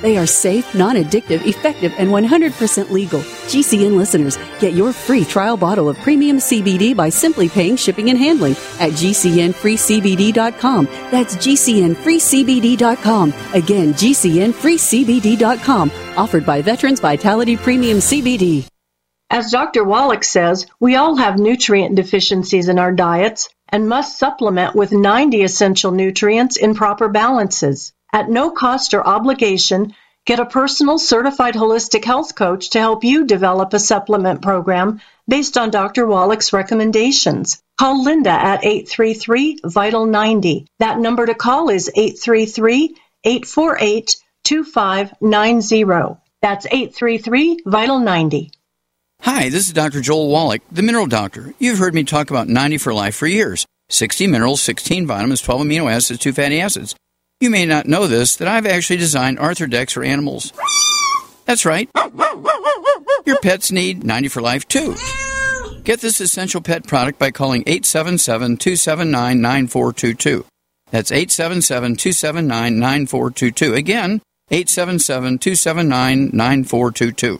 Speaker 43: They are safe, non addictive, effective, and 100% legal. GCN listeners, get your free trial bottle of premium CBD by simply paying shipping and handling at GCNFreeCBD.com. That's GCNFreeCBD.com. Again, GCNFreeCBD.com. Offered by Veterans Vitality Premium CBD.
Speaker 44: As Dr. Wallach says, we all have nutrient deficiencies in our diets and must supplement with 90 essential nutrients in proper balances. At no cost or obligation, get a personal certified holistic health coach to help you develop a supplement program based on Dr. Wallach's recommendations. Call Linda at 833 Vital 90. That number to call is 833 848 2590. That's 833 Vital 90.
Speaker 45: Hi, this is Dr. Joel Wallach, the Mineral Doctor. You've heard me talk about 90 for life for years 60 minerals, 16 vitamins, 12 amino acids, 2 fatty acids. You may not know this, that I've actually designed Arthur decks for animals. That's right. Your pets need 90 for life too. Get this essential pet product by calling 877 279 9422. That's 877 279 9422. Again, 877 279 9422.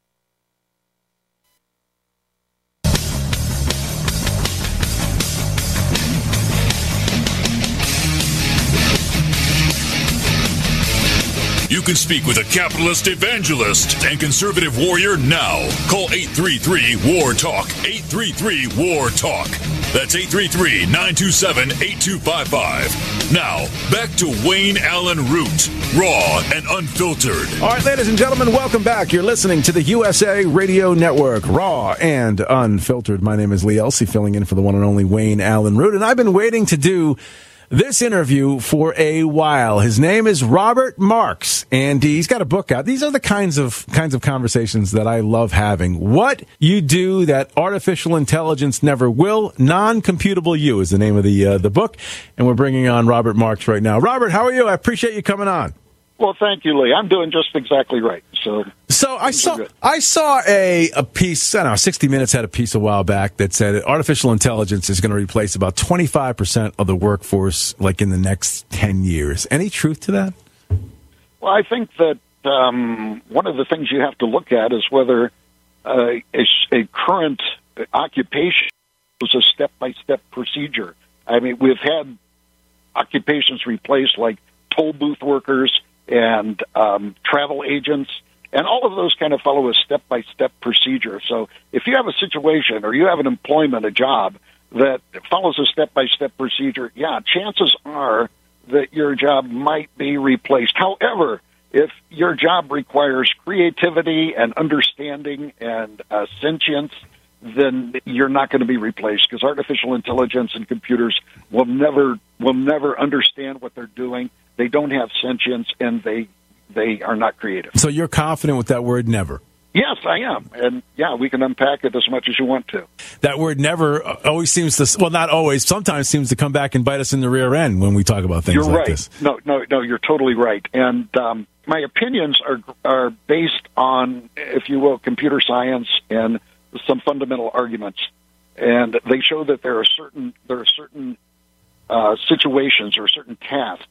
Speaker 29: You can speak with a capitalist evangelist and conservative warrior now. Call 833 War Talk. 833 War Talk. That's 833 927 8255. Now, back to Wayne Allyn Root, raw and unfiltered.
Speaker 2: All right, ladies and gentlemen, welcome back. You're listening to the USA Radio Network, raw and unfiltered. My name is Lee Elci, filling in for the one and only Wayne Allyn Root, and I've been waiting to do this interview for a while. His name is Robert Marks, and he's got a book out. These are the kinds of kinds of conversations that I love having. What you do that artificial intelligence never will. Non-computable you is the name of the uh, the book, and we're bringing on Robert Marks right now. Robert, how are you? I appreciate you coming on.
Speaker 46: Well, thank you, Lee. I'm doing just exactly right. So,
Speaker 2: so I saw I saw a a piece. I don't know. 60 Minutes had a piece a while back that said artificial intelligence is going to replace about 25 percent of the workforce, like in the next 10 years. Any truth to that?
Speaker 46: Well, I think that um, one of the things you have to look at is whether uh, a, a current occupation is a step by step procedure. I mean, we've had occupations replaced like toll booth workers and um, travel agents, and all of those kind of follow a step by step procedure. So if you have a situation or you have an employment, a job that follows a step by step procedure, yeah, chances are that your job might be replaced. However, if your job requires creativity and understanding and uh, sentience, then you're not going to be replaced because artificial intelligence and computers will never will never understand what they're doing. They don't have sentience and they they are not creative.
Speaker 2: So you're confident with that word never?
Speaker 46: Yes, I am. And yeah, we can unpack it as much as you want to.
Speaker 2: That word never always seems to, well, not always, sometimes seems to come back and bite us in the rear end when we talk about things
Speaker 46: you're
Speaker 2: like
Speaker 46: right.
Speaker 2: this.
Speaker 46: No, no, no, you're totally right. And um, my opinions are, are based on, if you will, computer science and some fundamental arguments. And they show that there are certain, there are certain uh, situations or certain tasks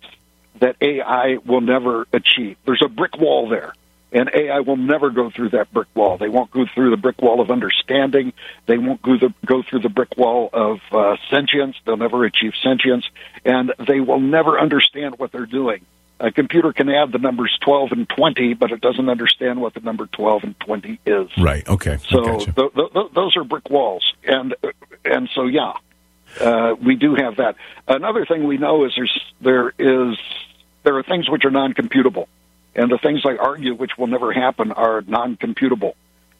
Speaker 46: that AI will never achieve. There's a brick wall there, and AI will never go through that brick wall. They won't go through the brick wall of understanding. They won't go, the, go through the brick wall of uh, sentience. They'll never achieve sentience, and they will never understand what they're doing. A computer can add the numbers 12 and 20, but it doesn't understand what the number 12 and 20 is.
Speaker 2: Right. Okay.
Speaker 46: So th- th- th- those are brick walls, and and so yeah, uh, we do have that. Another thing we know is there's there is there are things which are non-computable, and the things I argue which will never happen are non-computable.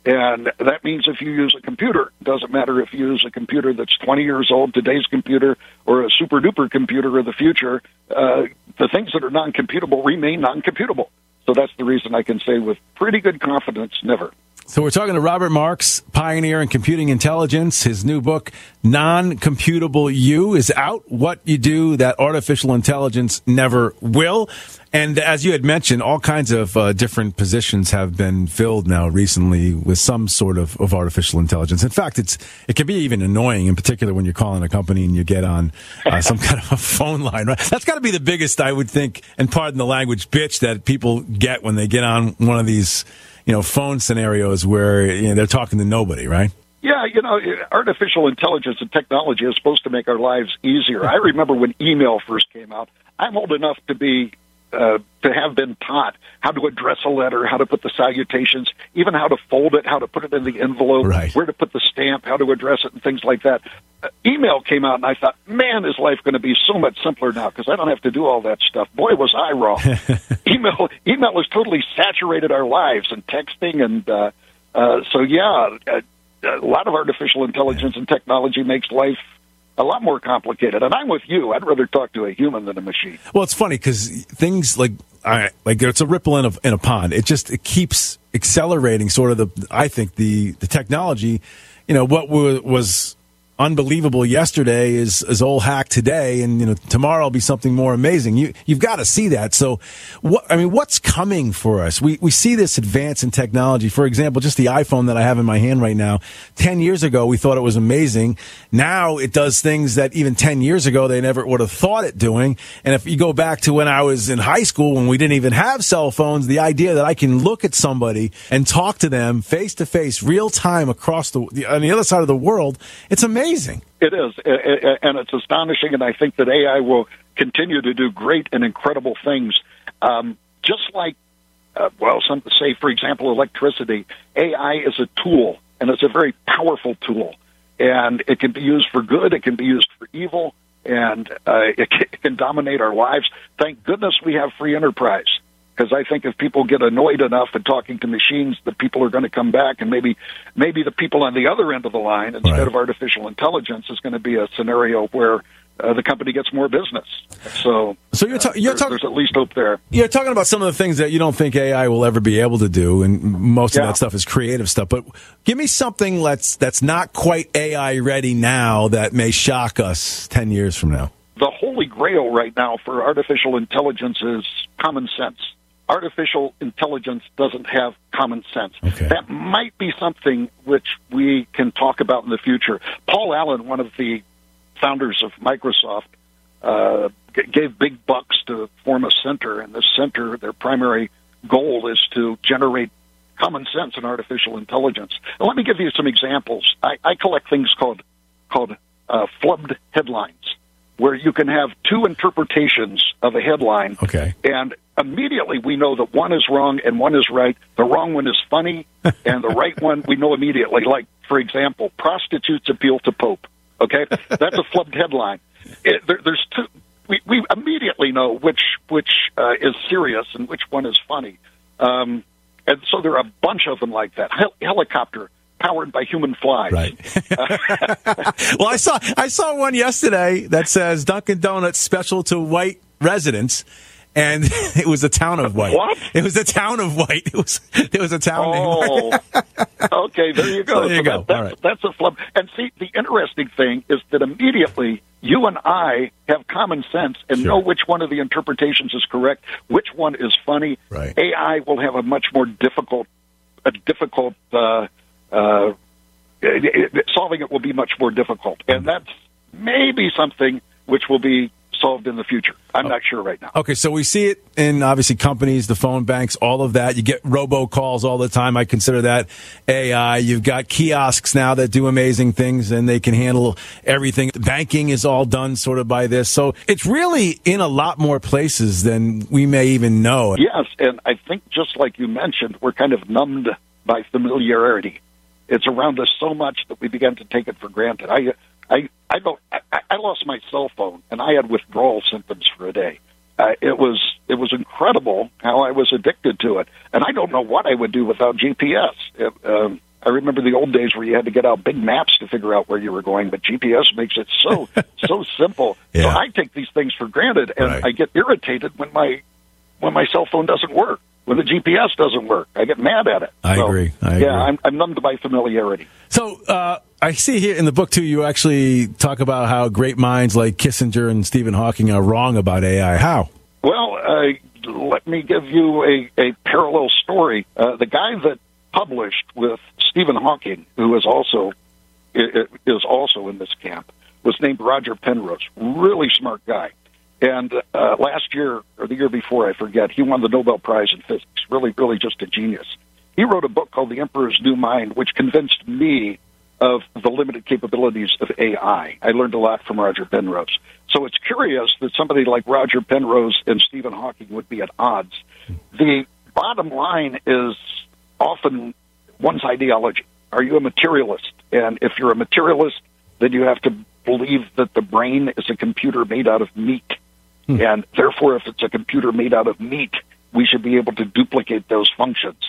Speaker 46: And that means if you use a computer, it doesn't matter if you use a computer that's 20 years old, today's computer, or a super duper computer of the future, uh, the things that are non computable remain non computable. So that's the reason I can say with pretty good confidence, never.
Speaker 2: So we're talking to Robert Marks, pioneer in computing intelligence. His new book, Non-Computable You, is out. What you do that artificial intelligence never will. And as you had mentioned, all kinds of uh, different positions have been filled now recently with some sort of, of artificial intelligence. In fact, it's it can be even annoying, in particular when you're calling a company and you get on uh, some kind of a phone line. Right? That's got to be the biggest, I would think, and pardon the language, bitch that people get when they get on one of these, you know, phone scenarios where you know, they're talking to nobody, right?
Speaker 46: Yeah, you know, artificial intelligence and technology is supposed to make our lives easier. I remember when email first came out. I'm old enough to be uh, to have been taught how to address a letter, how to put the salutations, even how to fold it, how to put it in the envelope,
Speaker 2: Right.
Speaker 46: where to put the stamp, how to address it, and things like that. Uh, email came out, and I thought, man, is life going to be so much simpler now because I don't have to do all that stuff. Boy, was I wrong. email email has totally saturated our lives, and texting, and uh, uh, so yeah, uh, a lot of artificial intelligence and technology makes life a lot more complicated. And I'm with you. I'd rather talk to a human than a machine.
Speaker 2: Well, it's funny because things like I like it's a ripple in a in a pond. It just it keeps accelerating. Sort of the I think the the technology. You know what was unbelievable yesterday is is old hack today, and you know tomorrow will be something more amazing. You you've got to see that. So, what I mean, what's coming for us? We we see this advance in technology. For example, just the iPhone that I have in my hand right now. Ten years ago, we thought it was amazing. Now it does things that even ten years ago they never would have thought it doing. And if you go back to when I was in high school, when we didn't even have cell phones, the idea that I can look at somebody and talk to them face to face, real time across the, the on the other side of the world, it's amazing.
Speaker 46: It is, and it's astonishing. And I think that AI will continue to do great and incredible things. Um, just like, uh, well, some say, for example, electricity. AI is a tool, and it's a very powerful tool, and it can be used for good. It can be used for evil, and uh, it, can, it can dominate our lives. Thank goodness we have free enterprise. Because I think if people get annoyed enough at talking to machines, the people are going to come back, and maybe maybe the people on the other end of the line, instead of artificial intelligence, is going to be a scenario where uh, the company gets more business. So,
Speaker 2: so you're, ta- you're talking.
Speaker 46: there's at least hope there.
Speaker 2: You're talking about some of the things that you don't think AI will ever be able to do, and most of that stuff is creative stuff. But give me something that's that's not quite AI ready now that may shock us ten years from now.
Speaker 46: the holy grail right now for artificial intelligence is common sense. Artificial intelligence doesn't have common sense. That might be something which we can talk about in the future. Paul Allen, one of the founders of Microsoft, uh, g- gave big bucks to form a center, and this center, their primary goal is to generate common sense in artificial intelligence. And let me give you some examples. I, I collect things called called uh, flubbed headlines, where you can have two interpretations of a headline,
Speaker 2: Okay.
Speaker 46: and immediately we know that one is wrong and one is right. The wrong one is funny, and the right one we know immediately. Like, for example, prostitutes appeal to Pope. Okay, that's a flubbed headline. It, there, there's two. We, we immediately know which which uh, is serious and which one is funny, um, and so there are a bunch of them like that. Hel- helicopter powered by human flies.
Speaker 2: Right. well, I saw I saw one yesterday that says Dunkin' Donuts special to white residents. And it was a town of white.
Speaker 46: What?
Speaker 2: It was a town of white. It was it was a town.
Speaker 46: Oh, okay. There you go.
Speaker 2: There you
Speaker 46: So
Speaker 2: go.
Speaker 46: that- that's,
Speaker 2: All right.
Speaker 46: that's a flub. And see, the interesting thing is that immediately you and I have common sense and know which one of the interpretations is correct, which one is funny.
Speaker 2: Right.
Speaker 46: AI will have a much more difficult, a difficult. Uh, uh, solving it will be much more difficult, and that's maybe something which will be solved in the future. I'm not sure right now.
Speaker 2: Okay, so we see it in obviously companies, the phone banks, all of that. You get robocalls all the time. I consider that AI. You've got kiosks now that do amazing things and they can handle everything. Banking is all done sort of by this. So it's really in a lot more places than we may even know.
Speaker 46: Yes, and I think just like you mentioned, we're kind of numbed by familiarity. It's around us so much that we begin to take it for granted. I, I, I don't. I, I lost my cell phone, and I had withdrawal symptoms for a day. Uh, it was it was incredible how I was addicted to it, and I don't know what I would do without GPS. It, um, I remember the old days where you had to get out big maps to figure out where you were going, but GPS makes it so so simple. So I take these things for granted, and I get irritated when my when my cell phone doesn't work, when the GPS doesn't work. I get mad at it.
Speaker 2: I
Speaker 46: So,
Speaker 2: agree. I
Speaker 46: yeah,
Speaker 2: agree.
Speaker 46: I'm, I'm numbed by familiarity.
Speaker 2: So uh, I see here in the book too, you actually talk about how great minds like Kissinger and Stephen Hawking are wrong about AI. How?
Speaker 46: Well, uh, let me give you a, a parallel story. Uh, the guy that published with Stephen Hawking, who is also is also in this camp, was named Roger Penrose. Really smart guy. And uh, last year or the year before, I forget, he won the Nobel Prize in physics. Really, really just a genius. He wrote a book called The Emperor's New Mind, which convinced me of the limited capabilities of AI. I learned a lot from Roger Penrose. So it's curious that somebody like Roger Penrose and Stephen Hawking would be at odds. The bottom line is often one's ideology. Are you a materialist? And if you're a materialist, then you have to believe that the brain is a computer made out of meat. Hmm. And therefore, if it's a computer made out of meat, we should be able to duplicate those functions.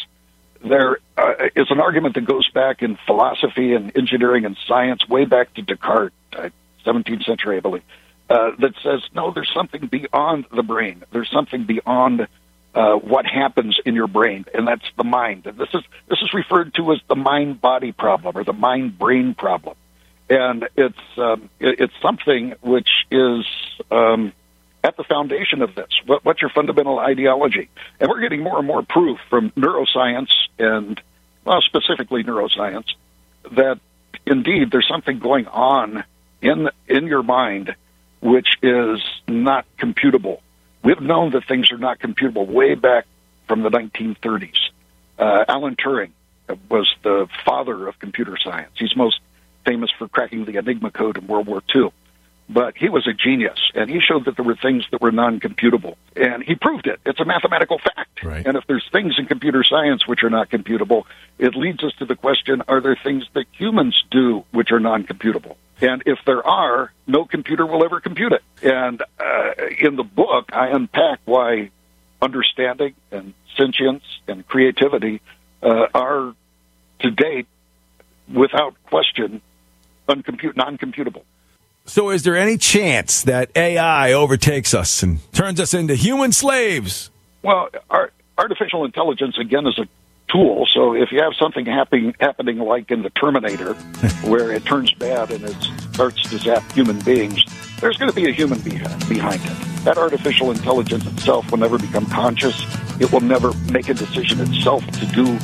Speaker 46: There uh, is an argument that goes back in philosophy and engineering and science, way back to Descartes, uh, 17th century, I believe, uh, that says no, there's something beyond the brain. There's something beyond uh, what happens in your brain, and that's the mind. And this is this is referred to as the mind-body problem or the mind-brain problem, and it's um, it, it's something which is um, at the foundation of this. What, what's your fundamental ideology? And we're getting more and more proof from neuroscience and, well, specifically neuroscience, that indeed there's something going on in in your mind which is not computable. We've known that things are not computable way back from the 1930s. Uh, Alan Turing was the father of computer science. He's most famous for cracking the Enigma code in World War II but he was a genius and he showed that there were things that were non-computable and he proved it. It's a mathematical fact.
Speaker 2: Right.
Speaker 46: and if there's things in computer science which are not computable it leads us to the question are there things that humans do which are non-computable? And if there are no computer will ever compute it. And uh, in the book i unpack why understanding and sentience and creativity uh, are to date without question uncompute non-computable
Speaker 2: So, is there any chance that AI overtakes us and turns us into human slaves?
Speaker 46: Well, our, artificial intelligence again is a tool. So if you have something happening happening like in the Terminator, where it turns bad and it starts to zap human beings, there's going to be a human behind, behind it. That artificial intelligence itself will never become conscious. It will never make a decision itself to do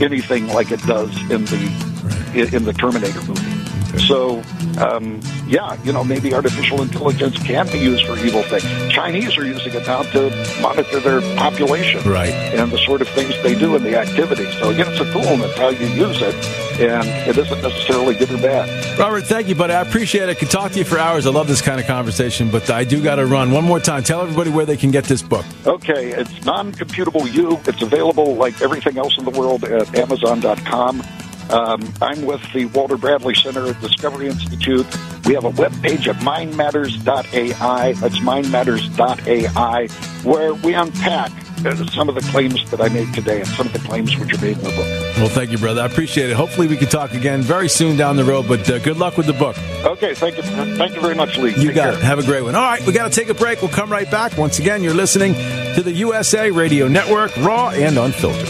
Speaker 46: anything like it does in the in the Terminator movie. So, um, yeah, you know, maybe artificial intelligence can be used for evil things. Chinese are using it now to monitor their population,
Speaker 2: right?
Speaker 46: And the sort of things they do and the activities. So, again, it's a tool, and it's how you use it, and it isn't necessarily good or bad.
Speaker 2: Robert, thank you, buddy. I appreciate it. I could talk to you for hours. I love this kind of conversation, but I do got to run. One more time, tell everybody where they can get this book.
Speaker 46: Okay, it's non-computable you. It's available like everything else in the world at Amazon.com. Um, I'm with the Walter Bradley Center at Discovery Institute. We have a web page at mindmatters.ai. That's mindmatters.ai, where we unpack uh, some of the claims that I made today and some of the claims which are made in the book.
Speaker 2: Well, thank you, brother. I appreciate it. Hopefully, we can talk again very soon down the road, but uh, good luck with the book.
Speaker 46: Okay, thank you. Thank you very much, Lee.
Speaker 2: You
Speaker 46: Take
Speaker 2: got
Speaker 46: care.
Speaker 2: it. Have a great one. All right, we got to take a break. We'll come right back. Once again, you're listening to the USA Radio Network, raw and unfiltered.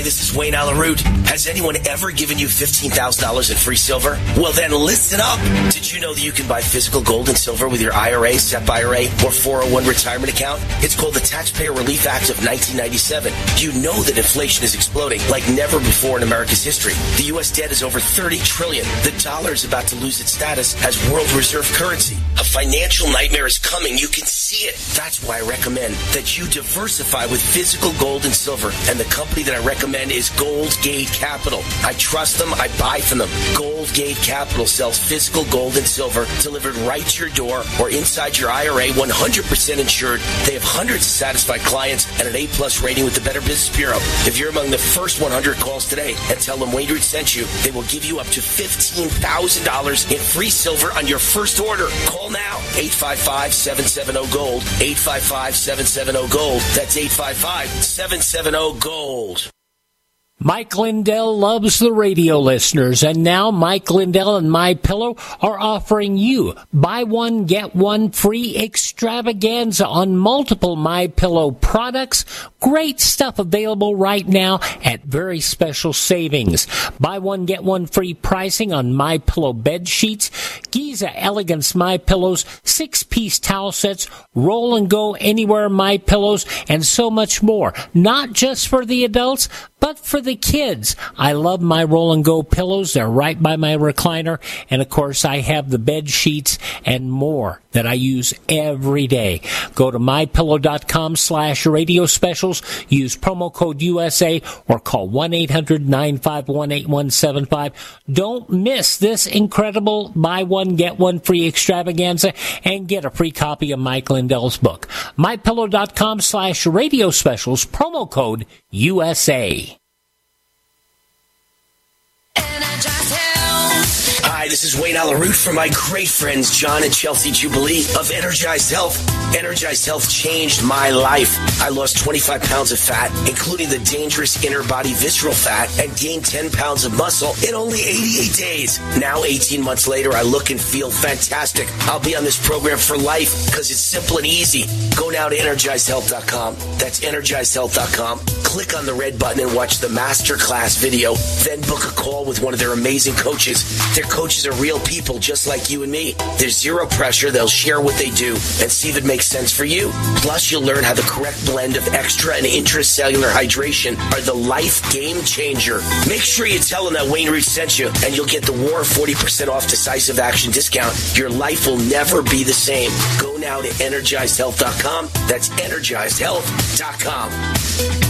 Speaker 3: Hi, this is Wayne Allyn Root. Has anyone ever given you $15,000 in free silver? Well, then listen up. Did you know that you can buy physical gold and silver with your IRA, SEP IRA, or 401 retirement account? It's called the Taxpayer Relief Act of 1997. You know that inflation is exploding like never before in America's history. The U.S. debt is over 30 trillion. The dollar is about to lose its status as world reserve currency. A financial nightmare is coming. You can see it. That's why I recommend that you diversify with physical gold and silver. And the company that I recommend is Gold Gate Capital. I trust them. I buy from them. Gold Gate Capital sells physical gold and silver delivered right to your door or inside your IRA, 100% insured. They have hundreds of satisfied clients and an A plus rating with the Better Business Bureau. If you're among the first 100 calls today and tell them Wayne Root sent you, they will give you up to $15,000 in free silver on your first order. Call now 855 770 Gold. 855 770 Gold. That's 855 770 Gold.
Speaker 47: Mike Lindell loves the radio listeners, and now Mike Lindell and My Pillow are offering you buy one get one free extravaganza on multiple My Pillow products. Great stuff available right now at very special savings. Buy one get one free pricing on My Pillow bed sheets, Giza Elegance My Pillows, six piece towel sets, roll and go anywhere My Pillows, and so much more. Not just for the adults,
Speaker 4: but for the kids. I love my roll and go pillows. They're right by my recliner. And of course, I have the bed sheets and more that I use every day. Go to mypillow.com slash radio specials, use promo code USA or call 1-800-951-8175. Don't miss this incredible buy one, get one free extravaganza and get a free copy of Mike Lindell's book. mypillow.com slash radio specials, promo code USA.
Speaker 3: Hi, this is Wayne Allyn Root from my great friends John and Chelsea Jubilee of Energized Health. Energized Health changed my life. I lost 25 pounds of fat, including the dangerous inner body visceral fat, and gained 10 pounds of muscle in only 88 days. Now, 18 months later, I look and feel fantastic. I'll be on this program for life because it's simple and easy. Go now to energizedhealth.com. That's energizedhealth.com. Click on the red button and watch the masterclass video. Then book a call with one of their amazing coaches. Their coaches are real people just like you and me. There's zero pressure. They'll share what they do and see if it makes sense for you. Plus, you'll learn how the correct blend of extra and intracellular hydration are the life game changer. Make sure you tell them that Wayne Root sent you, and you'll get the War 40% off decisive action discount. Your life will never be the same. Go now to energizedhealth.com. That's energizedhealth.com.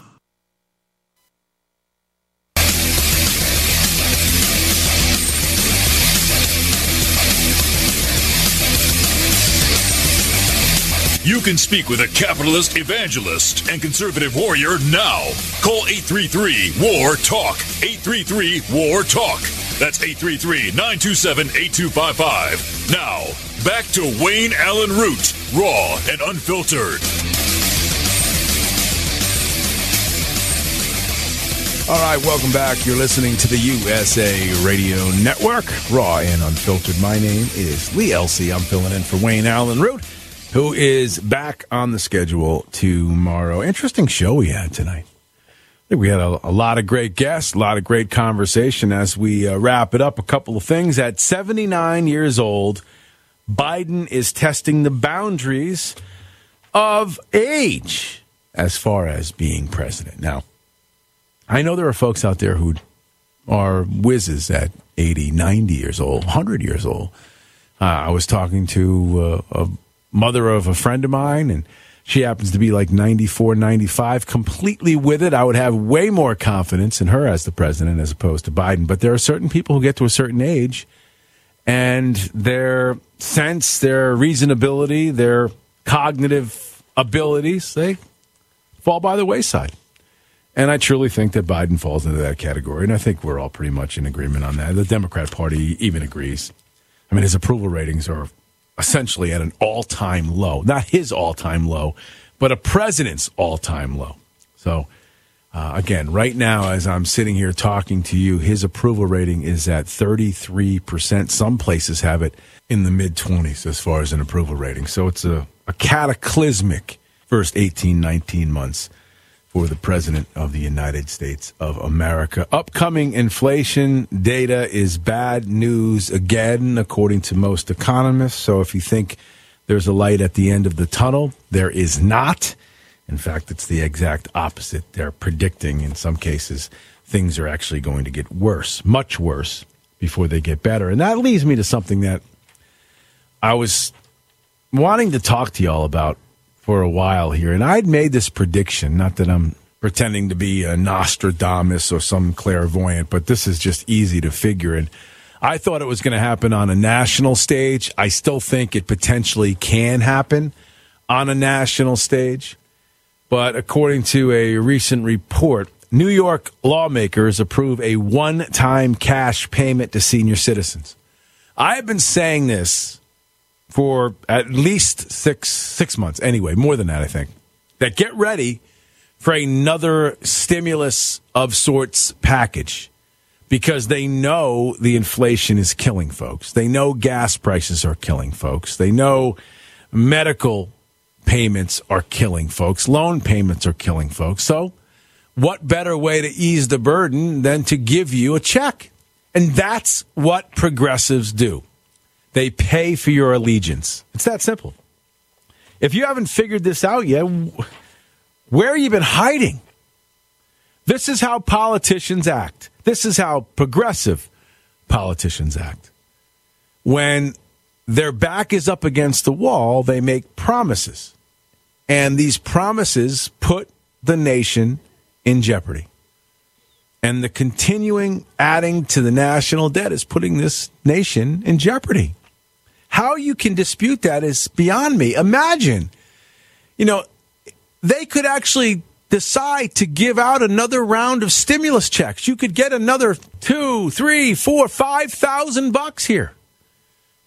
Speaker 29: You can speak with a capitalist evangelist and conservative warrior now. Call 833 War Talk. 833 War Talk. That's 833 927 8255. Now, back to Wayne Allyn Root, raw and unfiltered.
Speaker 2: All right, welcome back. You're listening to the USA Radio Network, raw and unfiltered. My name is Lee Elci. I'm filling in for Wayne Allyn Root, who is back on the schedule tomorrow. Interesting show we had tonight. I think we had a, a lot of great guests, a lot of great conversation as we uh, wrap it up. A couple of things. At 79 years old, Biden is testing the boundaries of age as far as being president. Now, I know there are folks out there who are whizzes at 80, 90 years old, 100 years old. Uh, I was talking to uh, a mother of a friend of mine, and she happens to be like 94, 95, completely with it. I would have way more confidence in her as the president as opposed to Biden. But there are certain people who get to a certain age and their sense, their reasonability, their cognitive abilities, they fall by the wayside. And I truly think that Biden falls into that category. And I think we're all pretty much in agreement on that. The Democrat Party even agrees. I mean, his approval ratings are essentially at an all time low. Not his all time low, but a president's all time low. So, uh, again, right now, as I'm sitting here talking to you, his approval rating is at 33%. Some places have it in the mid 20s as far as an approval rating. So it's a, a cataclysmic first 18, 19 months for the President of the United States of America. Upcoming inflation data is bad news again, according to most economists. So if you think there's a light at the end of the tunnel, there is not. In fact, it's the exact opposite. They're predicting in some cases things are actually going to get worse, much worse, before they get better. And that leads me to something that I was wanting to talk to y'all about for a while here. And I'd made this prediction, not that I'm pretending to be a Nostradamus or some clairvoyant, but this is just easy to figure. And I thought it was going to happen on a national stage. I still think it potentially can happen on a national stage. But according to a recent report, New York lawmakers approve a one time cash payment to senior citizens. I have been saying this for at least six six months. Anyway, more than that, I think. That get ready for another stimulus of sorts package because they know the inflation is killing folks. They know gas prices are killing folks. They know medical payments are killing folks. Loan payments are killing folks. So, what better way to ease the burden than to give you a check? And that's what progressives do. They pay for your allegiance. It's that simple. If you haven't figured this out yet, where have you been hiding? This is how politicians act. This is how progressive politicians act. When their back is up against the wall, they make promises. And these promises put the nation in jeopardy. And the continuing adding to the national debt is putting this nation in jeopardy. How you can dispute that is beyond me. Imagine, you know, they could actually decide to give out another round of stimulus checks. You could get another two, three, four, five thousand bucks here.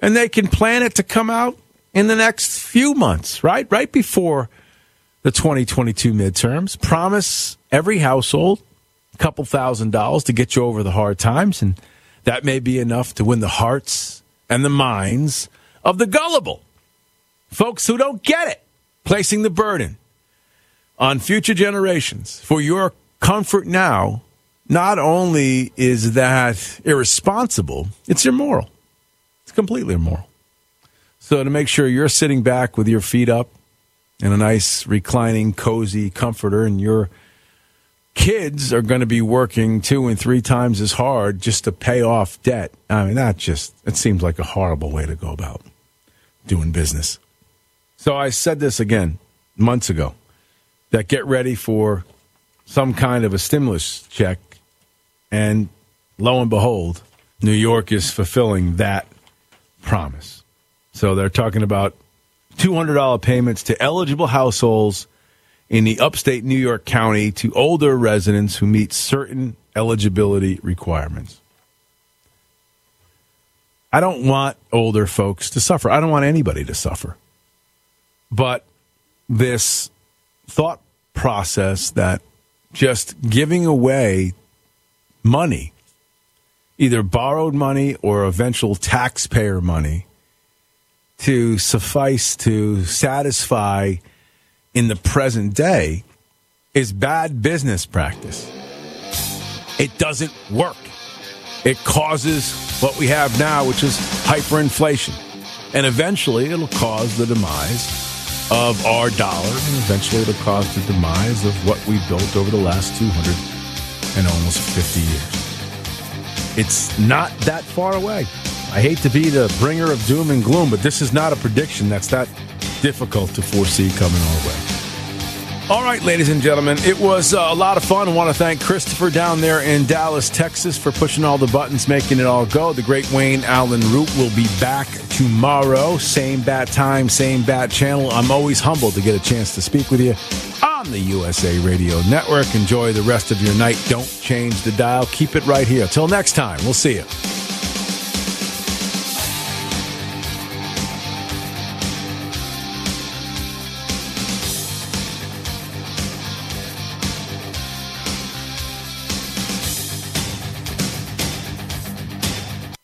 Speaker 2: And they can plan it to come out in the next few months, right? Right before the 2022 midterms. Promise every household a couple thousand dollars to get you over the hard times. And that may be enough to win the hearts and the minds of the gullible. Folks who don't get it, placing the burden on future generations for your comfort now not only is that irresponsible, it's immoral. It's completely immoral. So to make sure you're sitting back with your feet up in a nice reclining cozy comforter and your kids are going to be working two and three times as hard just to pay off debt. I mean, that just, it seems like a horrible way to go about doing business. So I said this again months ago that get ready for some kind of a stimulus check. And lo and behold, New York is fulfilling that promise. So they're talking about $200 payments to eligible households in the upstate New York County to older residents who meet certain eligibility requirements. I don't want older folks to suffer. I don't want anybody to suffer. But this thought process that just giving away money, either borrowed money or eventual taxpayer money, to suffice to satisfy in the present day is bad business practice. It doesn't work. It causes what we have now, which is hyperinflation. And eventually it'll cause the demise of our dollar, and eventually it'll cause the demise of what we built over the last 200 and almost 50 years. It's not that far away. I hate to be the bringer of doom and gloom, but this is not a prediction that's that difficult to foresee coming our way. All right, ladies and gentlemen, it was uh, a lot of fun. I want to thank Christopher down there in Dallas, Texas, for pushing all the buttons, making it all go. The great Wayne Allyn Root will be back tomorrow. Same bat time, same bat channel. I'm always humbled to get a chance to speak with you on the USA Radio Network. Enjoy the rest of your night. Don't change the dial. Keep it right here. Till next time, we'll see you.